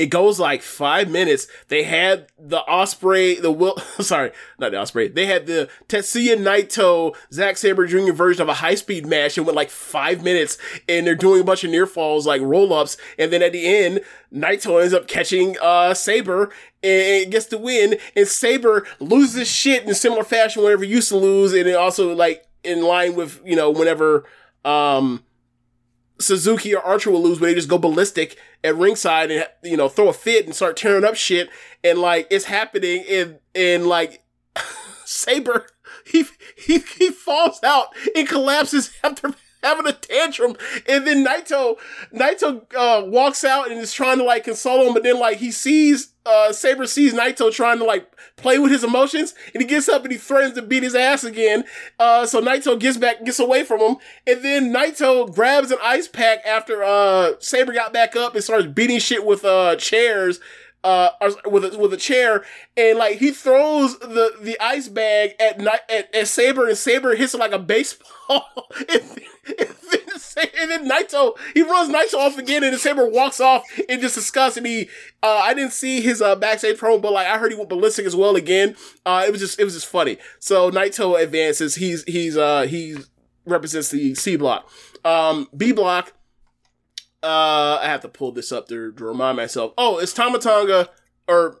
it goes like five minutes. They had the Ospreay, the will, sorry, not the Ospreay. They had the Tetsuya Naito, Zack Sabre Jr. version of a high speed match. It went like five minutes and they're doing a bunch of near falls, like roll ups. And then at the end, Naito ends up catching, uh, Sabre and gets the win. And Sabre loses shit in similar fashion whenever he used to lose. And it also like, in line with, you know, whenever, um, Suzuki or Archer will lose, but they just go ballistic at ringside and, you know, throw a fit and start tearing up shit. And like, it's happening and, and like, Sabre, he, he, he falls out and collapses after having a tantrum. And then Naito, Naito, uh, walks out and is trying to like console him, but then like he sees, uh, Sabre sees Naito trying to like play with his emotions and he gets up and he threatens to beat his ass again. Uh, so Naito gets back, gets away from him. And then Naito grabs an ice pack after, uh, Sabre got back up and starts beating shit with, uh, chairs uh, with a, with a chair, and like he throws the the ice bag at at, at Sabre, and Sabre hits it like a baseball, and, and, then, and then Naito he runs Naito off again, and Sabre walks off in just disgust. And he, uh, I didn't see his uh, backstage promo, but like I heard he went ballistic as well again. Uh, it was just it was just funny. So Naito advances. He's he's uh he represents the C block. Um, B block uh, I have to pull this up to, to remind myself. Oh, it's Tama Tonga, or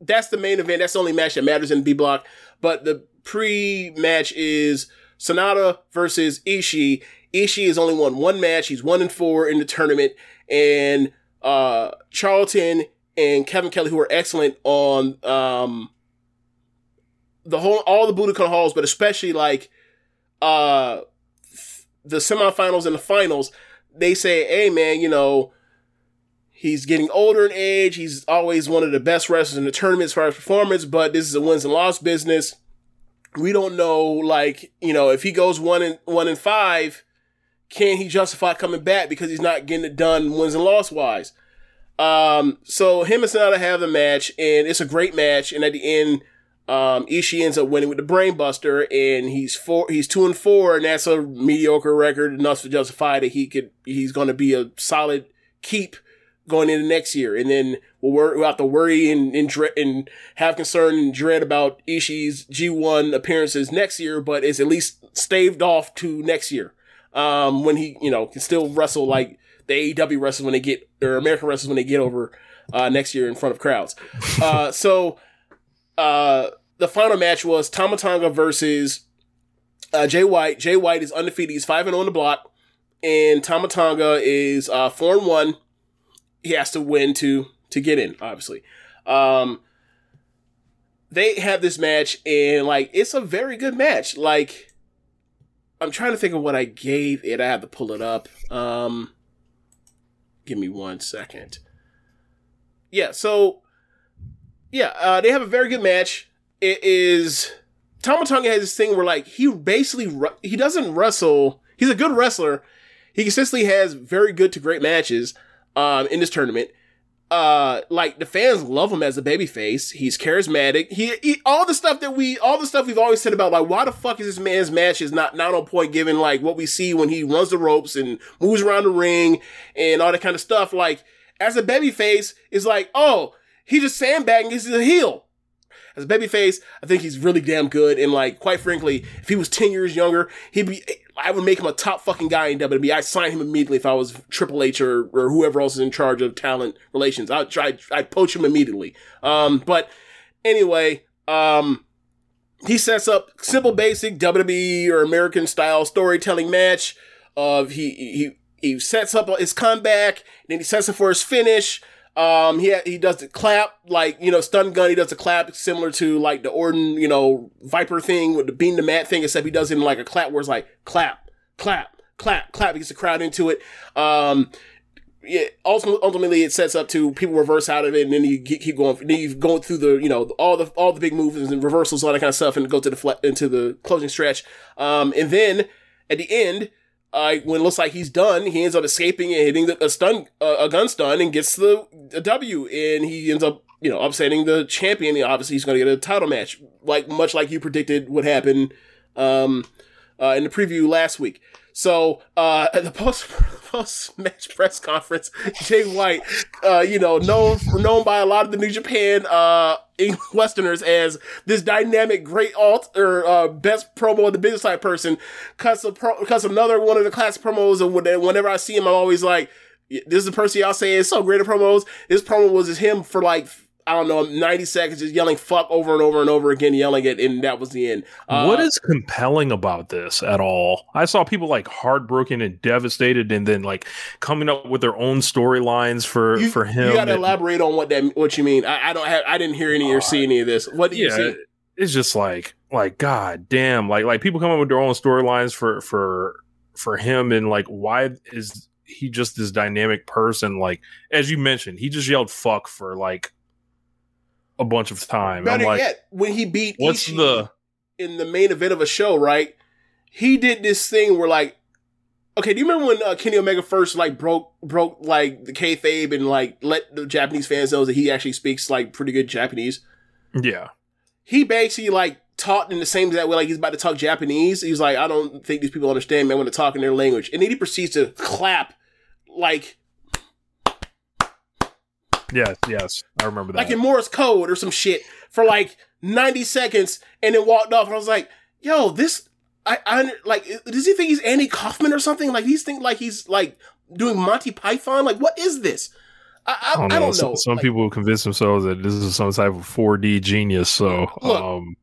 that's the main event. That's the only match that matters in B block. But the pre-match is Sanada versus Ishii. Ishii has only won one match. He's one and four in the tournament, and uh, Charlton and Kevin Kelly, who are excellent on um, the whole all the Budokan halls, but especially like uh, the semifinals and the finals they say, hey man, you know, he's getting older in age. He's always one of the best wrestlers in the tournament as far as performance, but this is a wins and loss business. We don't know, like, you know, if he goes one and one and five, can he justify coming back because he's not getting it done wins and loss wise? Um, so him and Sanada have the match, and it's a great match. And at the end, um, Ishii ends up winning with the Brainbuster, and he's four, he's two and four, and that's a mediocre record enough to justify that he could, he's going to be a solid keep going into next year. And then we'll, wor- we'll have to worry and, and, dread, and have concern and dread about Ishii's G1 appearances next year, but it's at least staved off to next year. Um, when he, you know, can still wrestle like the AEW wrestlers when they get, or American wrestlers when they get over, uh, next year in front of crowds. Uh, so, uh, the final match was Tama Tonga versus, uh, Jay White. Jay White is undefeated. He's 5 and on the block. And Tama Tonga is, uh, 4 and 1. He has to win to, to get in, obviously. Um, they have this match and like, it's a very good match. Like, I'm trying to think of what I gave it. I have to pull it up. Um, give me one second. Yeah, so yeah, uh, they have a very good match. It is Tama Tonga has this thing where like he basically ru- he doesn't wrestle. He's a good wrestler. He consistently has very good to great matches um, in this tournament. Uh, like the fans love him as a babyface. He's charismatic. He, he all the stuff that we all the stuff we've always said about like why the fuck is this man's matches not not on point given like what we see when he runs the ropes and moves around the ring and all that kind of stuff. Like as a babyface, is like oh he just sandbagging. He's a heel. As a babyface, I think he's really damn good. And like, quite frankly, if he was 10 years younger, he'd be, I would make him a top fucking guy in WWE. I'd sign him immediately if I was Triple H or, or whoever else is in charge of talent relations. I'd try, I'd poach him immediately. Um, but anyway, um, he sets up simple, basic WWE or American style storytelling match. Of he, he, he sets up his comeback, and then he sets it for his finish. Um, he he does the clap like you know stun gun. He does the clap similar to like the Orton you know Viper thing with the bean the mat thing, except he does it in like a clap where it's like clap, clap, clap, clap. He gets the crowd into it. Um, yeah, ultimately, ultimately it sets up to people reverse out of it, and then you keep keep going. Then you go through the you know all the all the big moves and reversals, all that kind of stuff, and go to the fle- into the closing stretch. Um, and then at the end uh, when it looks like he's done, he ends up escaping and hitting the, a stun, uh, a gun stun, and gets the a W. And he ends up, you know, upsetting the champion. And obviously, he's going to get a title match, like much like you predicted would happen um, uh, in the preview last week. So uh, the post post match press conference, Jay White, uh, you know, known known by a lot of the New Japan uh, Westerners as this dynamic, great alt or uh, best promo of the business type person, cuts a pro- cuts another one of the class promos, and whenever I see him, I'm always like, "This is the person y'all say is so great at promos." This promo was just him for like I don't know, 90 seconds just yelling fuck over and over and over again, yelling it, and that was the end. Uh, what is compelling about this at all? I saw people like heartbroken and devastated, and then like coming up with their own storylines for you, for him. You got to and- elaborate on what that what you mean. I, I don't have I didn't hear any or see any of this. What did you yeah, see? it's just like like god damn, like like people come up with their own storylines for for for him, and like why is he just this dynamic person? Like as you mentioned, he just yelled fuck for like a bunch of time. Better like, yet, when he beat what's Ishii the in the main event of a show, right? He did this thing where like, okay, do you remember when uh, Kenny Omega first like broke broke like the kayfabe and like let the Japanese fans know that he actually speaks like pretty good Japanese? yeah. He basically like taught in the same exact way, like he's about to talk Japanese. He's like, I don't think these people understand me. I want to talk in their language, and then he proceeds to clap like Yes, yes, I remember that. like in Morse code or some shit for like 90 seconds and then walked off. And I was like, yo, this, I, I, like, does he think he's Andy Kaufman or something? Like, he's think like he's like doing Monty Python? Like, what is this? I, I, I don't know. I don't Some, know. some Like, people convince themselves that this is some type of 4D genius. So, Look, um,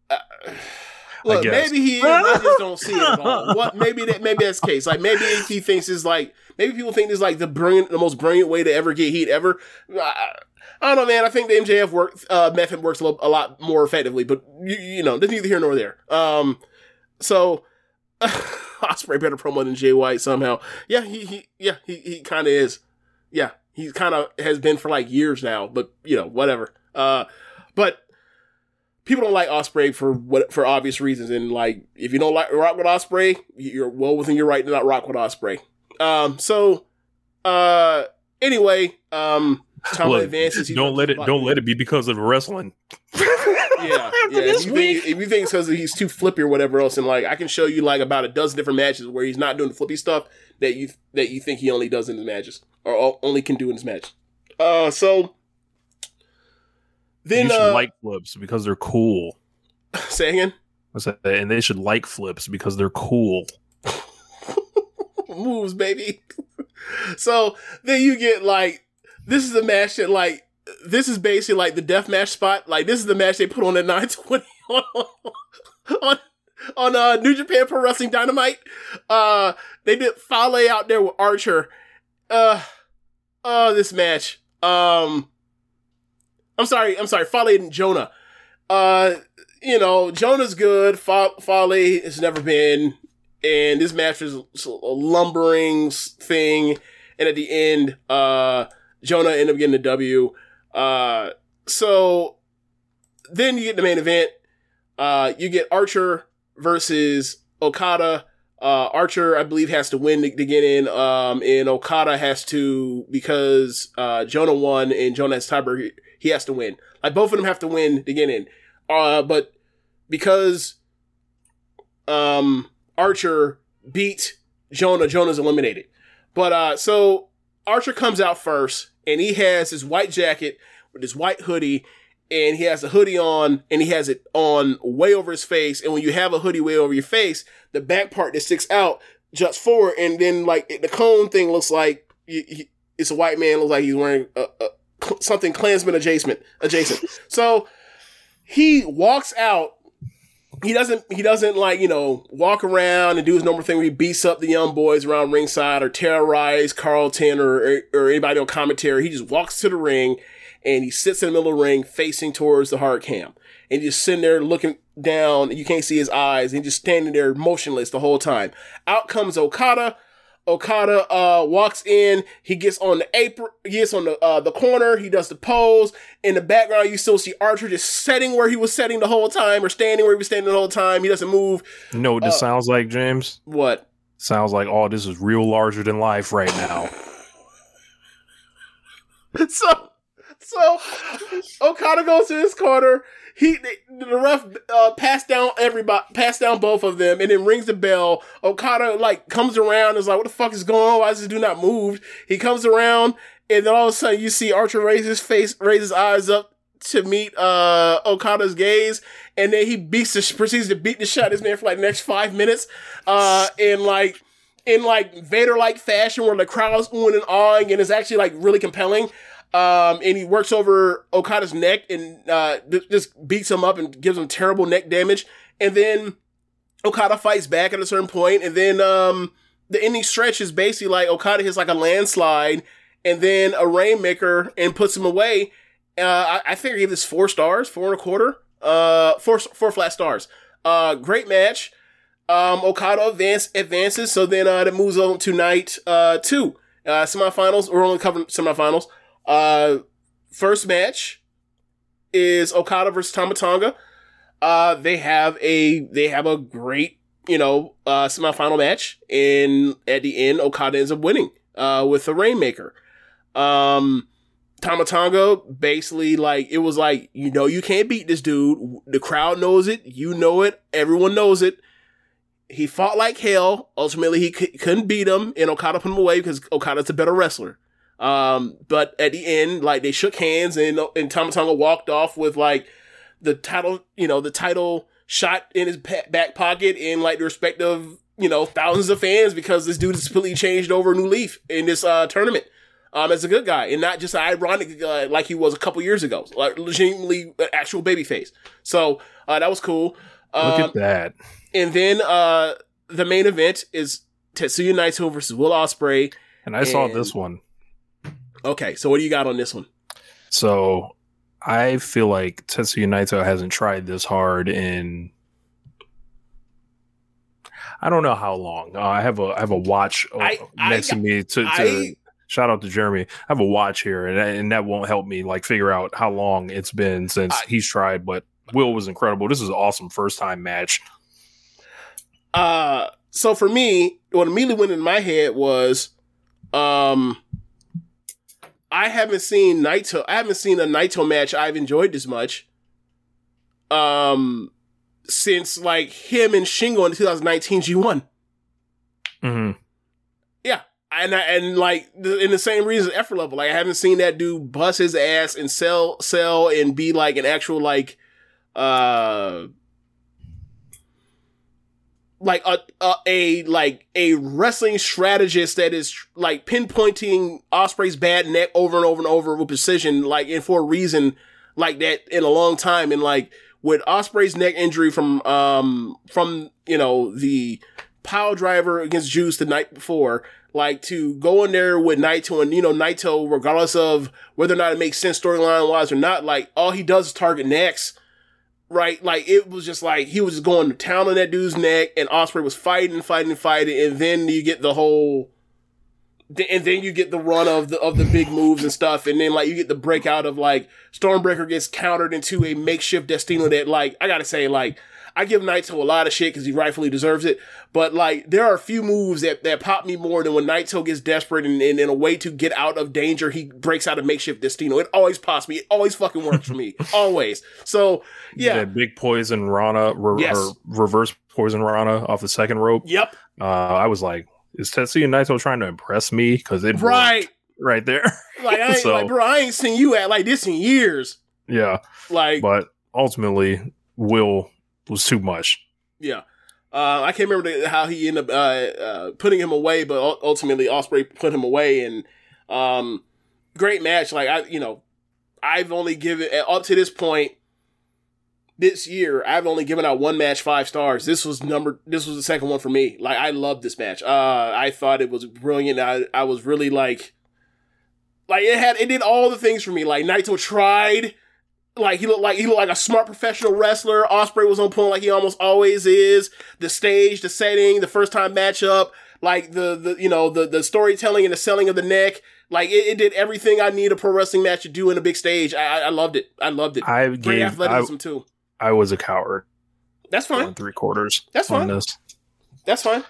Look, guess. maybe he is. I just don't see it at all. What? Maybe that. Maybe that's the case. Like maybe he thinks it's like maybe people think this is like the brilliant, the most brilliant way to ever get heat ever. I, I don't know, man. I think the MJF work uh, method works a, a lot more effectively, but you, you know, that's neither here nor there. Um, so Ospreay better promo than Jay White somehow. Yeah, he, he yeah he he kind of is. Yeah, he kind of has been for like years now, but you know whatever. Uh, but people don't like Ospreay for what for obvious reasons, and like if you don't like rock with Ospreay, you're well within your right to not rock with Ospreay. Um, so, uh, anyway, um, Tama Look, advances. he don't let it. Don't let it be because of wrestling. Yeah, yeah. If you, think, if you think it's because he's too flippy or whatever else, and like I can show you like about a dozen different matches where he's not doing the flippy stuff that you that you think he only does in his matches or only can do in his match. Uh, so then you should uh, like flips because they're cool. say again. What's that? And they should like flips because they're cool. Moves, baby. so then you get like this is the match that like this is basically like the death match spot. Like this is the match they put on at 920 on on, on uh, New Japan Pro Wrestling Dynamite. Uh they did Fale out there with Archer. Uh uh this match. Um I'm sorry, I'm sorry, Fale and Jonah. Uh you know, Jonah's good. Fa- Fale has never been and this match was a lumbering thing. And at the end, uh, Jonah ended up getting the W. Uh, so then you get the main event. Uh, you get Archer versus Okada. Uh, Archer, I believe, has to win to, to get in. Um, and Okada has to, because, uh, Jonah won and Jonah has tiebreaker, he has to win. Like both of them have to win to get in. Uh, but because, um, Archer beat Jonah. Jonah's eliminated. But uh so Archer comes out first and he has his white jacket with his white hoodie and he has a hoodie on and he has it on way over his face. And when you have a hoodie way over your face, the back part that sticks out juts forward and then like the cone thing looks like it's a white man looks like he's wearing a, a, something Klansman adjacent adjacent. So he walks out he doesn't he doesn't like you know walk around and do his normal thing where he beats up the young boys around ringside or terrorize Charlton or or anybody on commentary. He just walks to the ring and he sits in the middle of the ring facing towards the hard cam and he's just sitting there looking down. You can't see his eyes. And just standing there motionless the whole time. Out comes Okada. Okada uh, walks in. He gets on the apron. Gets on the uh, the corner. He does the pose. In the background, you still see Archer just setting where he was setting the whole time, or standing where he was standing the whole time. He doesn't move. You know what this Uh, sounds like, James? What? Sounds like all this is real larger than life right now. so so Okada goes to his corner. He the ref uh, passed down everybody, passed down both of them, and then rings the bell. Okada like comes around, and is like, "What the fuck is going on? Why is this dude not moved?" He comes around, and then all of a sudden you see Archer raise his face, raise his eyes up to meet uh Okada's gaze, and then he beats the proceeds to beat the shit out of this man for like the next five minutes, uh, in like in like Vader like fashion where the crowd's oohing and awing, and it's actually like really compelling. Um, and he works over Okada's neck and uh th- just beats him up and gives him terrible neck damage, and then Okada fights back at a certain point, and then um the ending stretch is basically like Okada hits like a landslide, and then a rainmaker and puts him away. Uh, I, I think I gave this four stars, four and a quarter, uh, four four flat stars. Uh, great match. Um, Okada advance, advances, so then uh, that moves on to night uh two, uh, semifinals. We're only covering semifinals. Uh, first match is Okada versus Tama Tonga. Uh, they have a they have a great you know uh semifinal match, and at the end, Okada ends up winning uh with the Rainmaker. Um, Tama Tonga basically like it was like you know you can't beat this dude. The crowd knows it. You know it. Everyone knows it. He fought like hell. Ultimately, he c- couldn't beat him, and Okada put him away because Okada's a better wrestler. Um, but at the end, like they shook hands, and and Tama Tonga walked off with like the title, you know, the title shot in his back pocket, in like the respect of you know thousands of fans because this dude has completely changed over a new leaf in this uh tournament. Um, as a good guy, and not just an ironic guy like he was a couple years ago, like legitimately an actual babyface. So uh, that was cool. Look Um, at that. and then uh the main event is Tetsuya Naito versus Will Ospreay. And I saw this one. Okay, so what do you got on this one? So I feel like Tetsuya Naito hasn't tried this hard in I don't know how long. Uh, I have a I have a watch uh, I- I- next to me to, to I- shout out to Jeremy. I have a watch here, and and that won't help me like figure out how long it's been since I- he's tried. But Will was incredible. This is an awesome first time match. Uh so for me, what immediately went in my head was, um, I haven't seen Naito. I haven't seen a Naito match I've enjoyed this much. Um, since like him and Shingo in 2019 G1. hmm Yeah. And I, and like the, in the same reason effort level, like I haven't seen that dude bust his ass and sell sell and be like an actual like uh like a, a a like a wrestling strategist that is like pinpointing Ospreay's bad neck over and over and over with precision, like and for a reason like that in a long time. And like with Ospreay's neck injury from um from you know the pile driver against Juice the night before, like to go in there with Naito and you know Naito, regardless of whether or not it makes sense storyline wise or not, like all he does is target necks right? Like it was just like he was just going to town on that dude's neck, and Ospreay was fighting, fighting, fighting, and then you get the whole, and then you get the run of the of the big moves and stuff, and then like you get the breakout of like Stormbreaker gets countered into a makeshift Destino that like I gotta say like. I give Naito a lot of shit because he rightfully deserves it. But like, there are a few moves that, that pop me more than when Naito gets desperate and, and in a way to get out of danger, he breaks out a makeshift Destino. It always pops me. It always fucking works for me. always. So yeah, big poison Rana, re- Yes. or reverse poison Rana off the second rope. yep, Uh, I was like, is Tetsuya Naito trying to impress me? Because it right. right there. Like I ain't, So- like bro, I ain't seen you at like this in years. yeah, Like but ultimately, Will was too much. Yeah. Uh, I can't remember the, how he ended up uh, uh, putting him away, but ultimately Ospreay put him away, and um, great match. Like I, you know, I've only given up to this point this year. I've only given out one match five stars. This was number. This was the second one for me. Like I loved this match. Uh, I thought it was brilliant. I I was really like, like it had it did all the things for me. Like Naito tried like he looked like he looked like a smart professional wrestler. Ospreay was on point like he almost always is. The stage, the setting, the first time matchup, like the the you know the the storytelling and the selling of the neck, like it, it did everything I need a pro wrestling match to do in a big stage. I, I- I loved it. I loved it. I Great gave. I, athleticism too. I was a coward. That's fine. three quarters. That's fine. this. That's fine.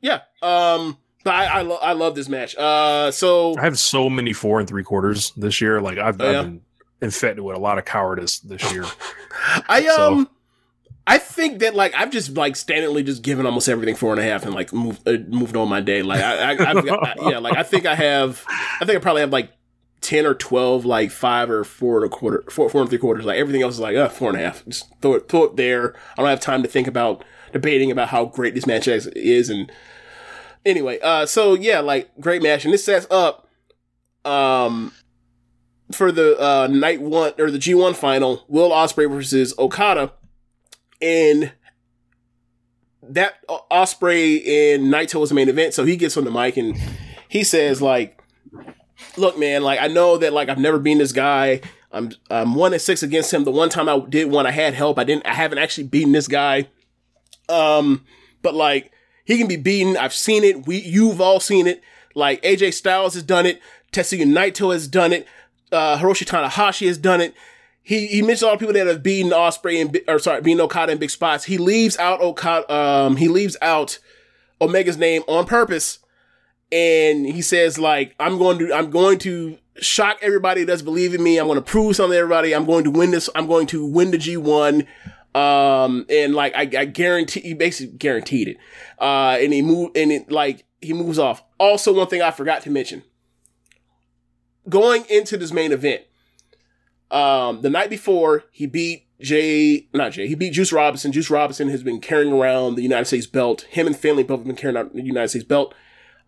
Yeah. Um. But I I, lo- I love this match. Uh. So I have so many four and three quarters this year. Like I've, Oh, yeah? I've been infected with a lot of cowardice this year. I So- um. I think that like I've just like standardly just given almost everything four and a half and like moved uh, moved on my day. Like I, I, I yeah, like I think I have, I think I probably have like ten or twelve, like five or four and a quarter, four four and three quarters. Like everything else is like uh, four and a half. Just throw it throw it there. I don't have time to think about debating about how great this match is-. And anyway, uh, so yeah, like great match, and this sets up, um, for the uh night one or the G one final, Will Ospreay versus Okada, and that uh, Ospreay and Naito was the main event. So he gets on the mic and he says like, "Look, man, like I know that like I've never been this guy. I'm I'm one and six against him. The one time I did one, I had help. I didn't. I haven't actually beaten this guy. Um, but like he can be beaten. I've seen it. We you've all seen it. Like AJ Styles has done it. Tetsuya Naito has done it. Uh, Hiroshi Tanahashi has done it. He he mentioned all the people that have beaten Ospreay and or sorry, beaten Okada in big spots. He leaves out Okada. Um, he leaves out Omega's name on purpose, and he says like, "I'm going to I'm going to shock everybody that's in me. I'm going to prove something to everybody. I'm going to win this. I'm going to win the G1." Um, and like I, I guarantee, he basically guaranteed it. Uh, and he moved, and it like he moves off. Also, one thing I forgot to mention going into this main event, um, the night before he beat Jay, not Jay, he beat Juice Robinson. Juice Robinson has been carrying around the United States belt. Him and Finlay both have been carrying out the United States belt.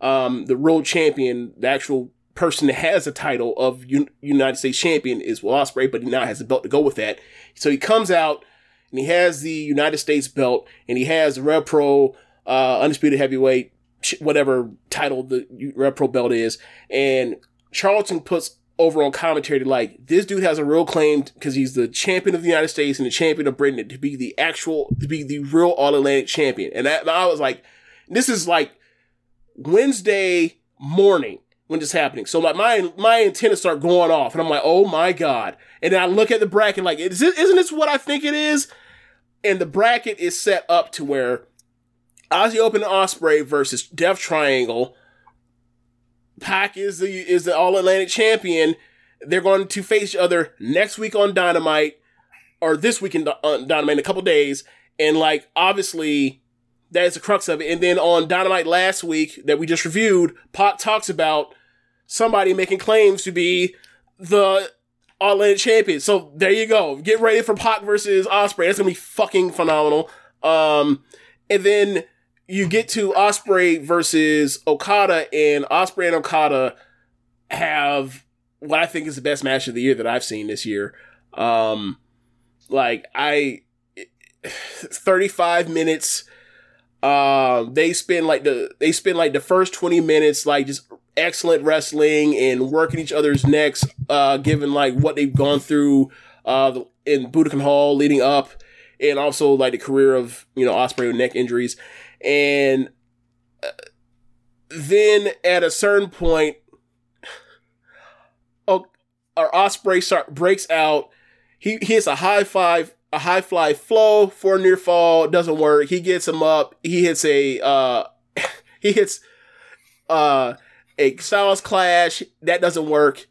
Um, the world champion, the actual person that has the title of Un- United States champion is Will Ospreay, but he now has a belt to go with that. So he comes out and he has the United States belt and he has the Rev Pro, uh, undisputed heavyweight, whatever title the Rev Pro belt is. And Charlton puts over on commentary like this dude has a real claim because he's the champion of the United States and the champion of Britain to be the actual to be the real All Atlantic champion. And that and I was like, this is like Wednesday morning when this happening. So like my my antennas start going off, and I'm like, oh my god. And then I look at the bracket like, is it, isn't this what I think it is? And the bracket is set up to where Aussie Open Ospreay versus Death Triangle. Pac is the is the All Atlantic champion. They're going to face each other next week on Dynamite, or this week in on Dynamite in a couple days. And like obviously, that is the crux of it. And then on Dynamite last week that we just reviewed, Pac talks about somebody making claims to be the All Atlantic champion. So there you go. Get ready for Pac versus Ospreay. That's gonna be fucking phenomenal. Um, and then you get to Ospreay versus Okada, and Ospreay and Okada have what I think is the best match of the year that I've seen this year. Um, like I, thirty five minutes. Um, they spend like the they spend like the first twenty minutes like just excellent wrestling and working each other's necks. Uh, given like what they've gone through uh in Budokan Hall leading up, and also like the career of you know Ospreay with neck injuries, and uh, then at a certain point, oh, our Ospreay start breaks out. He, he hits a high five, a high fly flow for a near fall. Doesn't work. He gets him up. He hits a, uh, he hits, uh, a Styles clash. That doesn't work.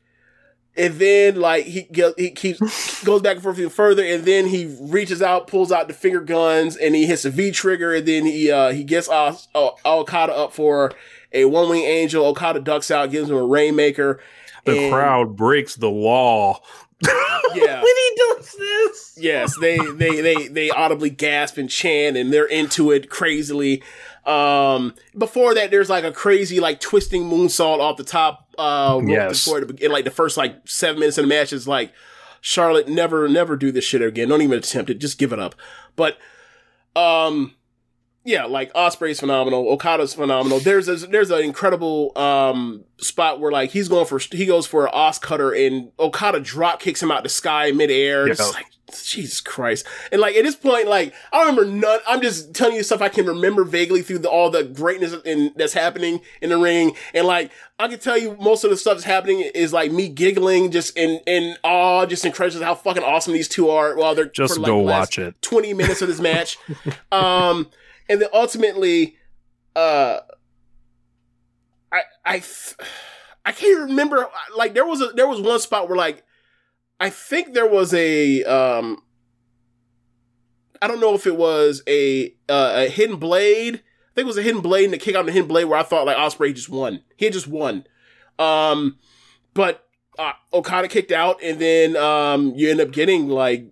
And then like he he keeps goes back and forth even further, and then he reaches out, pulls out the finger guns, and he hits a V trigger, and then he uh he gets uh, uh, Okada up for a one wing angel. Okada ducks out, gives him a rainmaker. The crowd breaks the law. Yeah. when he does this. Yes, they they they they audibly gasp and chant, and they're into it crazily. Um, before that, there's like a crazy like twisting moonsault off the top. Uh, rope Yes. before the, in like the first like seven minutes of the match is like Charlotte never never do this shit again. Don't even attempt it. Just give it up. But um, yeah, like Ospreay's phenomenal. Okada's phenomenal. There's a, there's an incredible um spot where like he's going for he goes for an Os cutter and Okada drop kicks him out the sky midair. It's like Jesus Christ. And like at this point, like I remember none. I'm just telling you stuff I can remember vaguely through the, all the greatness in, that's happening in the ring. And like I can tell you most of the stuff that's happening is like me giggling just in in awe, just incredible how fucking awesome these two are. While they're Just for, like, go last watch it. 20 minutes of this match. um, and then ultimately, uh, I, I, I can't remember, like, there was a, there was one spot where, like, I think there was a, um, I don't know if it was a, uh, a hidden blade. I think it was a hidden blade and the kick out the hidden blade where I thought, like, Ospreay just won. He had just won. Um, but, uh, Okada kicked out and then, um, you end up getting, like,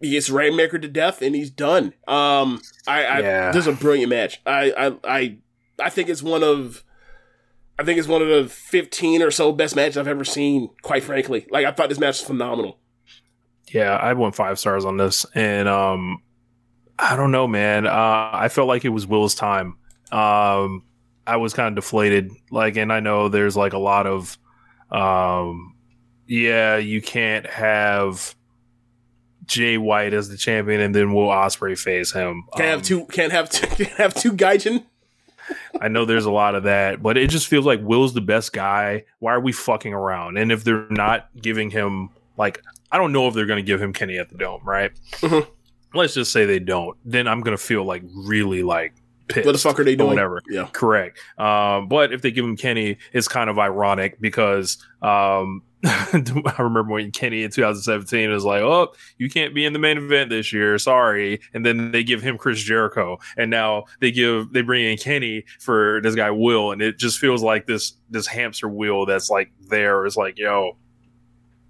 he gets Rainmaker to death and he's done. Um, I, I Yeah. this is a brilliant match. I, I, I, I think it's one of, I think it's one of the fifteen or so best matches I've ever seen. Quite frankly, like I thought this match was phenomenal. Yeah, I went five stars on this, and um, I don't know, man. Uh, I felt like it was Will's time. Um, I was kind of deflated, like, and I know there's like a lot of, um, yeah, you can't have Jay White as the champion and then Will Ospreay face him. Can't have Um, two. Can't have two. Can't have two Gaijin. I know there's a lot of that, but it just feels like Will's the best guy. Why are we fucking around? And if they're not giving him like, I don't know if they're going to give him Kenny at the Dome, right? Mhm. Let's just say they don't. Then I'm going to feel like really like pissed. What the fuck are they doing? Whatever. Yeah. Correct. Um, but if they give him Kenny, it's kind of ironic because um, I remember when Kenny in 2017 was like, "Oh, you can't be in the main event this year, sorry." And then they give him Chris Jericho, and now they give they bring in Kenny for this guy Will, and it just feels like this this hamster wheel that's like there is like, yo.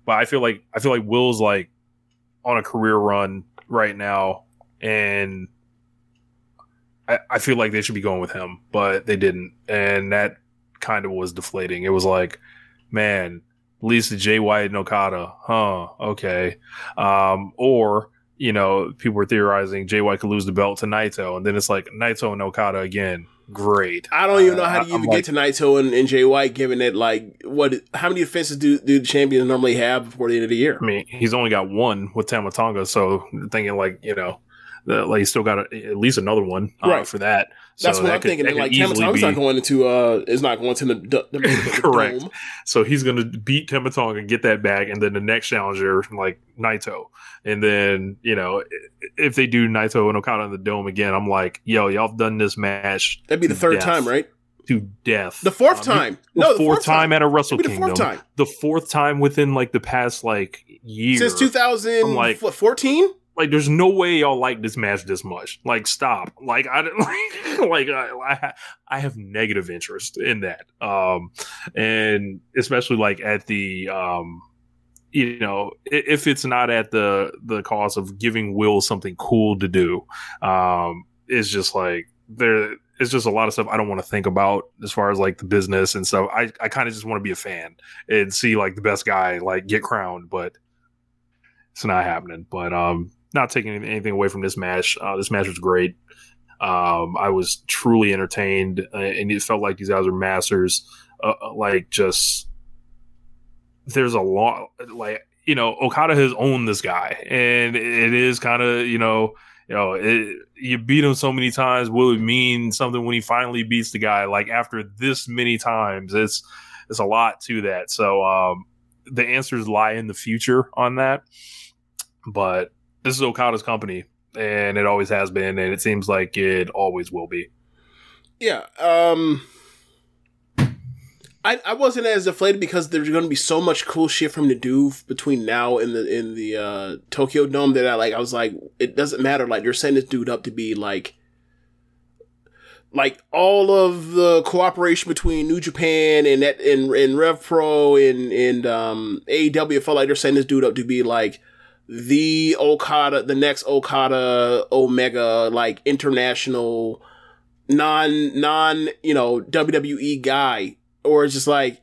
But I feel like I feel like Will's like on a career run right now, and I, I feel like they should be going with him, but they didn't, and that kind of was deflating. It was like, man, at least the Jay White and Okada, huh? Okay, um, or you know, people were theorizing Jay White could lose the belt to Naito, and then it's like Naito and Okada again. Great. I don't even know Uh, how to I'm even like- get to Naito and, and Jay White, given that like what how many defenses do do the champions normally have before the end of the year? I mean, he's only got one with Tama Tonga, so thinking like you know, the, like he's still got a, at least another one uh, Right. for that. That's what that I'm could- thinking. Like easily Tamatong's not going into uh is not going to the, the, the, the Correct. dome. So he's going to beat Tematong and get that back, and then the next challenger like Naito, and then you know if they do Naito and Okada in the dome again, I'm like, yo, y'all have done this match. That'd be the third death. time, right? To death. The fourth Um, time. The No, the fourth, fourth time, time. at a Wrestle It'd the Kingdom. fourth time. The fourth time within like the past like year Since 2000, I'm like- 14? Like there's no way y'all like this match this much. Like stop. Like i like like I, I i have negative interest in that. Um and especially like at the um you know if it's not at the the cost of giving will something cool to do um it's just like there it's just a lot of stuff i don't want to think about as far as like the business and stuff. I i kind of just want to be a fan and see like the best guy like get crowned but it's not happening. But um, not taking anything- away from this match. Uh, this match was great. Um, I was truly entertained, uh, and it felt like these guys are masters. Uh, uh, like just there's a lot like you know Okada has owned this guy, and it is kind of you know you know it, you beat him so many times. Will it mean something when he finally beats the guy? Like after this many times, it's it's a lot to that. So um, the answers lie in the future on that. But this is Okada's company, and it always has been, and it seems like it always will be. Yeah. Um I, I wasn't as deflated because there's going to be so much cool shit for him to do between now and the in the uh, Tokyo Dome that I like. I was like, it doesn't matter. Like they're setting this dude up to be like, like all of the cooperation between New Japan and that and and Rev Pro and and um, AEW. Felt like they're setting this dude up to be like the Okada, the next Okada Omega, like international non non you know WWE guy, or it's just like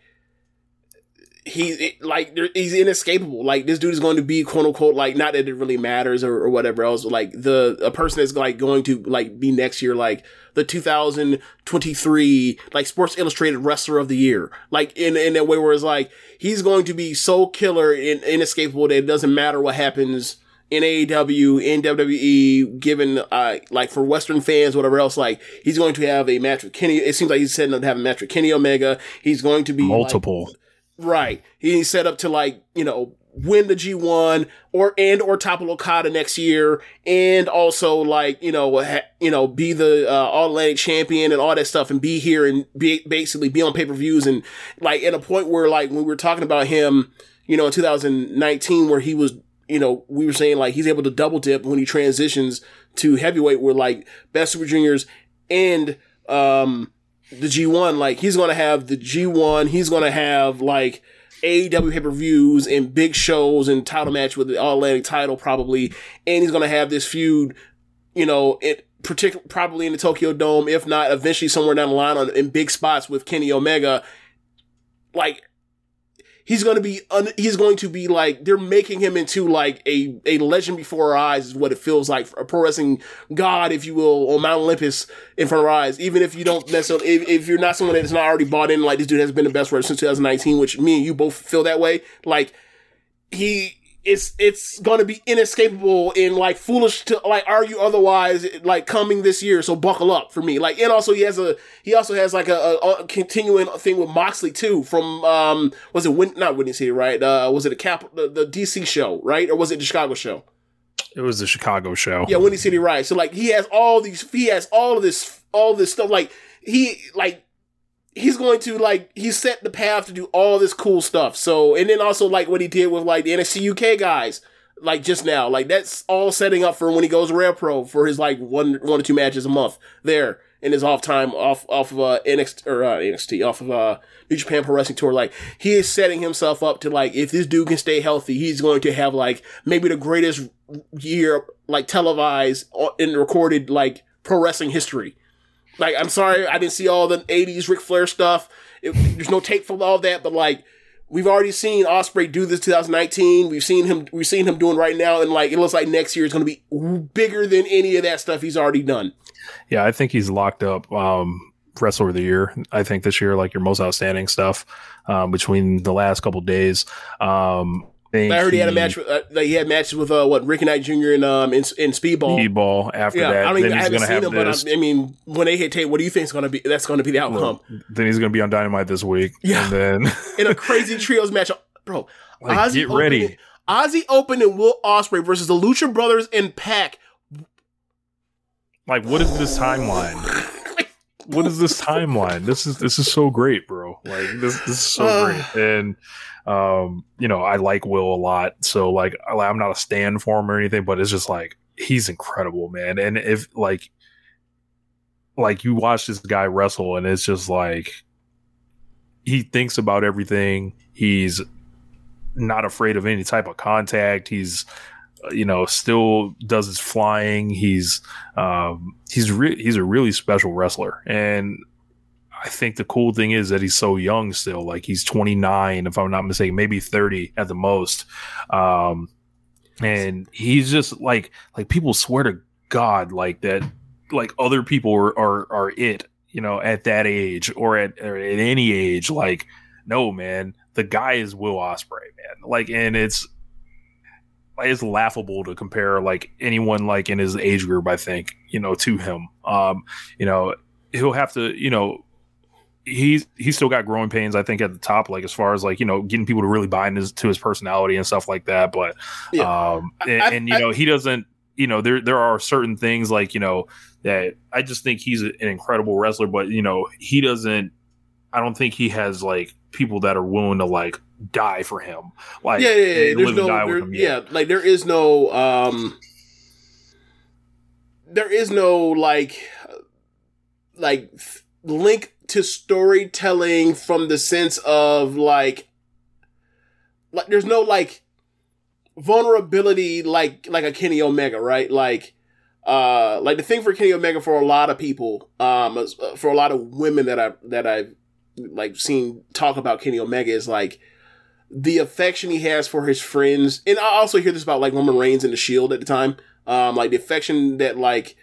he it- like he's inescapable. Like this dude is going to be quote unquote like not that it really matters or, or whatever else. Like the a person that's like going to like be next year like the 2023 like Sports Illustrated Wrestler of the Year. Like in in that way where it's like he's going to be so killer and inescapable that it doesn't matter what happens in AEW, in WWE, given uh like for Western fans, whatever else, like he's going to have a match with Kenny. It seems like he's setting up to have a match with Kenny Omega. He's going to be like- Multiple. Right. He's set up to like you know win the G one or and or topple Okada next year, and also like you know ha, you know be the uh, All Atlantic champion and all that stuff, and be here and be basically be on pay per views and like at a point where like when we were talking about him, you know, in 2019 where he was you know, we were saying like he's able to double dip when he transitions to heavyweight where like Best Super Juniors and um the G1, like he's gonna have the G1, he's gonna have like AEW pay-per-views and big shows and title match with the All Atlantic title probably, and he's gonna have this feud, you know, it particular probably in the Tokyo Dome, if not eventually somewhere down the line on in big spots with Kenny Omega. Like he's going to be un- he's going to be like they're making him into like a a legend before our eyes is what it feels like a pro wrestling god if you will on Mount Olympus in front of our eyes. Even if you don't necessarily if, if you're not someone that's not already bought in like this dude has been the best wrestler since 2019 which me and you both feel that way. Like he it's it's gonna be inescapable and like foolish to like argue otherwise like coming this year. So buckle up for me. Like and also he has a he also has like a, a, a continuing thing with Moxley too from um was it Win- not Windy City right? Uh was it a cap the, the DC show right? Or was it the Chicago show? It was the Chicago show. yeah, Windy City right. So like he has all these, he has all of this, all this stuff. Like he, like he's going to like he set the path to do all this cool stuff. So and then also like what he did with like the NXT UK guys, like just now, like that's all setting up for when he goes Rev Pro for his like one one or two matches a month there in his off time off off of uh, NXT or uh, NXT off of uh New Japan Pro Wrestling Tour. Like he is setting himself up to like if this dude can stay healthy, he's going to have like maybe the greatest year like televised or- in recorded like pro wrestling history. Like I'm sorry I didn't see all the '80s Ric Flair stuff. It, there's no tape for all that, but like we've already seen Ospreay do this 2019. We've seen him. We've seen him doing right now, and like it looks like next year is going to be bigger than any of that stuff he's already done. Yeah, I think he's locked up um, wrestler of the year. I think this year, like your most outstanding stuff um, between the last couple days. Um, think I heard he had a match with uh, he had matches with uh what Ricky Knight Jr. in um in, in Speedball. Speedball after yeah, that. I don't even then I haven't seen have him, but. I, I mean, when they hit tape, what do you think is going to be? That's going to be the outcome then he's gonna be on Dynamite this week. Yeah. And then in a crazy trios match, bro. Like, Ozzy get ready. opened- Aussie Open and Will Ospreay versus the Lucha Brothers and Pac. like what is this timeline? What is this timeline? This is this is so great, bro. Like this this is so great. And um, you know, I like Will a lot. So like I'm not a stand for him or anything, but it's just like he's incredible, man. And if like like you watch this guy wrestle and it's just like he thinks about everything. He's not afraid of any type of contact. He's you know still does his flying. He's um, he's re- he's a really special wrestler, and I think the cool thing is that he's so young still. Like he's 29, if I'm not mistaken, maybe 30 at the most. Um, and he's just like like people swear to God like that like other people are are, are it you know at that age or at or at any age like no man the guy is Will Ospreay man like and it's it's laughable to compare like anyone like in his age group i think you know to him um you know he'll have to you know he's he's still got growing pains i think at the top like as far as like you know getting people to really buy into his, to his personality and stuff like that but Yeah. um and, I- and you I- know he doesn't you know there there are certain things like you know that i just think he's an incredible wrestler but you know he doesn't i don't think he has like people that are willing to like die for him like yeah, yeah, yeah. There's live and die no, there, yeah, like there is no, um, there is no like, like link to storytelling from the sense of like, like there's no like vulnerability like like a Kenny Omega, right? Like, uh, like the thing for Kenny Omega for a lot of people, um, uh, for a lot of women that I that I've like seen talk about Kenny Omega is like the affection he has for his friends, and I also hear this about like Roman Reigns and the Shield at the time. Um, like the affection that like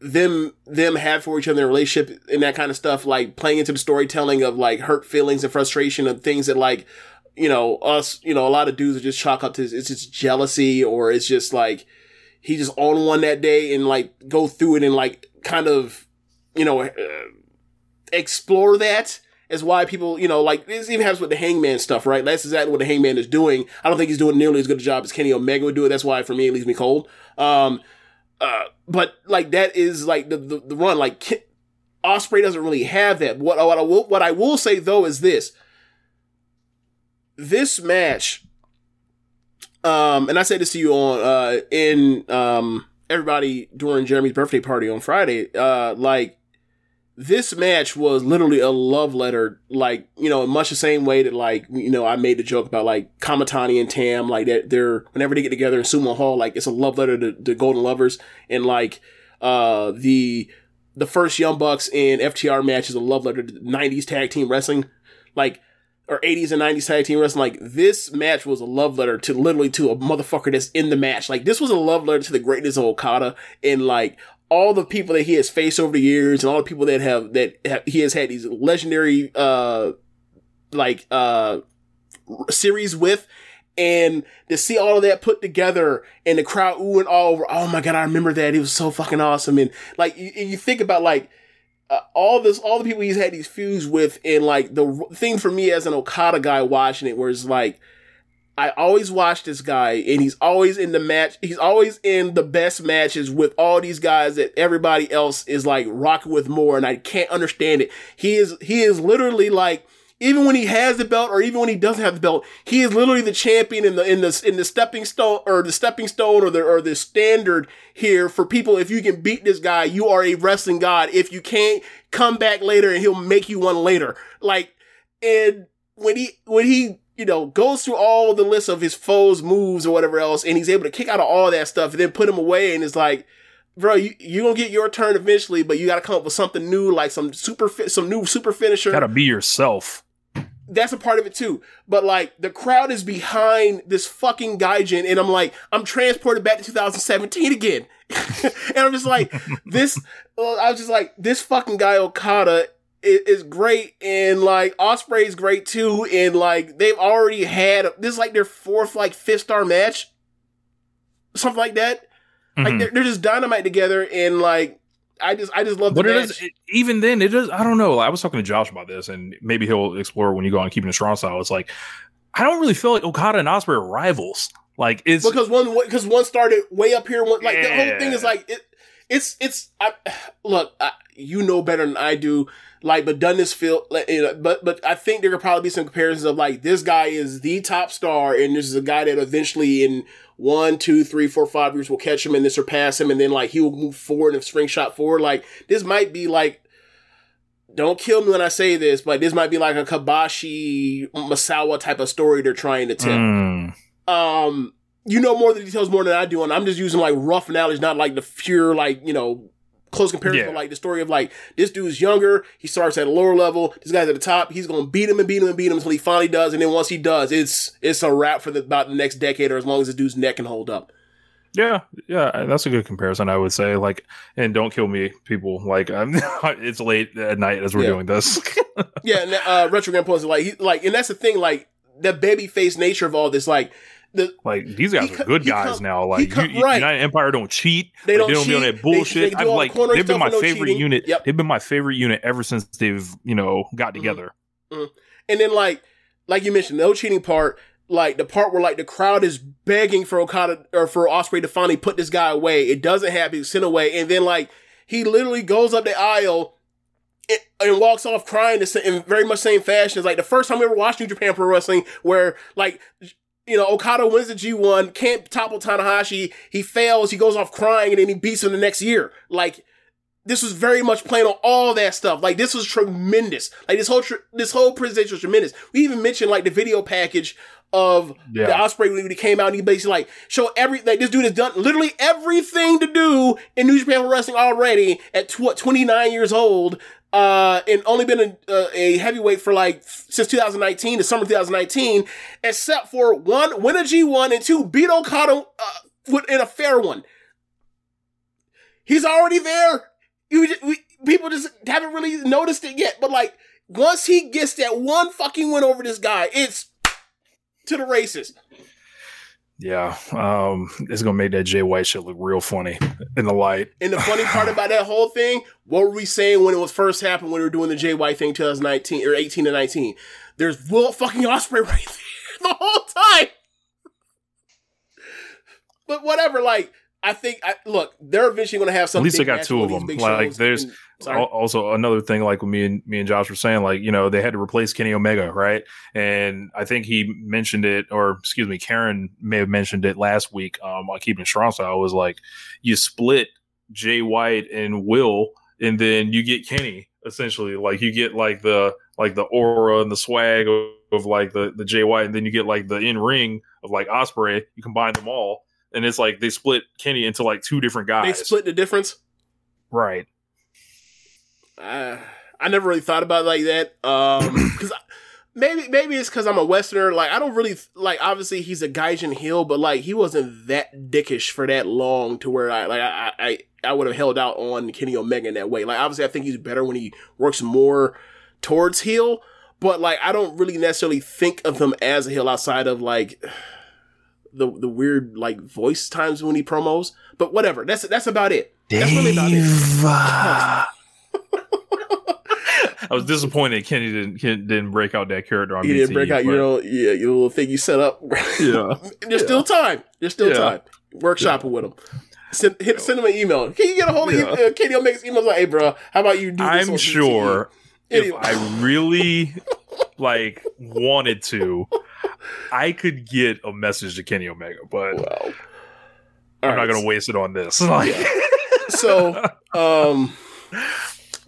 them them have for each other in their relationship and that kind of stuff, like playing into the storytelling of like hurt feelings and frustration of things that like you know us, you know, a lot of dudes are just chalk up to it's just jealousy or it's just like he just on one that day and like go through it and like kind of you know uh, explore that is why people, you know, like this even happens with the Hangman stuff, right? That's exactly what the Hangman is doing. I don't think he's doing nearly as good a job as Kenny Omega would do it. That's why for me it leaves me cold. Um, uh, but like that is like the the, the run. Like Ke- Ospreay doesn't really have that. What what I will what I will say though is this: this match, um, and I said this to you on uh in um everybody during Jeremy's birthday party on Friday, uh, like this match was literally a love letter, like, you know, much the same way that, like, you know, I made the joke about, like, Kamatani and Tam, like, that they're, whenever they get together in Sumo Hall, like, it's a love letter to, the Golden Lovers. And, like, uh, the, the first Young Bucks in FTR match is a love letter to 90s tag team wrestling. Like, or 80s and 90s tag team wrestling. Like, this match was a love letter to literally to a motherfucker that's in the match. Like, this was a love letter to the greatness of Okada and, like, all the people that he has faced over the years and all the people that have that have, he has had these legendary uh like uh series with. And to see all of that put together and the crowd oohing all over oh my god i remember that. It was so fucking awesome. And like you, you think about like uh, all this all the people he's had these feuds with and like the thing for me as an okada guy watching it it's like I always watch this guy and he's always in the match. He's always in the best matches with all these guys that everybody else is like rocking with more. And I can't understand it. He is, he is literally like, even when he has the belt or even when he doesn't have the belt, he is literally the champion in the, in the, in the stepping stone or the stepping stone or the, or the standard here for people. If you can beat this guy, you are a wrestling god. If you can't come back later and he'll make you one later. Like, and when he, when he, you know, goes through all the list of his foes' moves or whatever else, and he's able to kick out of all that stuff and then put him away, and it's like, bro, you you gonna get your turn eventually, but you got to come up with something new, like some super fi- some new super finisher. gotta be yourself That's a part of it too. But like the crowd is behind this fucking Gaijin, and I'm like, I'm transported back to 2017 again, and I'm just like, this. I was just like, this fucking guy Okada is, is great, and like Ospreay's great too, and like they've already had this is like their fourth like fifth star match, something like that. Like Mhm. they're, they're just dynamite together, and like I just I just love the But it match. is even then. It is. I don't know. I was talking to Josh about this, and maybe he'll explore when you go on keeping it strong style. It's like I don't really feel like Okada and Ospreay are rivals. Like it's because one because one started way up here. One like the whole thing is like it. It's it's I, look. I, you know better than I do. Like, but done this feel like you know, but but I think there could probably be some comparisons of like this guy is the top star, and this is a guy that eventually in one, two, three, four, five years will catch him and then surpass him, and then like he will move forward and spring shot forward. Like this might be like. Don't kill me when I say this, but this might be like a Kobashi Misawa type of story they're trying to tell Mm. um you know more of the details more than I do, and I'm just using like rough knowledge, not like the pure like you know close comparison. Yeah. Like the story of like this dude's younger, he starts at a lower level. This guy's at the top. He's gonna beat him and beat him and beat him until he finally does, and then once he does, it's it's a wrap for the, about the next decade or as long as the dude's neck can hold up. Yeah, yeah, that's a good comparison. I would say, like, and don't kill me, people. Like, I'm, it's late at night as we're Yeah. doing this. yeah, and uh, retrograde points like he like, and that's the thing, like the baby face nature of all this, like the like these guys are good guys now. Like, you, right. United Empire don't cheat. They Like, don't be on that bullshit. they do I've all the they've been my no favorite cheating. unit. Yep. They've been my favorite unit ever since they've you know got mm-hmm. together. Mm-hmm. And then like like you mentioned, no cheating part, like the part where like the crowd is begging for Okada or for Ospreay to finally put this guy away. It doesn't happen, he's sent away, and then like he literally goes up the aisle and, and walks off crying the in very much same fashion. It's like the first time we ever watched New Japan Pro Wrestling where like you know, Okada wins the G1, can't topple Tanahashi, he fails, he goes off crying, and then he beats him the next year. Like, this was very much playing on all that stuff. Like, this was tremendous. Like, this whole, tr- this whole presentation was tremendous. We even mentioned, like, the video package of Yeah. the Ospreay when he came out, and he basically, like, show every, like, this dude has done literally everything to do in New Japan Wrestling already at, tw- what, 29 years old, uh, and only been a, uh, a heavyweight for like since 2019, the summer of 2019, except for one, win a G1 and two, beat Okada uh, in a fair one. He's already there. You we, people just haven't really noticed it yet. But like, once he gets that one fucking win over this guy, it's to the races. Yeah, um, it's gonna make that Jay White shit look real funny in the light. And the funny part about that whole thing, what were we saying when it was first happened when we were doing the Jay White thing 2019 or 18 to 19? There's Will fucking Ospreay right there the whole time. But whatever, like I think I look, they're eventually gonna have something. At least they got two of them. Like, there's and- also another thing. Like me and me and Josh were saying, like you know they had to replace Kenny Omega, right? And I think he mentioned it, or excuse me, Karen may have mentioned it last week. Um, on keeping strong style was like you split Jay White and Will, and then you get Kenny essentially. Like you get like the like the aura and the swag of, of like the the Jay White, and then you get like the in ring of like Ospreay. You combine them all. And it's like they split Kenny into like two different guys. they split the difference. Right. uh, I never really thought about it like that. Um, because maybe maybe it's because I'm a Westerner. Like I don't really like. Obviously, he's a Gaijin heel, but like he wasn't that dickish for that long to where I like I I, I would have held out on Kenny Omega in that way. Like obviously, I think he's better when he works more towards heel. But like I don't really necessarily think of him as a heel outside of like the the weird like voice times when he promos. But whatever. That's that's about it. That's really about it. I was disappointed Kenny didn't Ken didn't break out that character on You didn't break out your but- own, yeah, your little thing you set up. Yeah. There's still time. There's still Yeah. time. Workshopping with him. Send, hit, send him an email. Can you get a hold of Yeah. uh, Katie Omega's emails like, hey, bro, how about you do this I'm BTE?" sure if Anyway. I really like wanted to, I could get a message to Kenny Omega, but Well, I'm all not gonna waste it on this. Like, so um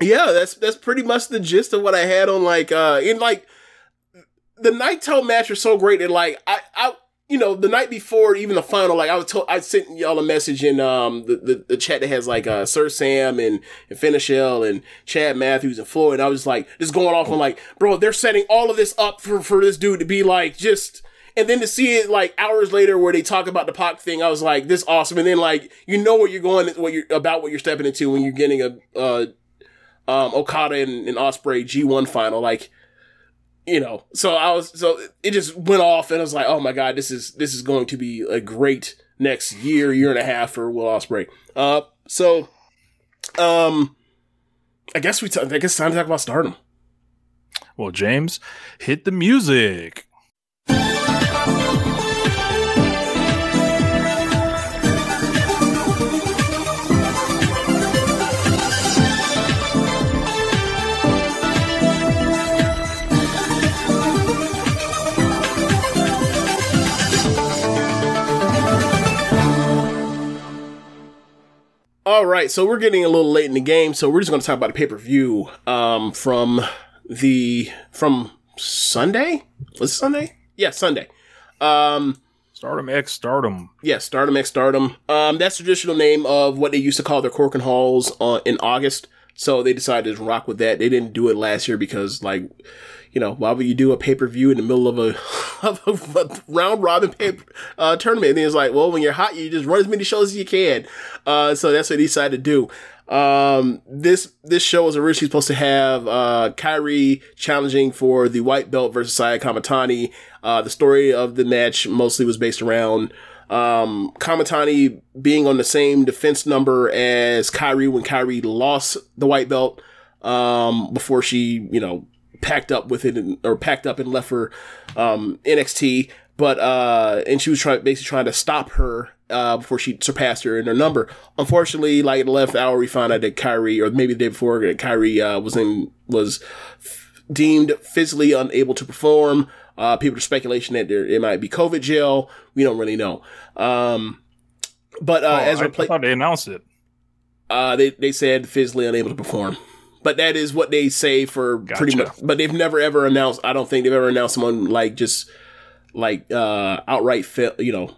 yeah that's that's pretty much the gist of what i had on like uh in like the Naito match was so great that like i i you know the night before even the final like i was told i sent y'all a message in um the, the, the chat that has like uh sir sam and and and chad matthews and floyd i was like just going off on like bro they're setting all of this up for for this dude to be like just and then to see it like hours later where they talk about the Pac thing, I was like, this awesome. And then like, you know what you're going, what you're about, what you're stepping into when you're getting a, uh, um, Okada and, and Ospreay G1 final. Like, you know, so I was, so it just went off and I was like, oh my God, this is, this is going to be a great next year, year and a half for Will Ospreay. Uh, so, um, I guess we, t- I guess it's time to talk about stardom. Well, James, hit the music. All right, so we're getting a little late in the game, so we're just going to talk about a pay per view um, from the from Sunday. Was it Sunday? Yeah, Sunday. Um, Stardom X Stardom. yeah, Stardom X Stardom. Um, that's the traditional name of what they used to call their Korakuen Halls uh, in August. So they decided to rock with that. They didn't do it last year because, like, you know, why would you do a pay per view in the middle of a, of a, round robin paper, uh, tournament? And it's like, well, when you're hot, you just run as many shows as you can. Uh, so that's what he decided to do. Um, this this show was originally supposed to have uh, Kairi challenging for the white belt versus Saya Kamatani. Uh, the story of the match mostly was based around um, Kamatani being on the same defense number as Kairi when Kairi lost the white belt um, before she, you know, packed up with it and, or packed up and left for um, NXT. But uh, and she was trying basically trying to stop her uh, before she surpassed her in her number. Unfortunately, like the 11th hour, we found out that Kairi, or maybe the day before, that Kairi uh, was in was f- deemed physically unable to perform. Uh, people are speculation that there it might be COVID jail. We don't really know. Um, but uh, Oh, as I, repla- I thought they announced it. uh, they they said physically unable to perform, but that is what they say for pretty much. But they've never ever announced. I don't think they've ever announced someone like just like uh outright fail. You know,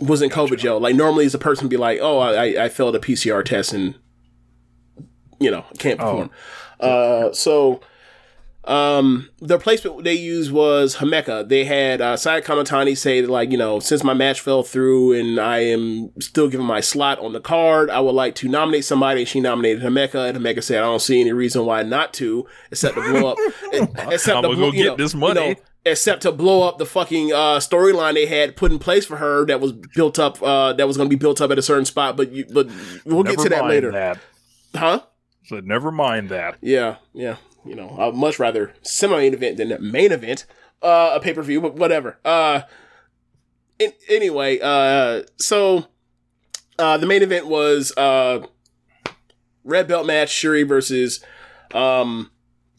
was in COVID jail. Like normally, is a person be like, "Oh, I I failed a PCR test and you know can't perform." Uh, so. Um, the placement they used was Hameka. They had uh, Saya Kamatani say that, like, you know, since my match fell through and I am still given my slot on the card, I would like to nominate somebody. And she nominated Hameka, and Hameka said, I don't see any reason why not to, except to blow up, except I'm to blow, get know, this you money. know, except to blow up the fucking uh, storyline they had put in place for her that was built up, uh, that was going to be built up at a certain spot. But you, but we'll get Never to that later, That. huh? So never mind that. Yeah, yeah. You know, I'd much rather semi-main event than main event, uh, a pay-per-view, but whatever. Uh, in, anyway, uh, so, uh, the main event was, uh, red belt match, Shuri versus, um,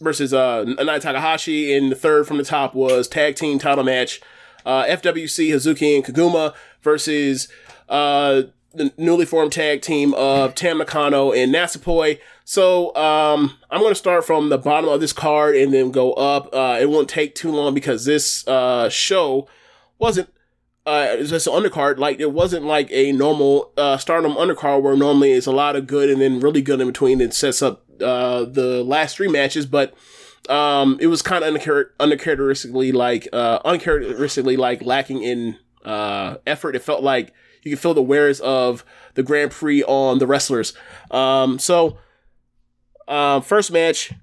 versus, uh, Nai Takahashi, and the third from the top was tag team title match, uh, FWC, Hazuki and Koguma versus, uh, the newly formed tag team of Tam Nakano and Natsupoi. So um, I'm going to start from the bottom of this card and then go up. Uh, it won't take too long because this uh, show wasn't uh, it's just an undercard. Like it wasn't like a normal uh, Stardom undercard where normally it's a lot of good and then really good in between. and sets up uh, the last three matches, but um, it was kind of unchar- uncharacteristically like uh, uncharacteristically like lacking in uh, effort. It felt like you can feel the wears of the Grand Prix on the wrestlers. Um, so, um, first match.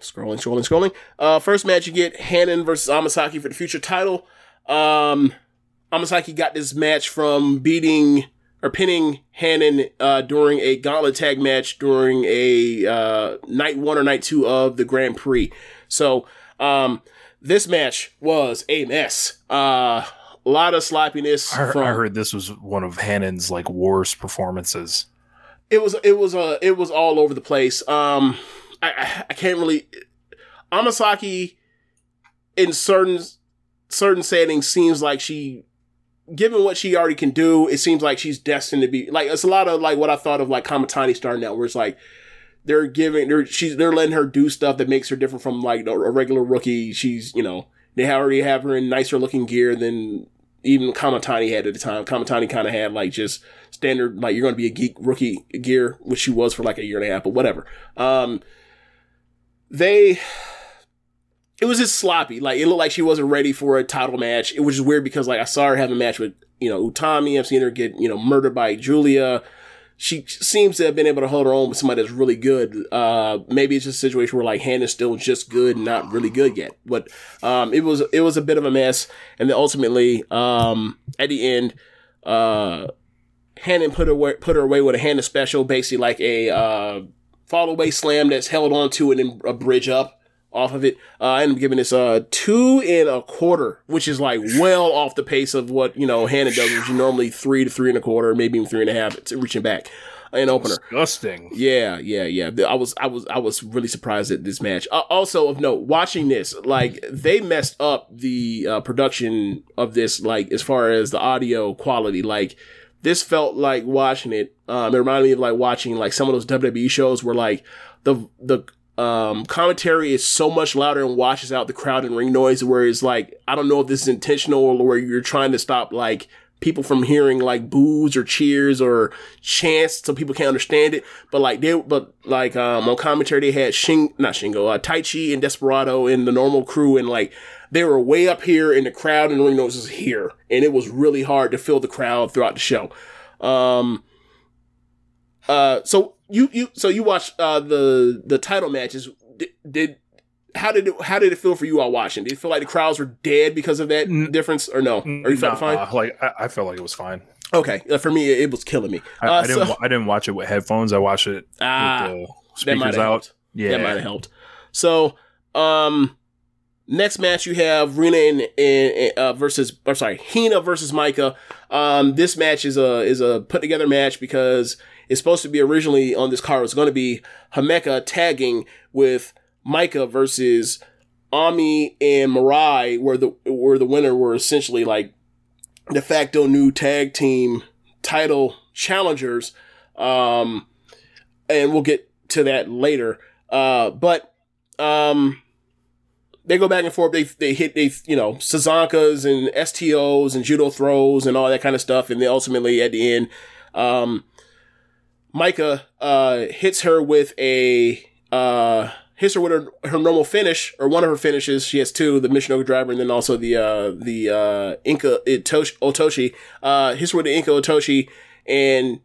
Scrolling, scrolling, scrolling. Uh, first match you get Hannon versus Amasaki for the future title. Um, Amasaki got this match from beating or pinning Hannon uh, during a gauntlet tag match during a uh, night one or night two of the Grand Prix. So, um, this match was a mess. Uh, a lot of sloppiness. I, heard- from, I heard this was one of Hannon's like worst performances. it was it was uh it was all over the place. Um, I I, can't really Amasaki in certain certain settings seems like she given what she already can do, it seems like she's destined to be like it's a lot of like what I thought of like Kamatani starting out, where it's like they're giving they're she's they're letting her do stuff that makes her different from like a, a regular rookie. She's you know they already have her in nicer looking gear than even Kamatani had at the time. Kamatani kind of had like just standard like you're going to be a geek rookie gear, which she was for like a year and a half, but whatever. Um, they it was just sloppy. Like it looked like she wasn't ready for a title match. It was just weird because like I saw her have a match with you know Utami. I've seen her get you know murdered by Julia. She seems to have been able to hold her own with somebody that's really good. Uh, maybe it's just a situation where like Hannah's still just good, not really good yet. But um, it was it was a bit of a mess, and then ultimately, um, at the end, uh, Hannah put her put her away with a Hannah special, basically like a uh, fall away slam that's held onto and a bridge up off of it. Uh, I ended up giving this uh two and a quarter, which is like well off the pace of what you know Hannah does, which is normally three to three and a quarter, maybe even three and a half. It's reaching back an opener. Disgusting. Yeah, yeah, yeah. I was, I was, I was really surprised at this match. Uh, also, of note, watching this, like they messed up the uh, production of this, like as far as the audio quality. Like this felt like watching it. Um, it reminded me of like watching like some of those WWE shows where like the the um, commentary is so much louder and washes out the crowd and ring noise. Where it's like I don't know if this is intentional or where you're trying to stop like people from hearing like boos or cheers or chants so people can't understand it. But like they, but like, um, on commentary, they had Shing, not Shingo, uh, Taichi and Desperado and the normal crew. And like, they were way up here in the crowd and the ring noise was here. And it was really hard to fill the crowd throughout the show. Um, uh, so you, you, so you watched, uh, the, the title matches. Did, did how did it, how did it feel for you all watching? Did you feel like the crowds were dead because of that difference or no? Or you felt Nah, fine? Like I, I felt like it was fine. Okay, uh, for me, it, it was killing me. I, Uh, I didn't. so- I didn't watch it with headphones. I watched it Ah, with the speakers out. helped. Yeah, That might have helped. So, um, next match you have Rena and, and uh, versus, or sorry, Hina versus Micah. Um, this match is a is a put together match because it's supposed to be originally on this card. It was going to be Hameka tagging with Micah versus Ami and Mirai, where the where the winner were essentially like de facto new tag team title challengers. Um, and we'll get to that later. Uh, but um, they go back and forth. They they hit they you know Sazankas and STOs and judo throws and all that kind of stuff. And then ultimately at the end, um, Micah uh hits her with a uh hits her with her, her normal finish or one of her finishes. She has two: the Michinoku driver and then also the uh the uh Inka Itoshi, Otoshi. Uh, hits her with the Inka Otoshi and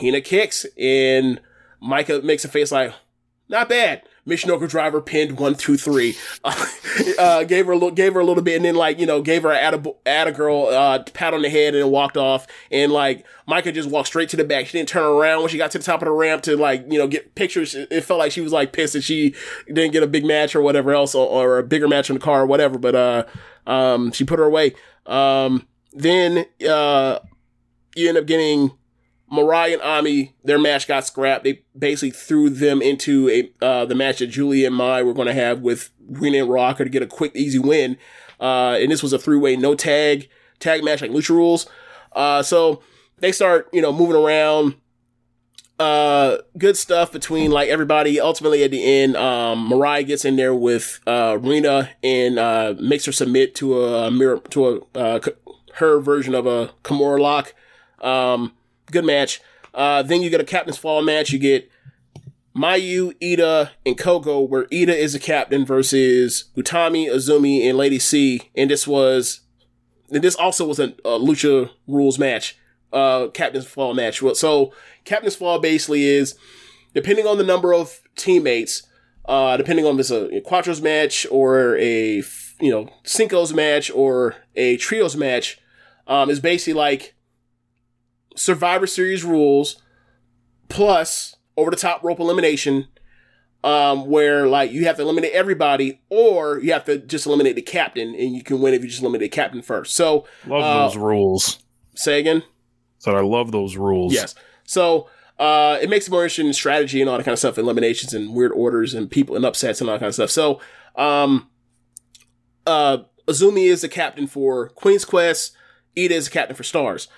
Hina kicks and Micah makes a face like, not bad. Michinoku driver pinned one, two, three. Uh, uh, gave her a little, gave her a little bit, and then like you know, gave her a atta girl uh, pat on the head, and then walked off. And like Micah just walked straight to the back. She didn't turn around when she got to the top of the ramp to like you know get pictures. It it felt like she was like pissed that she didn't get a big match or whatever else, or, or a bigger match in the car or whatever. But uh, um, she put her away. Um, then uh, you end up getting Mirai and Ami, their match got scrapped. They basically threw them into a uh, the match that Julie and Mai were going to have with Rena and Rocker to get a quick, easy win. Uh, and this was a three way no tag tag match like Lucha Rules. Uh, so they start, you know, moving around. Uh, good stuff between like everybody. Ultimately, at the end, um, Mirai gets in there with uh, Rena and uh, makes her submit to a mirror to a her version of a Kimura lock. Um, good match. Uh, then you get a captain's fall match. You get Mayu, Iida, and Kohgo, where Iida is the captain versus Utami, Azumi, and Lady C. And this was, and this also was a, a Lucha Rules match, uh, captain's fall match. So captain's fall basically is, depending on the number of teammates, uh, depending on if it's a Quattros match or a, you know, Cinco's match or a Trios match, um, is basically like Survivor Series rules plus over the top rope elimination, um, where like you have to eliminate everybody or you have to just eliminate the captain and you can win if you just eliminate the captain first. So, Love uh, those rules. say again? So I love those rules. Yes. So, uh, it makes it more interesting in strategy and all that kind of stuff, eliminations and weird orders and people and upsets and all that kind of stuff. So, um, uh, Azumi is the captain for Queen's Quest. Iida is the captain for Stars.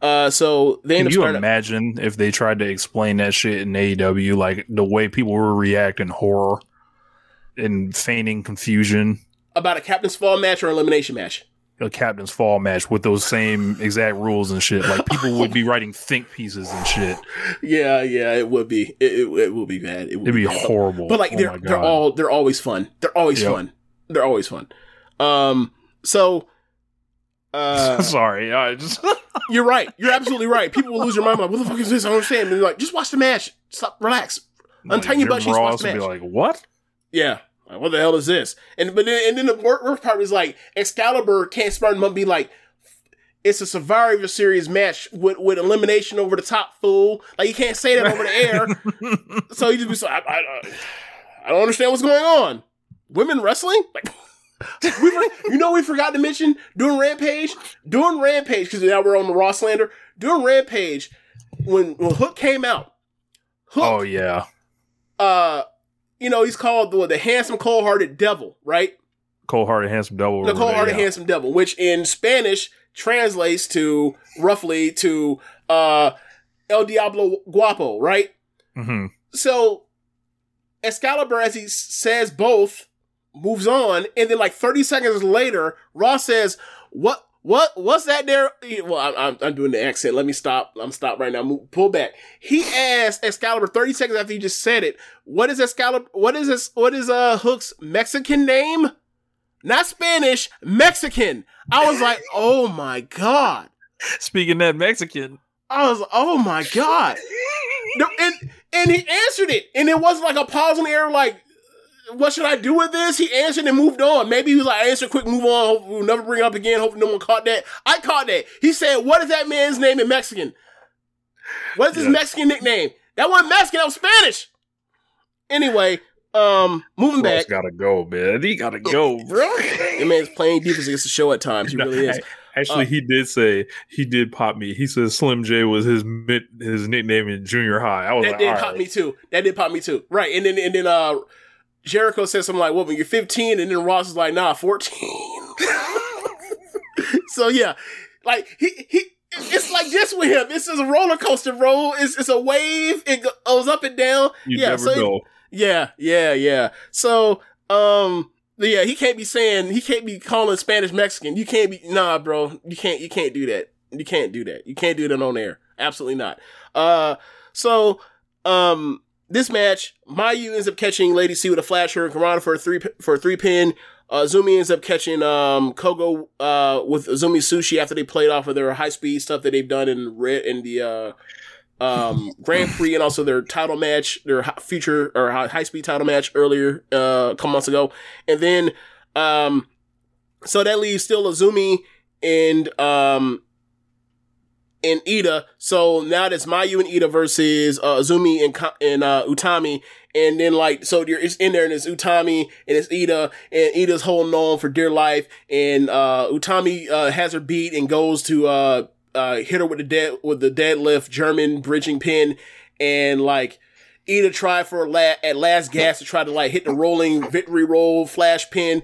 Uh, so they Can you imagine if they tried to explain that shit in AEW, like the way people were reacting horror and feigning confusion? about a captain's fall match or elimination match. A captain's fall match with those same exact rules and shit. Like people would be writing think pieces and shit. Yeah, yeah, it would be. It, it, it would be bad. It would It'd be bad. horrible. But like Oh they're they're all they're always fun. They're always Yep. fun. They're always fun. Um. So, Uh, Sorry, I just you're right. You're absolutely right. People will lose their mind. Like, what the fuck is this? I don't understand. And they're like, just watch the match. Stop. Relax. Untie your butt cheeks. Watch the match. be like, "What?" Yeah. Like, what the hell is this? And but then, and then the worst, part is like Excalibur can't smart him and be like, it's a Survivor Series match with, with elimination over the top, fool. Like you can't say that over the air. so you just be so I, I, I don't understand what's going on. Women wrestling, like we you know we forgot to mention doing Rampage, doing Rampage because now we're on the Raw slander. Doing Rampage when when Hook came out. Hook Oh yeah, uh, you know, he's called the, the handsome, cold hearted devil, right? cold hearted, handsome devil. The cold hearted, yeah. handsome devil, which in Spanish translates to roughly to uh, El Diablo Guapo, right? Mhm. So Excalibur, as he says both, moves on, and then like 30 seconds later, Ross says, What? What? What's that there? Well, I'm, I'm, I'm doing the accent. Let me stop. I'm stop right now. Move, pull back. He asked Excalibur 30 seconds after he just said it. What is Excalibur? What is this? What is uh Hook's Mexican name? Not Spanish, Mexican. I was like, oh my god. Speaking that Mexican, I was, oh my god. No, and and he answered it, and it wasn't like a pause in the air, like, what should I do with this? He answered and moved on. Maybe he was like, answer quick, move on. Hope we'll never bring it up again. Hope no one caught that. I caught that. He said, what is that man's name in Mexican? What is his Yeah. Mexican nickname? That wasn't Mexican. That was Spanish. Anyway, um, moving Ross back. gotta go, man. He gotta go, bro. The man's playing defense against the show at times. He really is. Actually, Uh, he did say he did pop me. He said Slim J was his his nickname in junior high. I was that like, did pop right. me too. That did pop me too. Right. And then and then uh Jericho says something like, "Well, when you're 15," and then Ross is like, "Nah, 14." so yeah, like he he. It's like this with him. This is a roller coaster, bro. It's it's a wave. It goes up and down. You yeah, never so know. yeah, yeah, yeah. So, um, yeah, he can't be saying he can't be calling Spanish Mexican. You can't be nah, bro. You can't you can't do that. You can't do that. You can't do that on air. Absolutely not. Uh, so, um, this match, Mayu ends up catching Lady C with a flash hurricane for a three for a three pin. Uh, Zumi ends up catching um Kohgo uh with Zumi Sushi after they played off of their high speed stuff that they've done in red in the uh um Grand Prix and also their title match, their future or high speed title match earlier uh a couple months ago, and then um so that leaves still Azumi and um and Iida. So now that's Mayu and Iida versus uh, Azumi and and uh, Utami, and then like so you're it's in there and it's Utami and it's Iida and Iida's holding on for dear life, and uh, Utami uh, has her beat and goes to uh, uh, hit her with the dead with the deadlift German bridging pin, and like. Iida tried for a la- at last gas to try to like hit the rolling victory roll flash pin.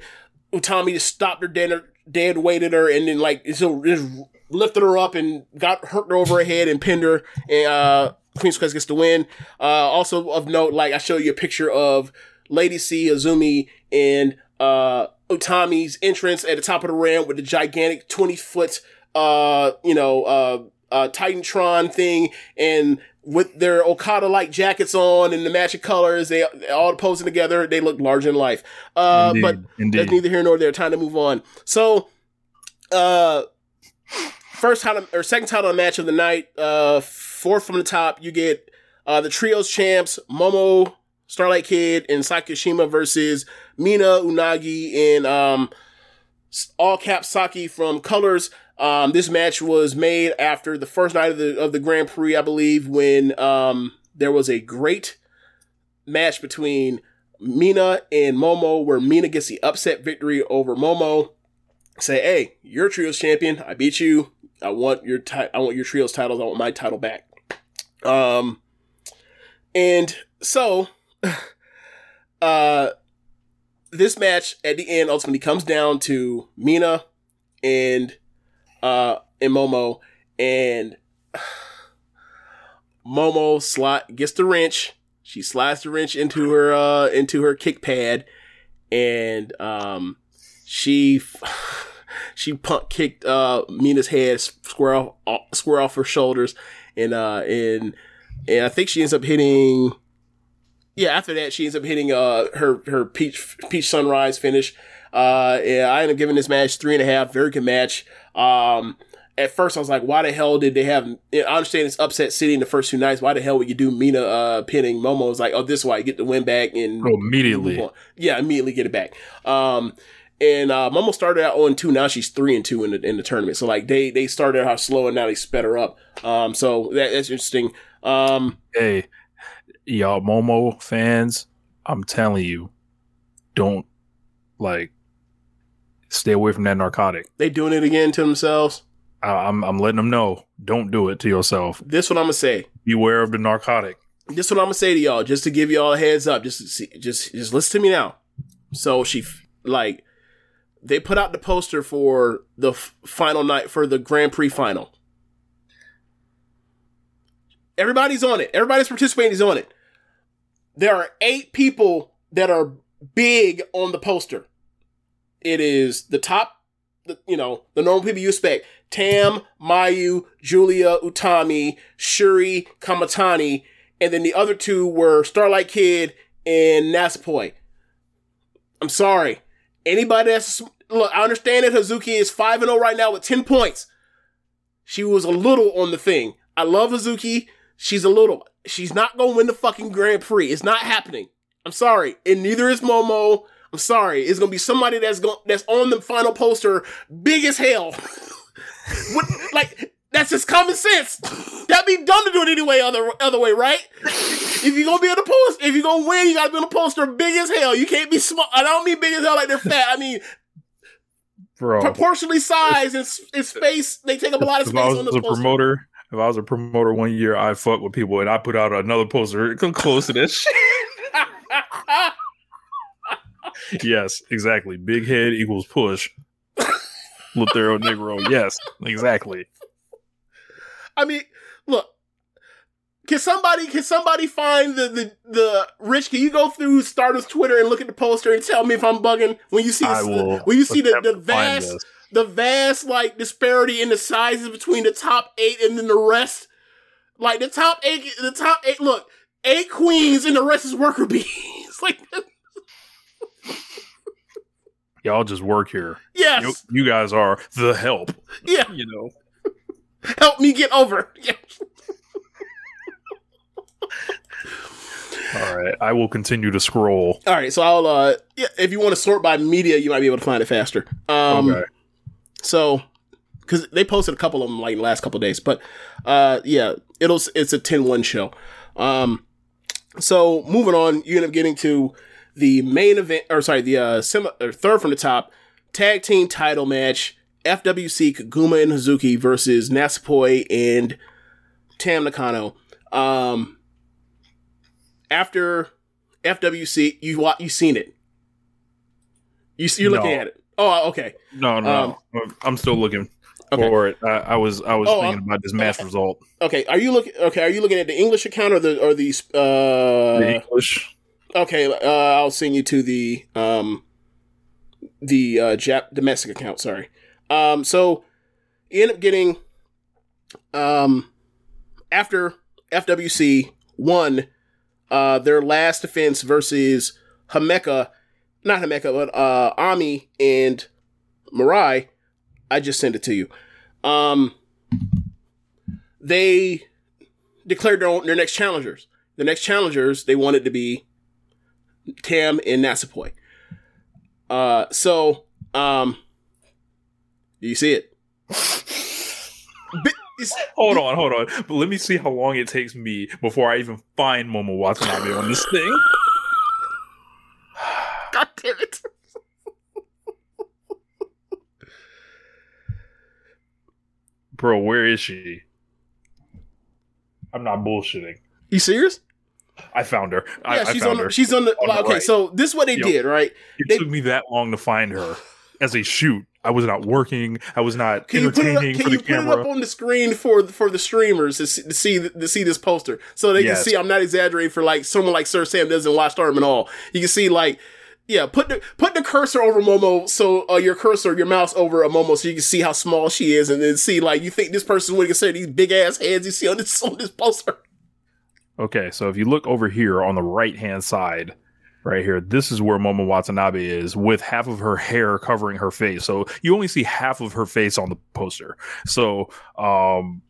Utami just stopped her dead, dead weighted her, and then like so just lifted her up and got hurt her over her head and pinned her. And uh, Queen's Quest gets the win. Uh, also of note, like I show you a picture of Lady C, Azumi, and uh, Utami's entrance at the top of the ramp with the gigantic twenty foot, uh, you know, uh, uh, Titantron thing, and with their Okada like jackets on and the matching colors, they, they all posing together. They look larger than life. Uh, Indeed, but indeed. that's neither here nor there. Time to move on. So, uh, first title or second title match of the night, uh, fourth from the top, you get uh, the trios champs Momo, Starlight Kid, and Saki Kashima versus Mina Unagi and um, all cap Saki from Colors. Um, this match was made after the first night of the of the Grand Prix, I believe, when um, there was a great match between Mina and Momo, where Mina gets the upset victory over Momo. Say, hey, you're trios champion. I beat you. I want your ti- I want your trios titles. I want my title back. Um, and so, uh, this match at the end ultimately comes down to Mina and uh and Momo and Momo slot gets the wrench. She slides the wrench into her uh into her kick pad and um she she punt kicked uh Mina's head square off square off her shoulders and uh and and I think she ends up hitting yeah, after that, she ends up hitting uh her her peach peach sunrise finish. Uh, yeah, I end up giving this match three and a half. Very good match. Um, at first I was like, why the hell did they have? I understand it's upset city in the first two nights. Why the hell would you do Mina uh pinning Momo? Was like, oh, this is why you get the win back and Oh, immediately. Yeah, immediately get it back. Um, and uh, Momo started out on two. Now she's three and two in the in the tournament. So like they they started out slow and now they sped her up. Um, so that, that's interesting. Um, Hey, y'all Momo fans, I'm telling you, don't like stay away from that narcotic. they doing it again to themselves. I, I'm I'm letting them know. Don't do it to yourself. This what I'm gonna say. Beware of the narcotic. this what I'm gonna say to y'all, just to give y'all a heads up. Just to see, just just listen to me now. So she like they put out the poster for the f- final night for the Grand Prix final. Everybody's on it. Everybody's participating is on it. There are eight people that are big on the poster. It is the top, you know, the normal people you expect. Tam, Mayu, Julia, Utami, Shuri, Kamatani, and then the other two were Starlight Kid and Natsupoi. I'm sorry. Anybody that's look, I understand that Hazuki is 5 and 0 right now with 10 points. She was a little on the thing. I love Hazuki. She's a little. She's not going to win the fucking Grand Prix. It's not happening. I'm sorry. And neither is Momo. I'm sorry. It's going to be somebody that's going that's on the final poster big as hell. What, like that's just common sense. That'd be dumb to do it anyway, other other way, right? If you're gonna be on the poster, if you're gonna win, you gotta be on the poster big as hell. You can't be small. I don't mean big as hell like they're fat. I mean Bro. proportionally sized and and space. They take up a lot of if space I was on a poster. promoter, if I was a promoter one year, I fuck with people and I put out another poster come close to that shit. yes, exactly. Big head equals push. Lothario Negro. Yes, exactly. I mean. Can somebody can somebody find the, the the Rich? Can you go through Stardust Twitter and look at the poster and tell me if I'm bugging when you see will when you see the, the vast the vast like disparity in the sizes between the top eight and then the rest. Like the top eight, the top eight. Look, eight queens and the rest is worker bees. like Y'all just work here. yes, You, you guys are the help. yeah. You know. Help me get over. Yeah. All right. I will continue to scroll. All right, so I'll uh, yeah, if you want to sort by media, you might be able to find it faster. Um, Okay. So, because they posted a couple of them like in the last couple of days, but uh, yeah, it'll it's a 10-1 show. Um, so moving on, you end up getting to the main event, or sorry, the uh, semi, or third from the top tag team title match: FWC Koguma and Hazuki versus Natsupoi and Tam Nakano. Um, after FWC, you you seen it? You you're looking No. at it. Oh, okay. No, no, no. I'm still looking Okay. for it. I, I was I was Oh, thinking I'm- about this match result. Okay, are you looking? Okay, are you looking at the English account or the or the? Uh, the English. okay, uh, I'll send you to the um, the uh, Jap domestic account. Sorry. Um, so you end up getting um after FWC won uh their last defense versus Hameka, not Hameka, but uh Ami and Mirai. I just sent it to you. Um, they declared their own, their next challengers. The next challengers they wanted to be Tam and Natsupoi. Uh, so um, do you see it. Bi- it's- Hold on, hold on. But let me see how long it takes me before I even find Momo Watanabe on this thing. God damn it! Bro, where is she? I'm not bullshitting. You serious? I found her. I, yeah, I she's found on. The, her. she's on the. On the okay, right. so this is what they Yep. did, right? It they- took me that long to find her as a shoot. I was not working. I was not Can you put it up, entertaining can for you the put it up on the screen for for the streamers to see to see, to see this poster so they Yes. can see I'm not exaggerating for like someone like Sir Sam doesn't watch Stardom at all. You can see like yeah, put the put the cursor over Momo so uh, your cursor your mouse over a Momo so you can see how small she is and then see like you think this person would consider these big ass heads you see on this on this poster. Okay, so if you look over here on the right hand side, right here, this is where Momo Watanabe is with half of her hair covering her face. So you only see half of her face on the poster. So, um,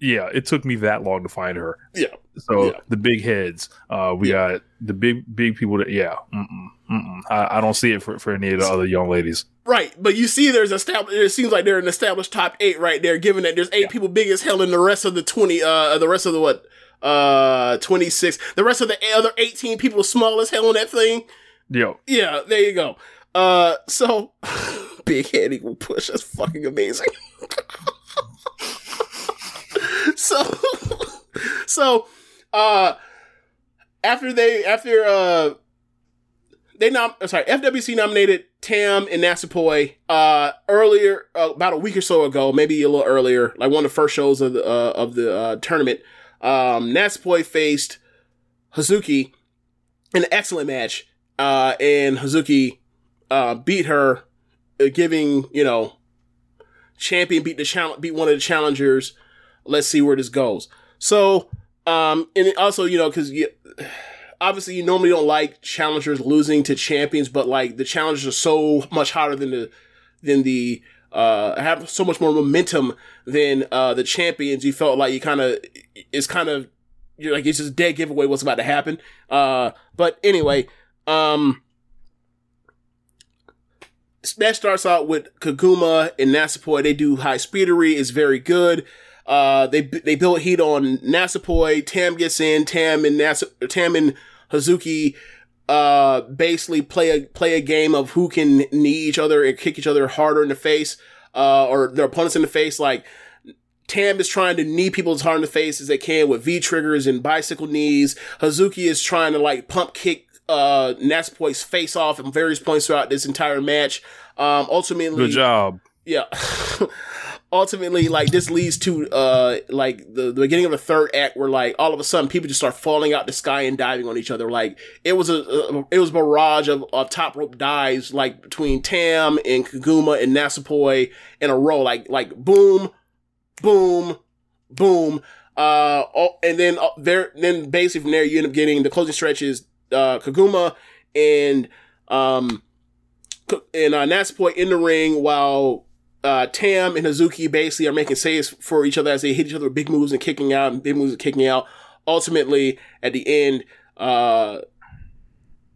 yeah, it took me that long to find her. Yeah. So Yeah. the big heads, uh, we got the big big people that yeah, mm-mm, mm-mm. I, I don't see it for, for any of the other young ladies. Right, but you see, there's established. It seems like they're an established top eight right there. Given that there's eight people big as hell in the rest of the twenty, uh, the rest of the what, uh, twenty six. The rest of the other eighteen people are small as hell on that thing. Yo, Yeah, there you go. Uh, so big head equal push. That's fucking amazing. so, so, uh, after they after uh they nom sorry FWC nominated Tam and Natsupoi uh earlier uh, about a week or so ago, maybe a little earlier, like one of the first shows of the uh, of the uh, tournament. Um, Natsupoi faced Hazuki in an excellent match, uh, and Hazuki uh, beat her, uh, giving you know champion beat the challenge beat one of the challengers. Let's see where this goes. So, um, and also you know because you obviously you normally don't like challengers losing to champions, but like the challengers are so much hotter than the than the uh have so much more momentum than uh the champions. You felt like you kind of it's kind of you're like it's just dead giveaway what's about to happen. Uh, but anyway, um. That starts out with Koguma and Natsupoi. They do high speedery. It's very good. Uh, they they build heat on Natsupoi. Tam gets in. Tam and Nas Tam and Hazuki uh basically play a play a game of who can knee each other and kick each other harder in the face uh or their opponents in the face like Tam is trying to knee people as hard in the face as they can with V triggers and bicycle knees. Hazuki is trying to like pump kick uh face off at various points throughout this entire match. Um ultimately good job. yeah. Ultimately, like this leads to uh like the, the beginning of the third act where like all of a sudden people just start falling out the sky and diving on each other. Like it was a, a it was a barrage of, of top rope dives like between Tam and Koguma and Natsupoi in a row. Like like boom, boom, boom. Uh, oh, and then uh, there, then basically from there you end up getting the closing stretches. Uh, Koguma and um, and uh, Natsupoi in the ring while uh, Tam and Hazuki basically are making saves for each other as they hit each other with big moves and kicking out and big moves and kicking out. Ultimately, at the end, uh,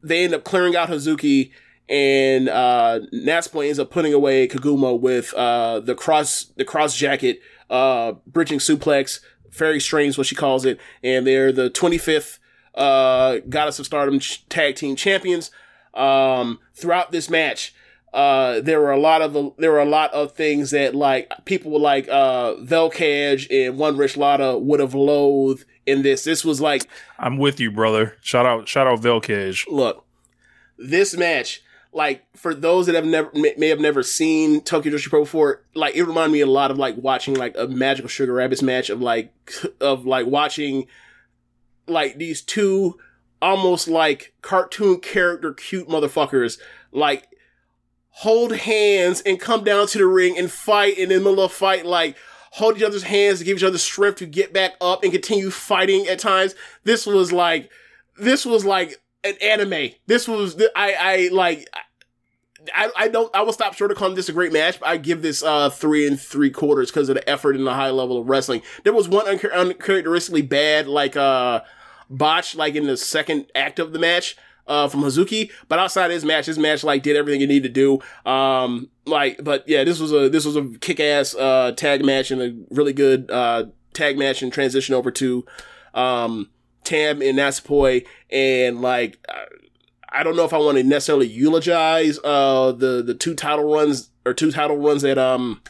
they end up clearing out Hazuki and uh, Natsupoi ends up putting away Koguma with uh, the cross the cross jacket uh, bridging suplex. fairy strange what she calls it, and they're the 25th uh, Goddess of Stardom ch- tag team champions. Um, throughout this match, uh, there were a lot of there were a lot of things that like people were like uh, Velcage and One Rich Lotta would have loathed in this. This was like I'm with you, brother. Shout out, shout out Velcage. look, this match, like for those that have never may, may have never seen Tokyo Joshi Pro before, like it reminded me a lot of like watching like a Magical Sugar Rabbits match of like of like watching like these two almost like cartoon character cute motherfuckers like hold hands and come down to the ring and fight and in the middle of fight like hold each other's hands to give each other strength to get back up and continue fighting at times. This was like this was like an anime. This was i i like I, I don't I will stop short of calling this a great match, but I give this uh three and three quarters because of the effort and the high level of wrestling. There was one unchar- uncharacteristically bad like uh botch like in the second act of the match uh from Hazuki, but outside his match, his match like did everything it needed to do. Um like but yeah, this was a this was a kick ass uh tag match and a really good uh tag match and transition over to um Tam and Natsupoi and like I don't know if I want to necessarily eulogize uh the the two title runs or two title runs that um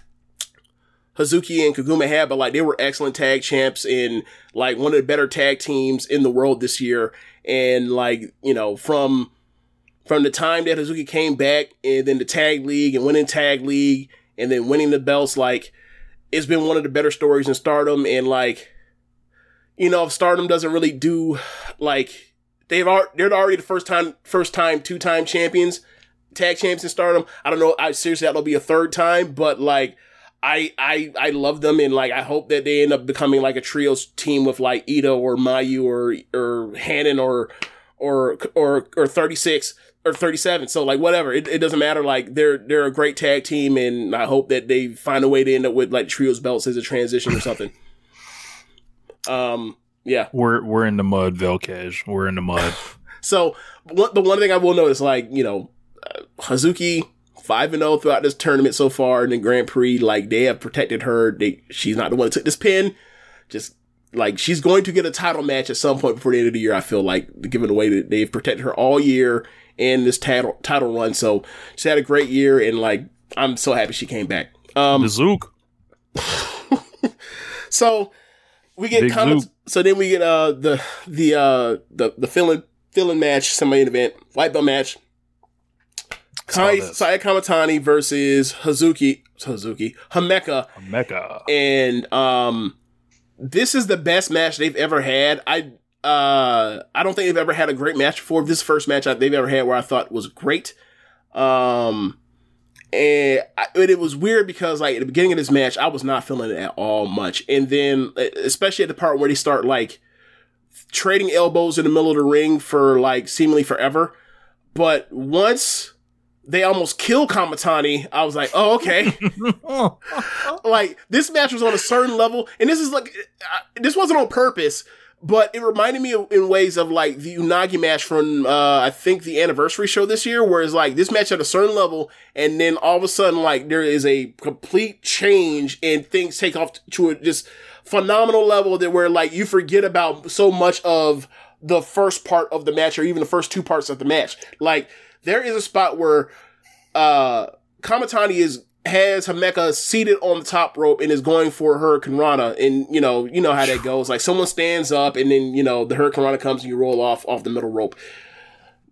Hazuki and Koguma had, but like they were excellent tag champs and like one of the better tag teams in the world this year. And like, you know, from from the time that Hazuki came back and then the tag league and winning tag league and then winning the belts, like it's been one of the better stories in stardom and like you know, if stardom doesn't really do like they've already, they're already the first time, first time, two time champions, tag champs in Stardom. I don't know. I seriously, that'll be a third time, but like, I I I love them and like I hope that they end up becoming like a trios team with like Ito or Mayu or or Hannon or or or or 36 or 37 so like whatever. It, it doesn't matter. Like they're they're a great tag team and I hope that they find a way to end up with like trios belts as a transition or something. Um yeah. We're we're in the mud, Velkej. We're in the mud. so the one thing I will notice like you know uh, Hazuki five and zero throughout this tournament so far in the Grand Prix. Like they have protected her. They she's not the one that took this pin. Just like she's going to get a title match at some point before the end of the year. I feel like given the way that they've protected her all year in this title title run. So she had a great year and like I'm so happy she came back. Um, the Zook. so we get Big comments. Zook. So then we get uh the the uh the the filling filling match, semi event, white belt match. Kai. Saya Kamatani versus Hazuki Hazuki Hameka, Mecca. and um, this is the best match they've ever had. I uh, I don't think they've ever had a great match before. This first match they've ever had where I thought was great. Um, and I, and it was weird because like at the beginning of this match, I was not feeling it at all much, and then especially at the part where they start like trading elbows in the middle of the ring for like seemingly forever. But once they almost kill Kamatani, I was like, oh, okay. like this match was on a certain level, and this is like, this wasn't on purpose, but it reminded me of, in ways of like the Unagi match from, uh, I think the anniversary show this year, where it's like this match at a certain level, and then all of a sudden, like there is a complete change and things take off to a just phenomenal level that where like you forget about so much of the first part of the match or even the first two parts of the match. Like there is a spot where uh Kamatani is has Hameka seated on the top rope and is going for Hurricane Rana. And you know, you know how that goes. Like someone stands up and then, you know, the Hurricane Rana comes and you roll off off the middle rope.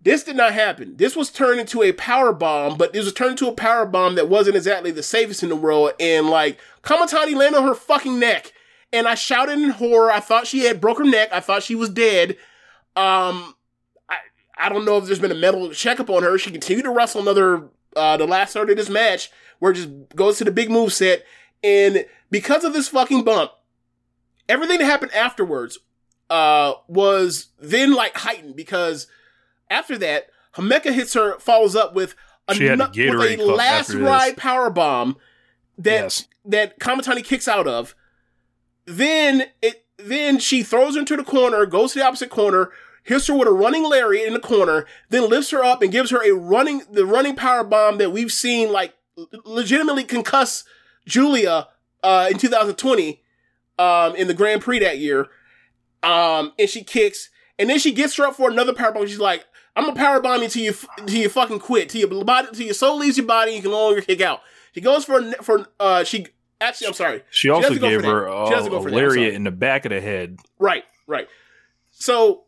This did not happen. This was turned into a power bomb, but this was turned into a power bomb that wasn't exactly the safest in the world. And like Kamatani landed on her fucking neck. And I shouted in horror. I thought she had broke her neck. I thought she was dead. Um, I don't know if there's been a medical checkup on her. She continued to wrestle another uh the last third of this match where it just goes to the big move set. And because of this fucking bump, everything that happened afterwards uh was then like heightened because after that, Himeka hits her, follows up with a, She had nu- a with a last ride power bomb that Yes. that Kamatani kicks out of. Then it then she throws her into the corner, goes to the opposite corner, hits her with a running lariat in the corner, then lifts her up and gives her a running the running power bomb that we've seen like legitimately concuss Giulia uh, in 2020 um, in the Grand Prix that year. Um, and she kicks, and then she gets her up for another power bomb. She's like, "I'm gonna power bomb you till you till you fucking quit, till your body, till your soul leaves your body, and you can no longer kick out." She goes for for uh she actually I'm sorry She also gave her that. a, She a go for that, lariat in the back of the head. Right, right. So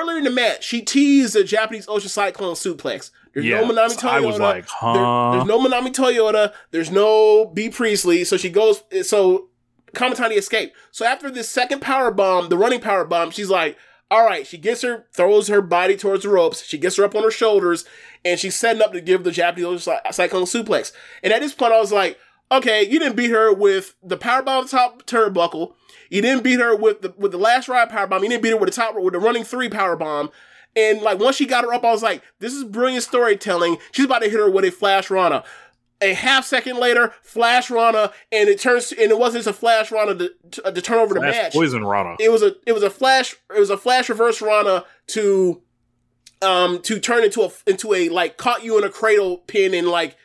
earlier in the match, she teased a Japanese Ocean Cyclone suplex. There's Yeah, no Manami Toyota. I was like, There- there's no Manami Toyota. There's no Bea Priestley. So she goes. So Kamatani escaped. So after this second power bomb, the running power bomb, she's like, all right. She gets her, throws her body towards the ropes. She gets her up on her shoulders, and she's setting up to give the Japanese Ocean Cyclone suplex. And at this point, I was like, okay, you didn't beat her with the power bomb top turnbuckle. You didn't beat her with the with the last ride power bomb. He didn't beat her with the top with the running three power bomb. And like once she got her up, I was like, this is brilliant storytelling. She's about to hit her with a flash Rana. A half second later, flash Rana, and it turns and it wasn't just a flash Rana to, to, to turn over the Flash match. Poison Rana. It was a it was a flash it was a flash reverse Rana to um to turn into a into a like caught you in a cradle pin and like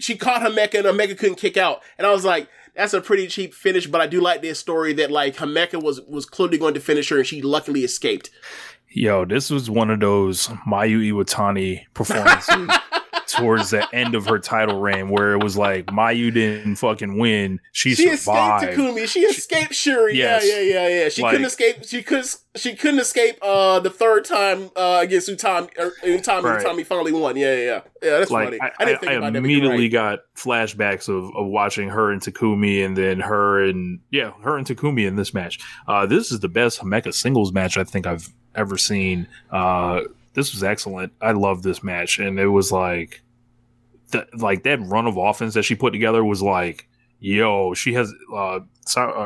she caught Himeka and Himeka couldn't kick out. And I was like, that's a pretty cheap finish, but I do like this story that like Himeka was was clearly going to finish her and she luckily escaped. Yo, this was one of those Mayu Iwatani performances towards the end of her title reign where it was like Mayu didn't fucking win. She, She survived. escaped Takumi. She escaped Shuri. Yes. Yeah, yeah, yeah, yeah. She Like- couldn't escape. She could. She couldn't escape. Uh, the third time uh against Utami. Or, Utami. Right. Utami finally won. Yeah, yeah, yeah. Yeah, that's like funny. I, I, didn't I- think I immediately right. got flashbacks of, of watching her and Takumi and then her and yeah, her and Takumi in this match. Uh, this is the best Himeka singles match I think I've ever seen. Uh, this was excellent. I love this match, and it was like like that run of offense that she put together was like, yo, she has uh, uh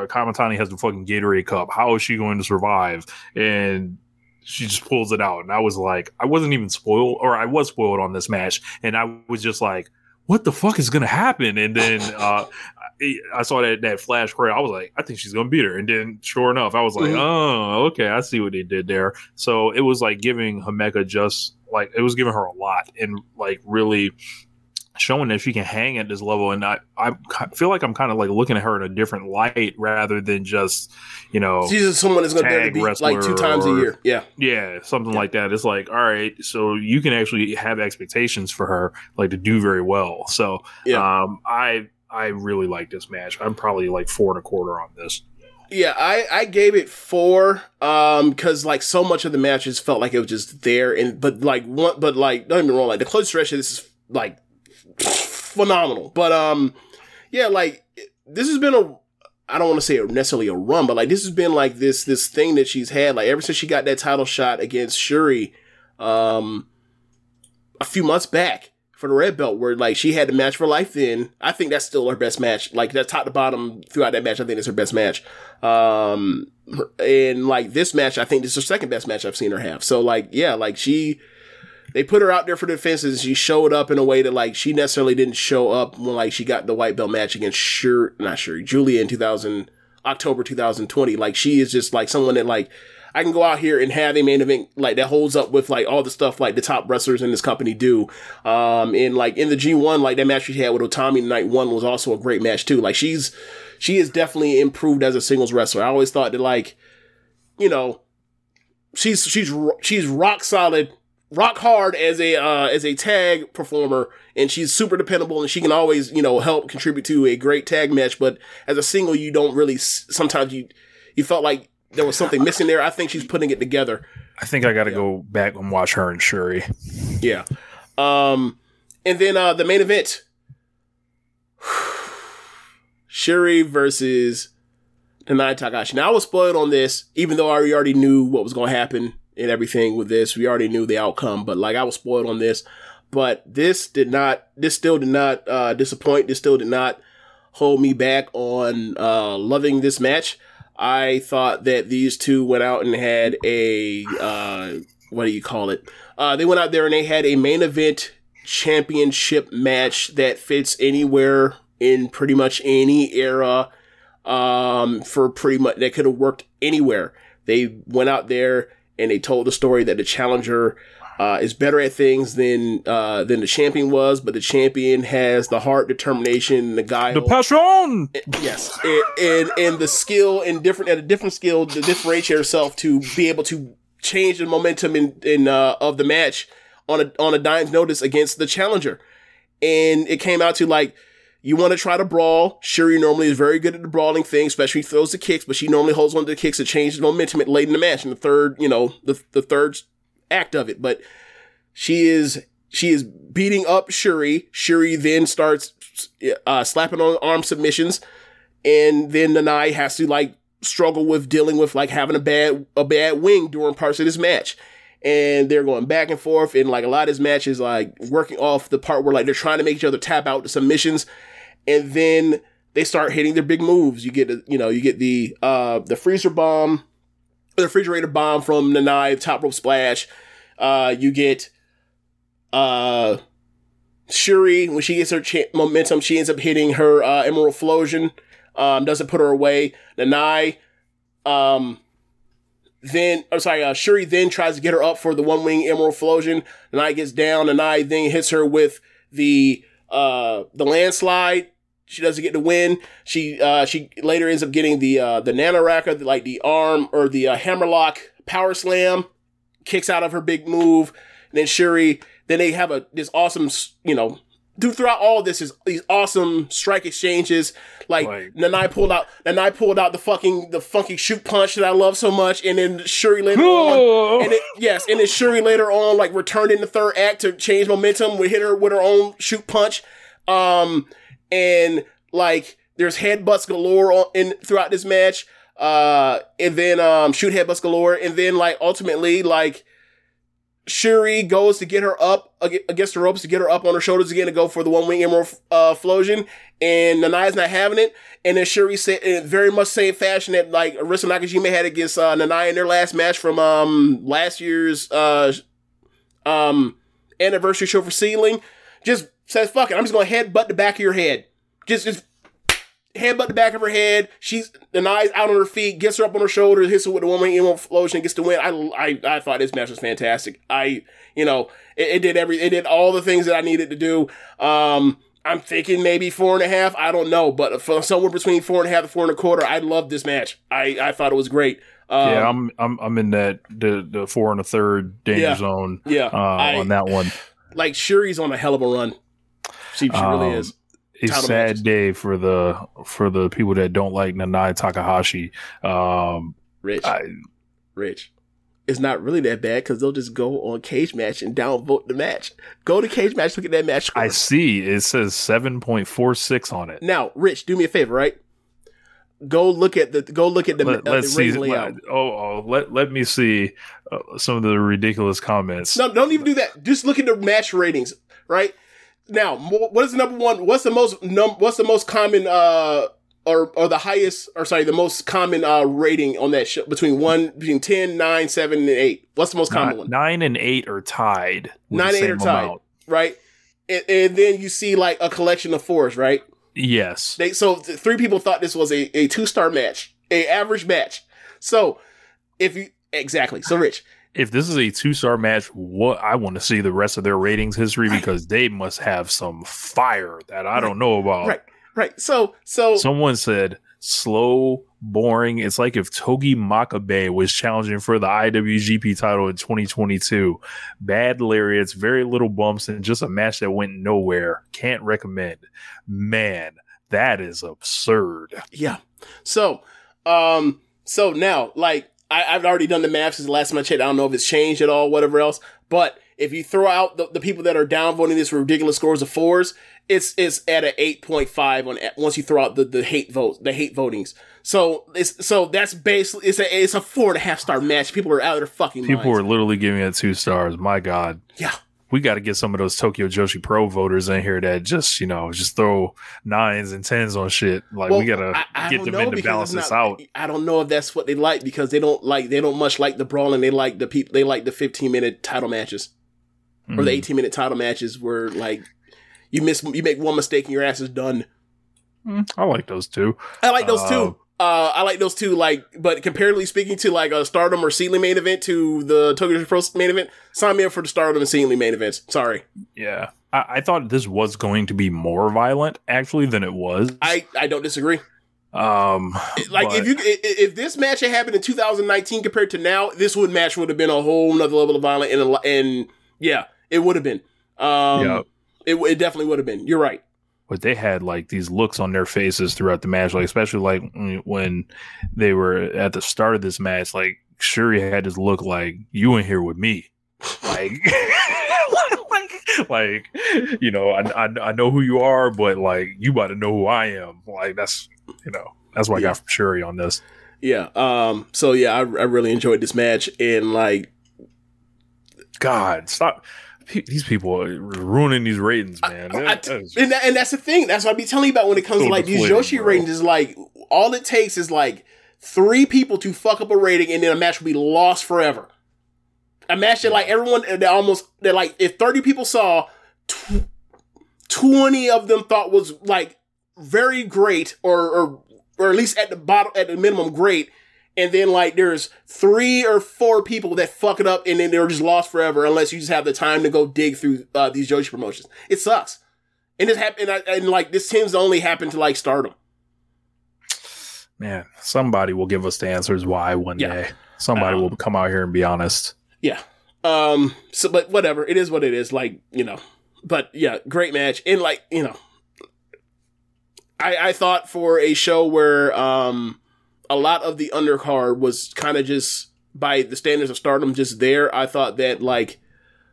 Kamatani has the fucking Gatorade cup. How is she going to survive? And she just pulls it out, and I was like, I wasn't even spoiled, or I was spoiled on this match, and I was just like, what the fuck is gonna happen? And then uh, I- I saw that that flash credit. I was like, I think she's gonna beat her. And then sure enough, I was like, Mhm. oh, okay, I see what they did there. So it was like giving Himeka just like it was giving her a lot and like really showing that she can hang at this level. And I I feel like I'm kind of like looking at her in a different light rather than just you know She's someone that's tag be like two times a year. Yeah. yeah, something like that. It's like, all right, so you can actually have expectations for her, like to do very well. So, Yeah. um, I I really like this match. I'm probably like four and a quarter on this. Yeah, I, I gave it four, um, cause like so much of the matches felt like it was just there and, but like one, but like, don't get me wrong, like the close stretch of this is like phenomenal. But, um, yeah, like this has been a, I don't want to say necessarily a run, but like this has been like this, this thing that she's had, like ever since she got that title shot against Shuri, um, a few months back for the red belt where like she had the match for life then. I think that's still her best match. Like that top to bottom throughout that match i think that's her best match. Um and like this match i think this is her second best match i've seen her have. So like yeah like she they put her out there for defenses. She showed up in a way that like she necessarily didn't show up when like she got the white belt match against sure not sure Giulia in 2000 october 2020 like she is just like someone that like I can go out here and have a main event like that holds up with like all the stuff like the top wrestlers in this company do. Um, and like in the G1, like that match she had with Utami night one was also a great match too. Like she's, she is definitely improved as a singles wrestler. I always thought that like, you know, she's, she's, she's rock solid, rock hard as a, uh, as a tag performer and she's super dependable and she can always, you know, help contribute to a great tag match. But as a single, you don't really, sometimes you, you felt like there was something missing there. I think she's putting it together. I think I got to go back and watch her and Shuri. Yeah. Um, and then uh, the main event Shuri versus Nanae Takahashi. Now, I was spoiled on this, even though I already knew what was going to happen and everything with this. We already knew the outcome, but like I was spoiled on this. But this did not, this still did not uh, disappoint. This still did not hold me back on uh, loving this match. I thought that these two went out and had a uh, what do you call it? Uh, they went out there and they had a main event championship match that fits anywhere in pretty much any era. Um, for pretty much that could have worked anywhere. They went out there and they told the story that the challenger uh, is better at things than uh, than the champion was, but the champion has the heart, determination, the guy The passion. yes and, and and the skill and different at a different skill to differentiate herself to be able to change the momentum in in uh, of the match on a on a dime's notice against the challenger and it came out to like you want to try to brawl. Shuri normally is very good at the brawling thing, especially throws the kicks, but she normally holds on to the kicks to change the momentum at late in the match in the third, you know, the the third act of it. But she is she is beating up Shuri. Shuri then starts uh, slapping on arm submissions, and then Nanae has to like struggle with dealing with like having a bad a bad wing during parts of this match. And they're going back and forth, and like a lot of this match is like working off the part where like they're trying to make each other tap out the submissions, and then they start hitting their big moves. You get you know you get the uh the freezer bomb, the refrigerator bomb from Nanae, top rope splash. Uh, you get uh Shuri when she gets her momentum, she ends up hitting her uh, Emerald Flowsion. Um, doesn't put her away. Nanae, um, then I'm sorry, uh, Shuri then tries to get her up for the one wing Emerald Flowsion. Nanae gets down. Nanae then hits her with the uh the landslide. She doesn't get the win. She uh she later ends up getting the uh the nanoraka, like the arm or the uh, hammerlock power slam, kicks out of her big move. And then Shuri, then they have a this awesome, you know, throughout all this is these awesome strike exchanges. Like Right. Nanae pulled out, Nanae pulled out the fucking the funky shoot punch that I love so much, and then Shuri later on, and it, yes, and then Shuri later on like returned in the third act to change momentum. We hit her with her own shoot punch, um, and like there's headbutts galore on, in throughout this match, uh, and then um shoot headbutts galore, and then like ultimately like Shuri goes to get her up against the ropes to get her up on her shoulders again to go for the one wing emerald uh, explosion, and Nanae's not having it. And then Shuri said, in very much same fashion that like Arisa Nakajima had against uh, in their last match from um last year's uh um anniversary show for SEAdLINNNG, just says, "Fuck it, I'm just gonna headbutt the back of your head." Just just headbutt the back of her head. She's the eyes out on her feet, gets her up on her shoulders, hits her with the one wing gets the win. I, I I thought this match was fantastic. I you know it, it did every it did all the things that I needed to do. Um, I'm thinking maybe four and a half. I don't know, but for somewhere between four and a half and four and a quarter, I loved this match. I I thought it was great. Um, yeah, I'm I'm I'm in that the the four and a third danger Yeah. zone. Yeah, uh, I- on that one. like Shuri's on a hell of a run. She, she really Um, is. A Title sad matches. day for the for the people that don't like Nanae Takahashi. Um, Rich, I, Rich. It's not really that bad because they'll just go on Cage Match and downvote the match. Go to Cage Match, look at that match score. I see it says seven point four six on it. Now, Rich, do me a favor, right? Go look at the go look at the, Let, uh, the see. layout. Oh, oh, let let me see uh, some of the ridiculous comments. No, don't even do that. Just look at the match ratings, right? Now, what is the number one? What's the most num? What's the most common uh or or the highest or sorry, the most common uh rating on that show between one between 10, 9, 7, and 8? What's the most common Nine, one? nine and eight are tied. Nine, eight, are tied, amount. right? And, and then you see like a collection of fours, right? Yes. They so th- three people thought this was a, a two star match, a average match. So if you exactly so Rich, if this is a two star match, what I want to see the rest of their ratings history because they must have some fire that I don't know about. right, right. So so Someone said slow, boring. It's like if Togi Makabe was challenging for the IWGP title in 2022. Bad lariats, very little bumps, and just a match that went nowhere. Can't recommend. Man, that is absurd. Yeah. So, um, so now, like, I, I've already done the math since the last time I checked. I don't know if it's changed at all, whatever else. But if you throw out the, the people that are downvoting this for ridiculous scores of fours, it's it's at an eight point five on once you throw out the, the hate votes, the hate votings. So it's so that's basically it's a it's a four and a half star match. People are out of their fucking People minds. are literally giving it two stars. My God. yeah. We got to get some of those Tokyo Joshi Pro voters in here that just, you know, just throw nines and tens on shit. Like we got to I- I get them in to balance it's this out. I don't know if that's what they like because they don't like they don't much like the brawling. They like the people. They like the fifteen minute title matches or Mm. the eighteen minute title matches where like you miss you make one mistake and your ass is done. Mm, I like those too. I like those Uh, too. Uh, I like those two, Like, but comparatively speaking to like a Stardom or SEAdLINNNG main event to the Tokyo Pro main event, sign me up for the Stardom and SEAdLINNNG main events. Sorry, Yeah. I, I thought this was going to be more violent actually than it was. I I don't disagree. um, Like but- if you if this match had happened in 2019 compared to now, this would match would have been a whole nother level of violent and and yeah, it would have been. Um, Yeah. it, it definitely would have been. You're right. But they had like these looks on their faces throughout the match, like especially like when they were at the start of this match, like Shuri had this look like you in here with me, like, like, like, you know, I, I I know who you are, but like you about to know who I am. Like that's you know that's what I got from Shuri on this. Yeah. Um. So yeah, I, I really enjoyed this match and like God, stop. These people are ruining these ratings, man. I- That- that is- and, that, and that's the thing. That's what I be telling you about when it comes So to like these Yoshi bro. ratings. Is like all it takes is like three people to fuck up a rating, and then a match will be lost forever. A match that like everyone that almost that like if thirty people saw, tw- twenty of them thought was like very great, or or or at least at the bottom at the minimum great. And then like there's three or four people that fuck it up and then they're just lost forever unless you just have the time to go dig through uh, these Joshi promotions. It sucks. And this happened, and, and like this tends to only happen to like Stardom. man, somebody will give us the answers why one Yeah. day. Somebody Um, will come out here and be honest. Yeah. Um. So, but whatever. It is what it is. Like you know. But yeah, great match. And like you know, I I thought for a show where um a lot of the undercard was kind of just by the standards of Stardom just there. I thought that like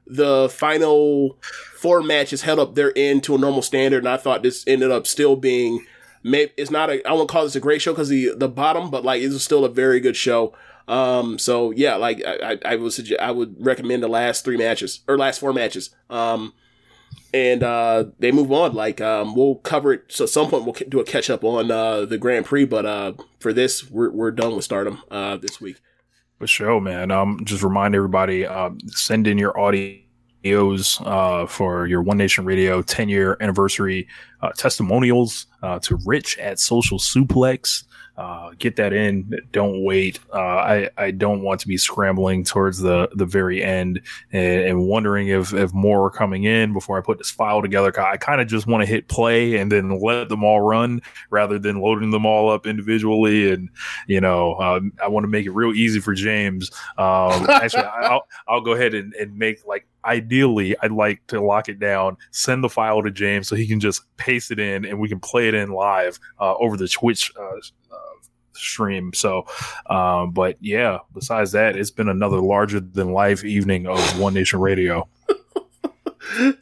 the final four matches held up their end to a normal standard, and I thought this ended up still being. It's not a. I won't call this a great show because the the bottom, but like it was still a very good show. Um, so yeah, like I, I would suggest, I would recommend the last three matches or last four matches. Um, and uh, they move on. Like um, we'll cover it. So at some point we'll do a catch up on uh, the Grand Prix. But uh, for this, we're we're done with Stardom uh, this week. For sure, man. Um, just remind everybody, um, send in your audios uh, for your One Nation Radio 10 year anniversary uh, testimonials uh, to Rich at Social Suplex. Uh, get that in. Don't wait. Uh, I I don't want to be scrambling towards the the very end and, and wondering if if more are coming in before I put this file together. I kind of just want to hit play and then let them all run rather than loading them all up individually. And you know, uh, I want to make it real easy for James. Um, actually, I'll I'll go ahead and, and make like ideally I'd like to lock it down, send the file to James so he can just paste it in and we can play it in live uh, over the Twitch uh, stream. So, um, but yeah, besides that, it's been another larger than life evening of One Nation Radio.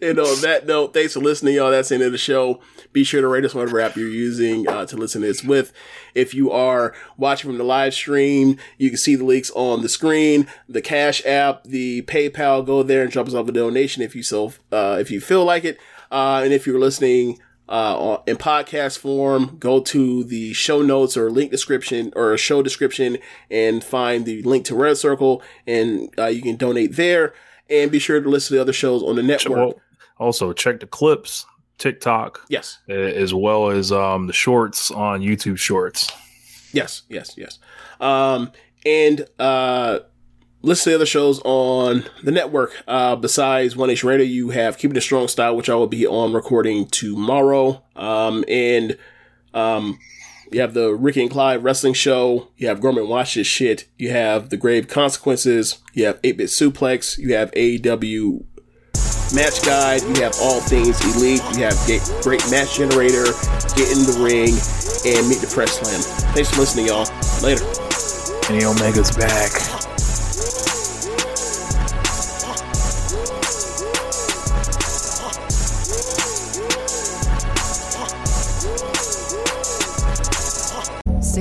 and on that note, thanks for listening, y'all. That's the end of the show. Be sure to rate us whatever app you're using uh, to listen to this with. If you are watching from the live stream, you can see the links on the screen, the Cash app, the PayPal. Go there and drop us off a donation if you so uh, if you feel like it. Uh, and if you're listening uh, in podcast form, go to the show notes or link description or show description and find the link to Red Circle and uh, you can donate there and be sure to listen to the other shows on the network. Also, check the clips, TikTok, yes, as well as um, the shorts on YouTube Shorts. Yes, yes, yes. Um, and uh, listen to the other shows on the network. Uh, besides One Nation Radio, you have Keeping It Strong Style, which I will be on recording tomorrow. Um, and um, you have the Ricky and Clyde Wrestling Show. You have Gorman Watch This Shit. You have The Grave Consequences. You have 8 Bit Suplex. You have AEW Match Guide. You have All Things Elite. You have Great Match Generator. Get in the ring and meet the press slam. Thanks for listening, y'all. Later. Kenny Omega's back.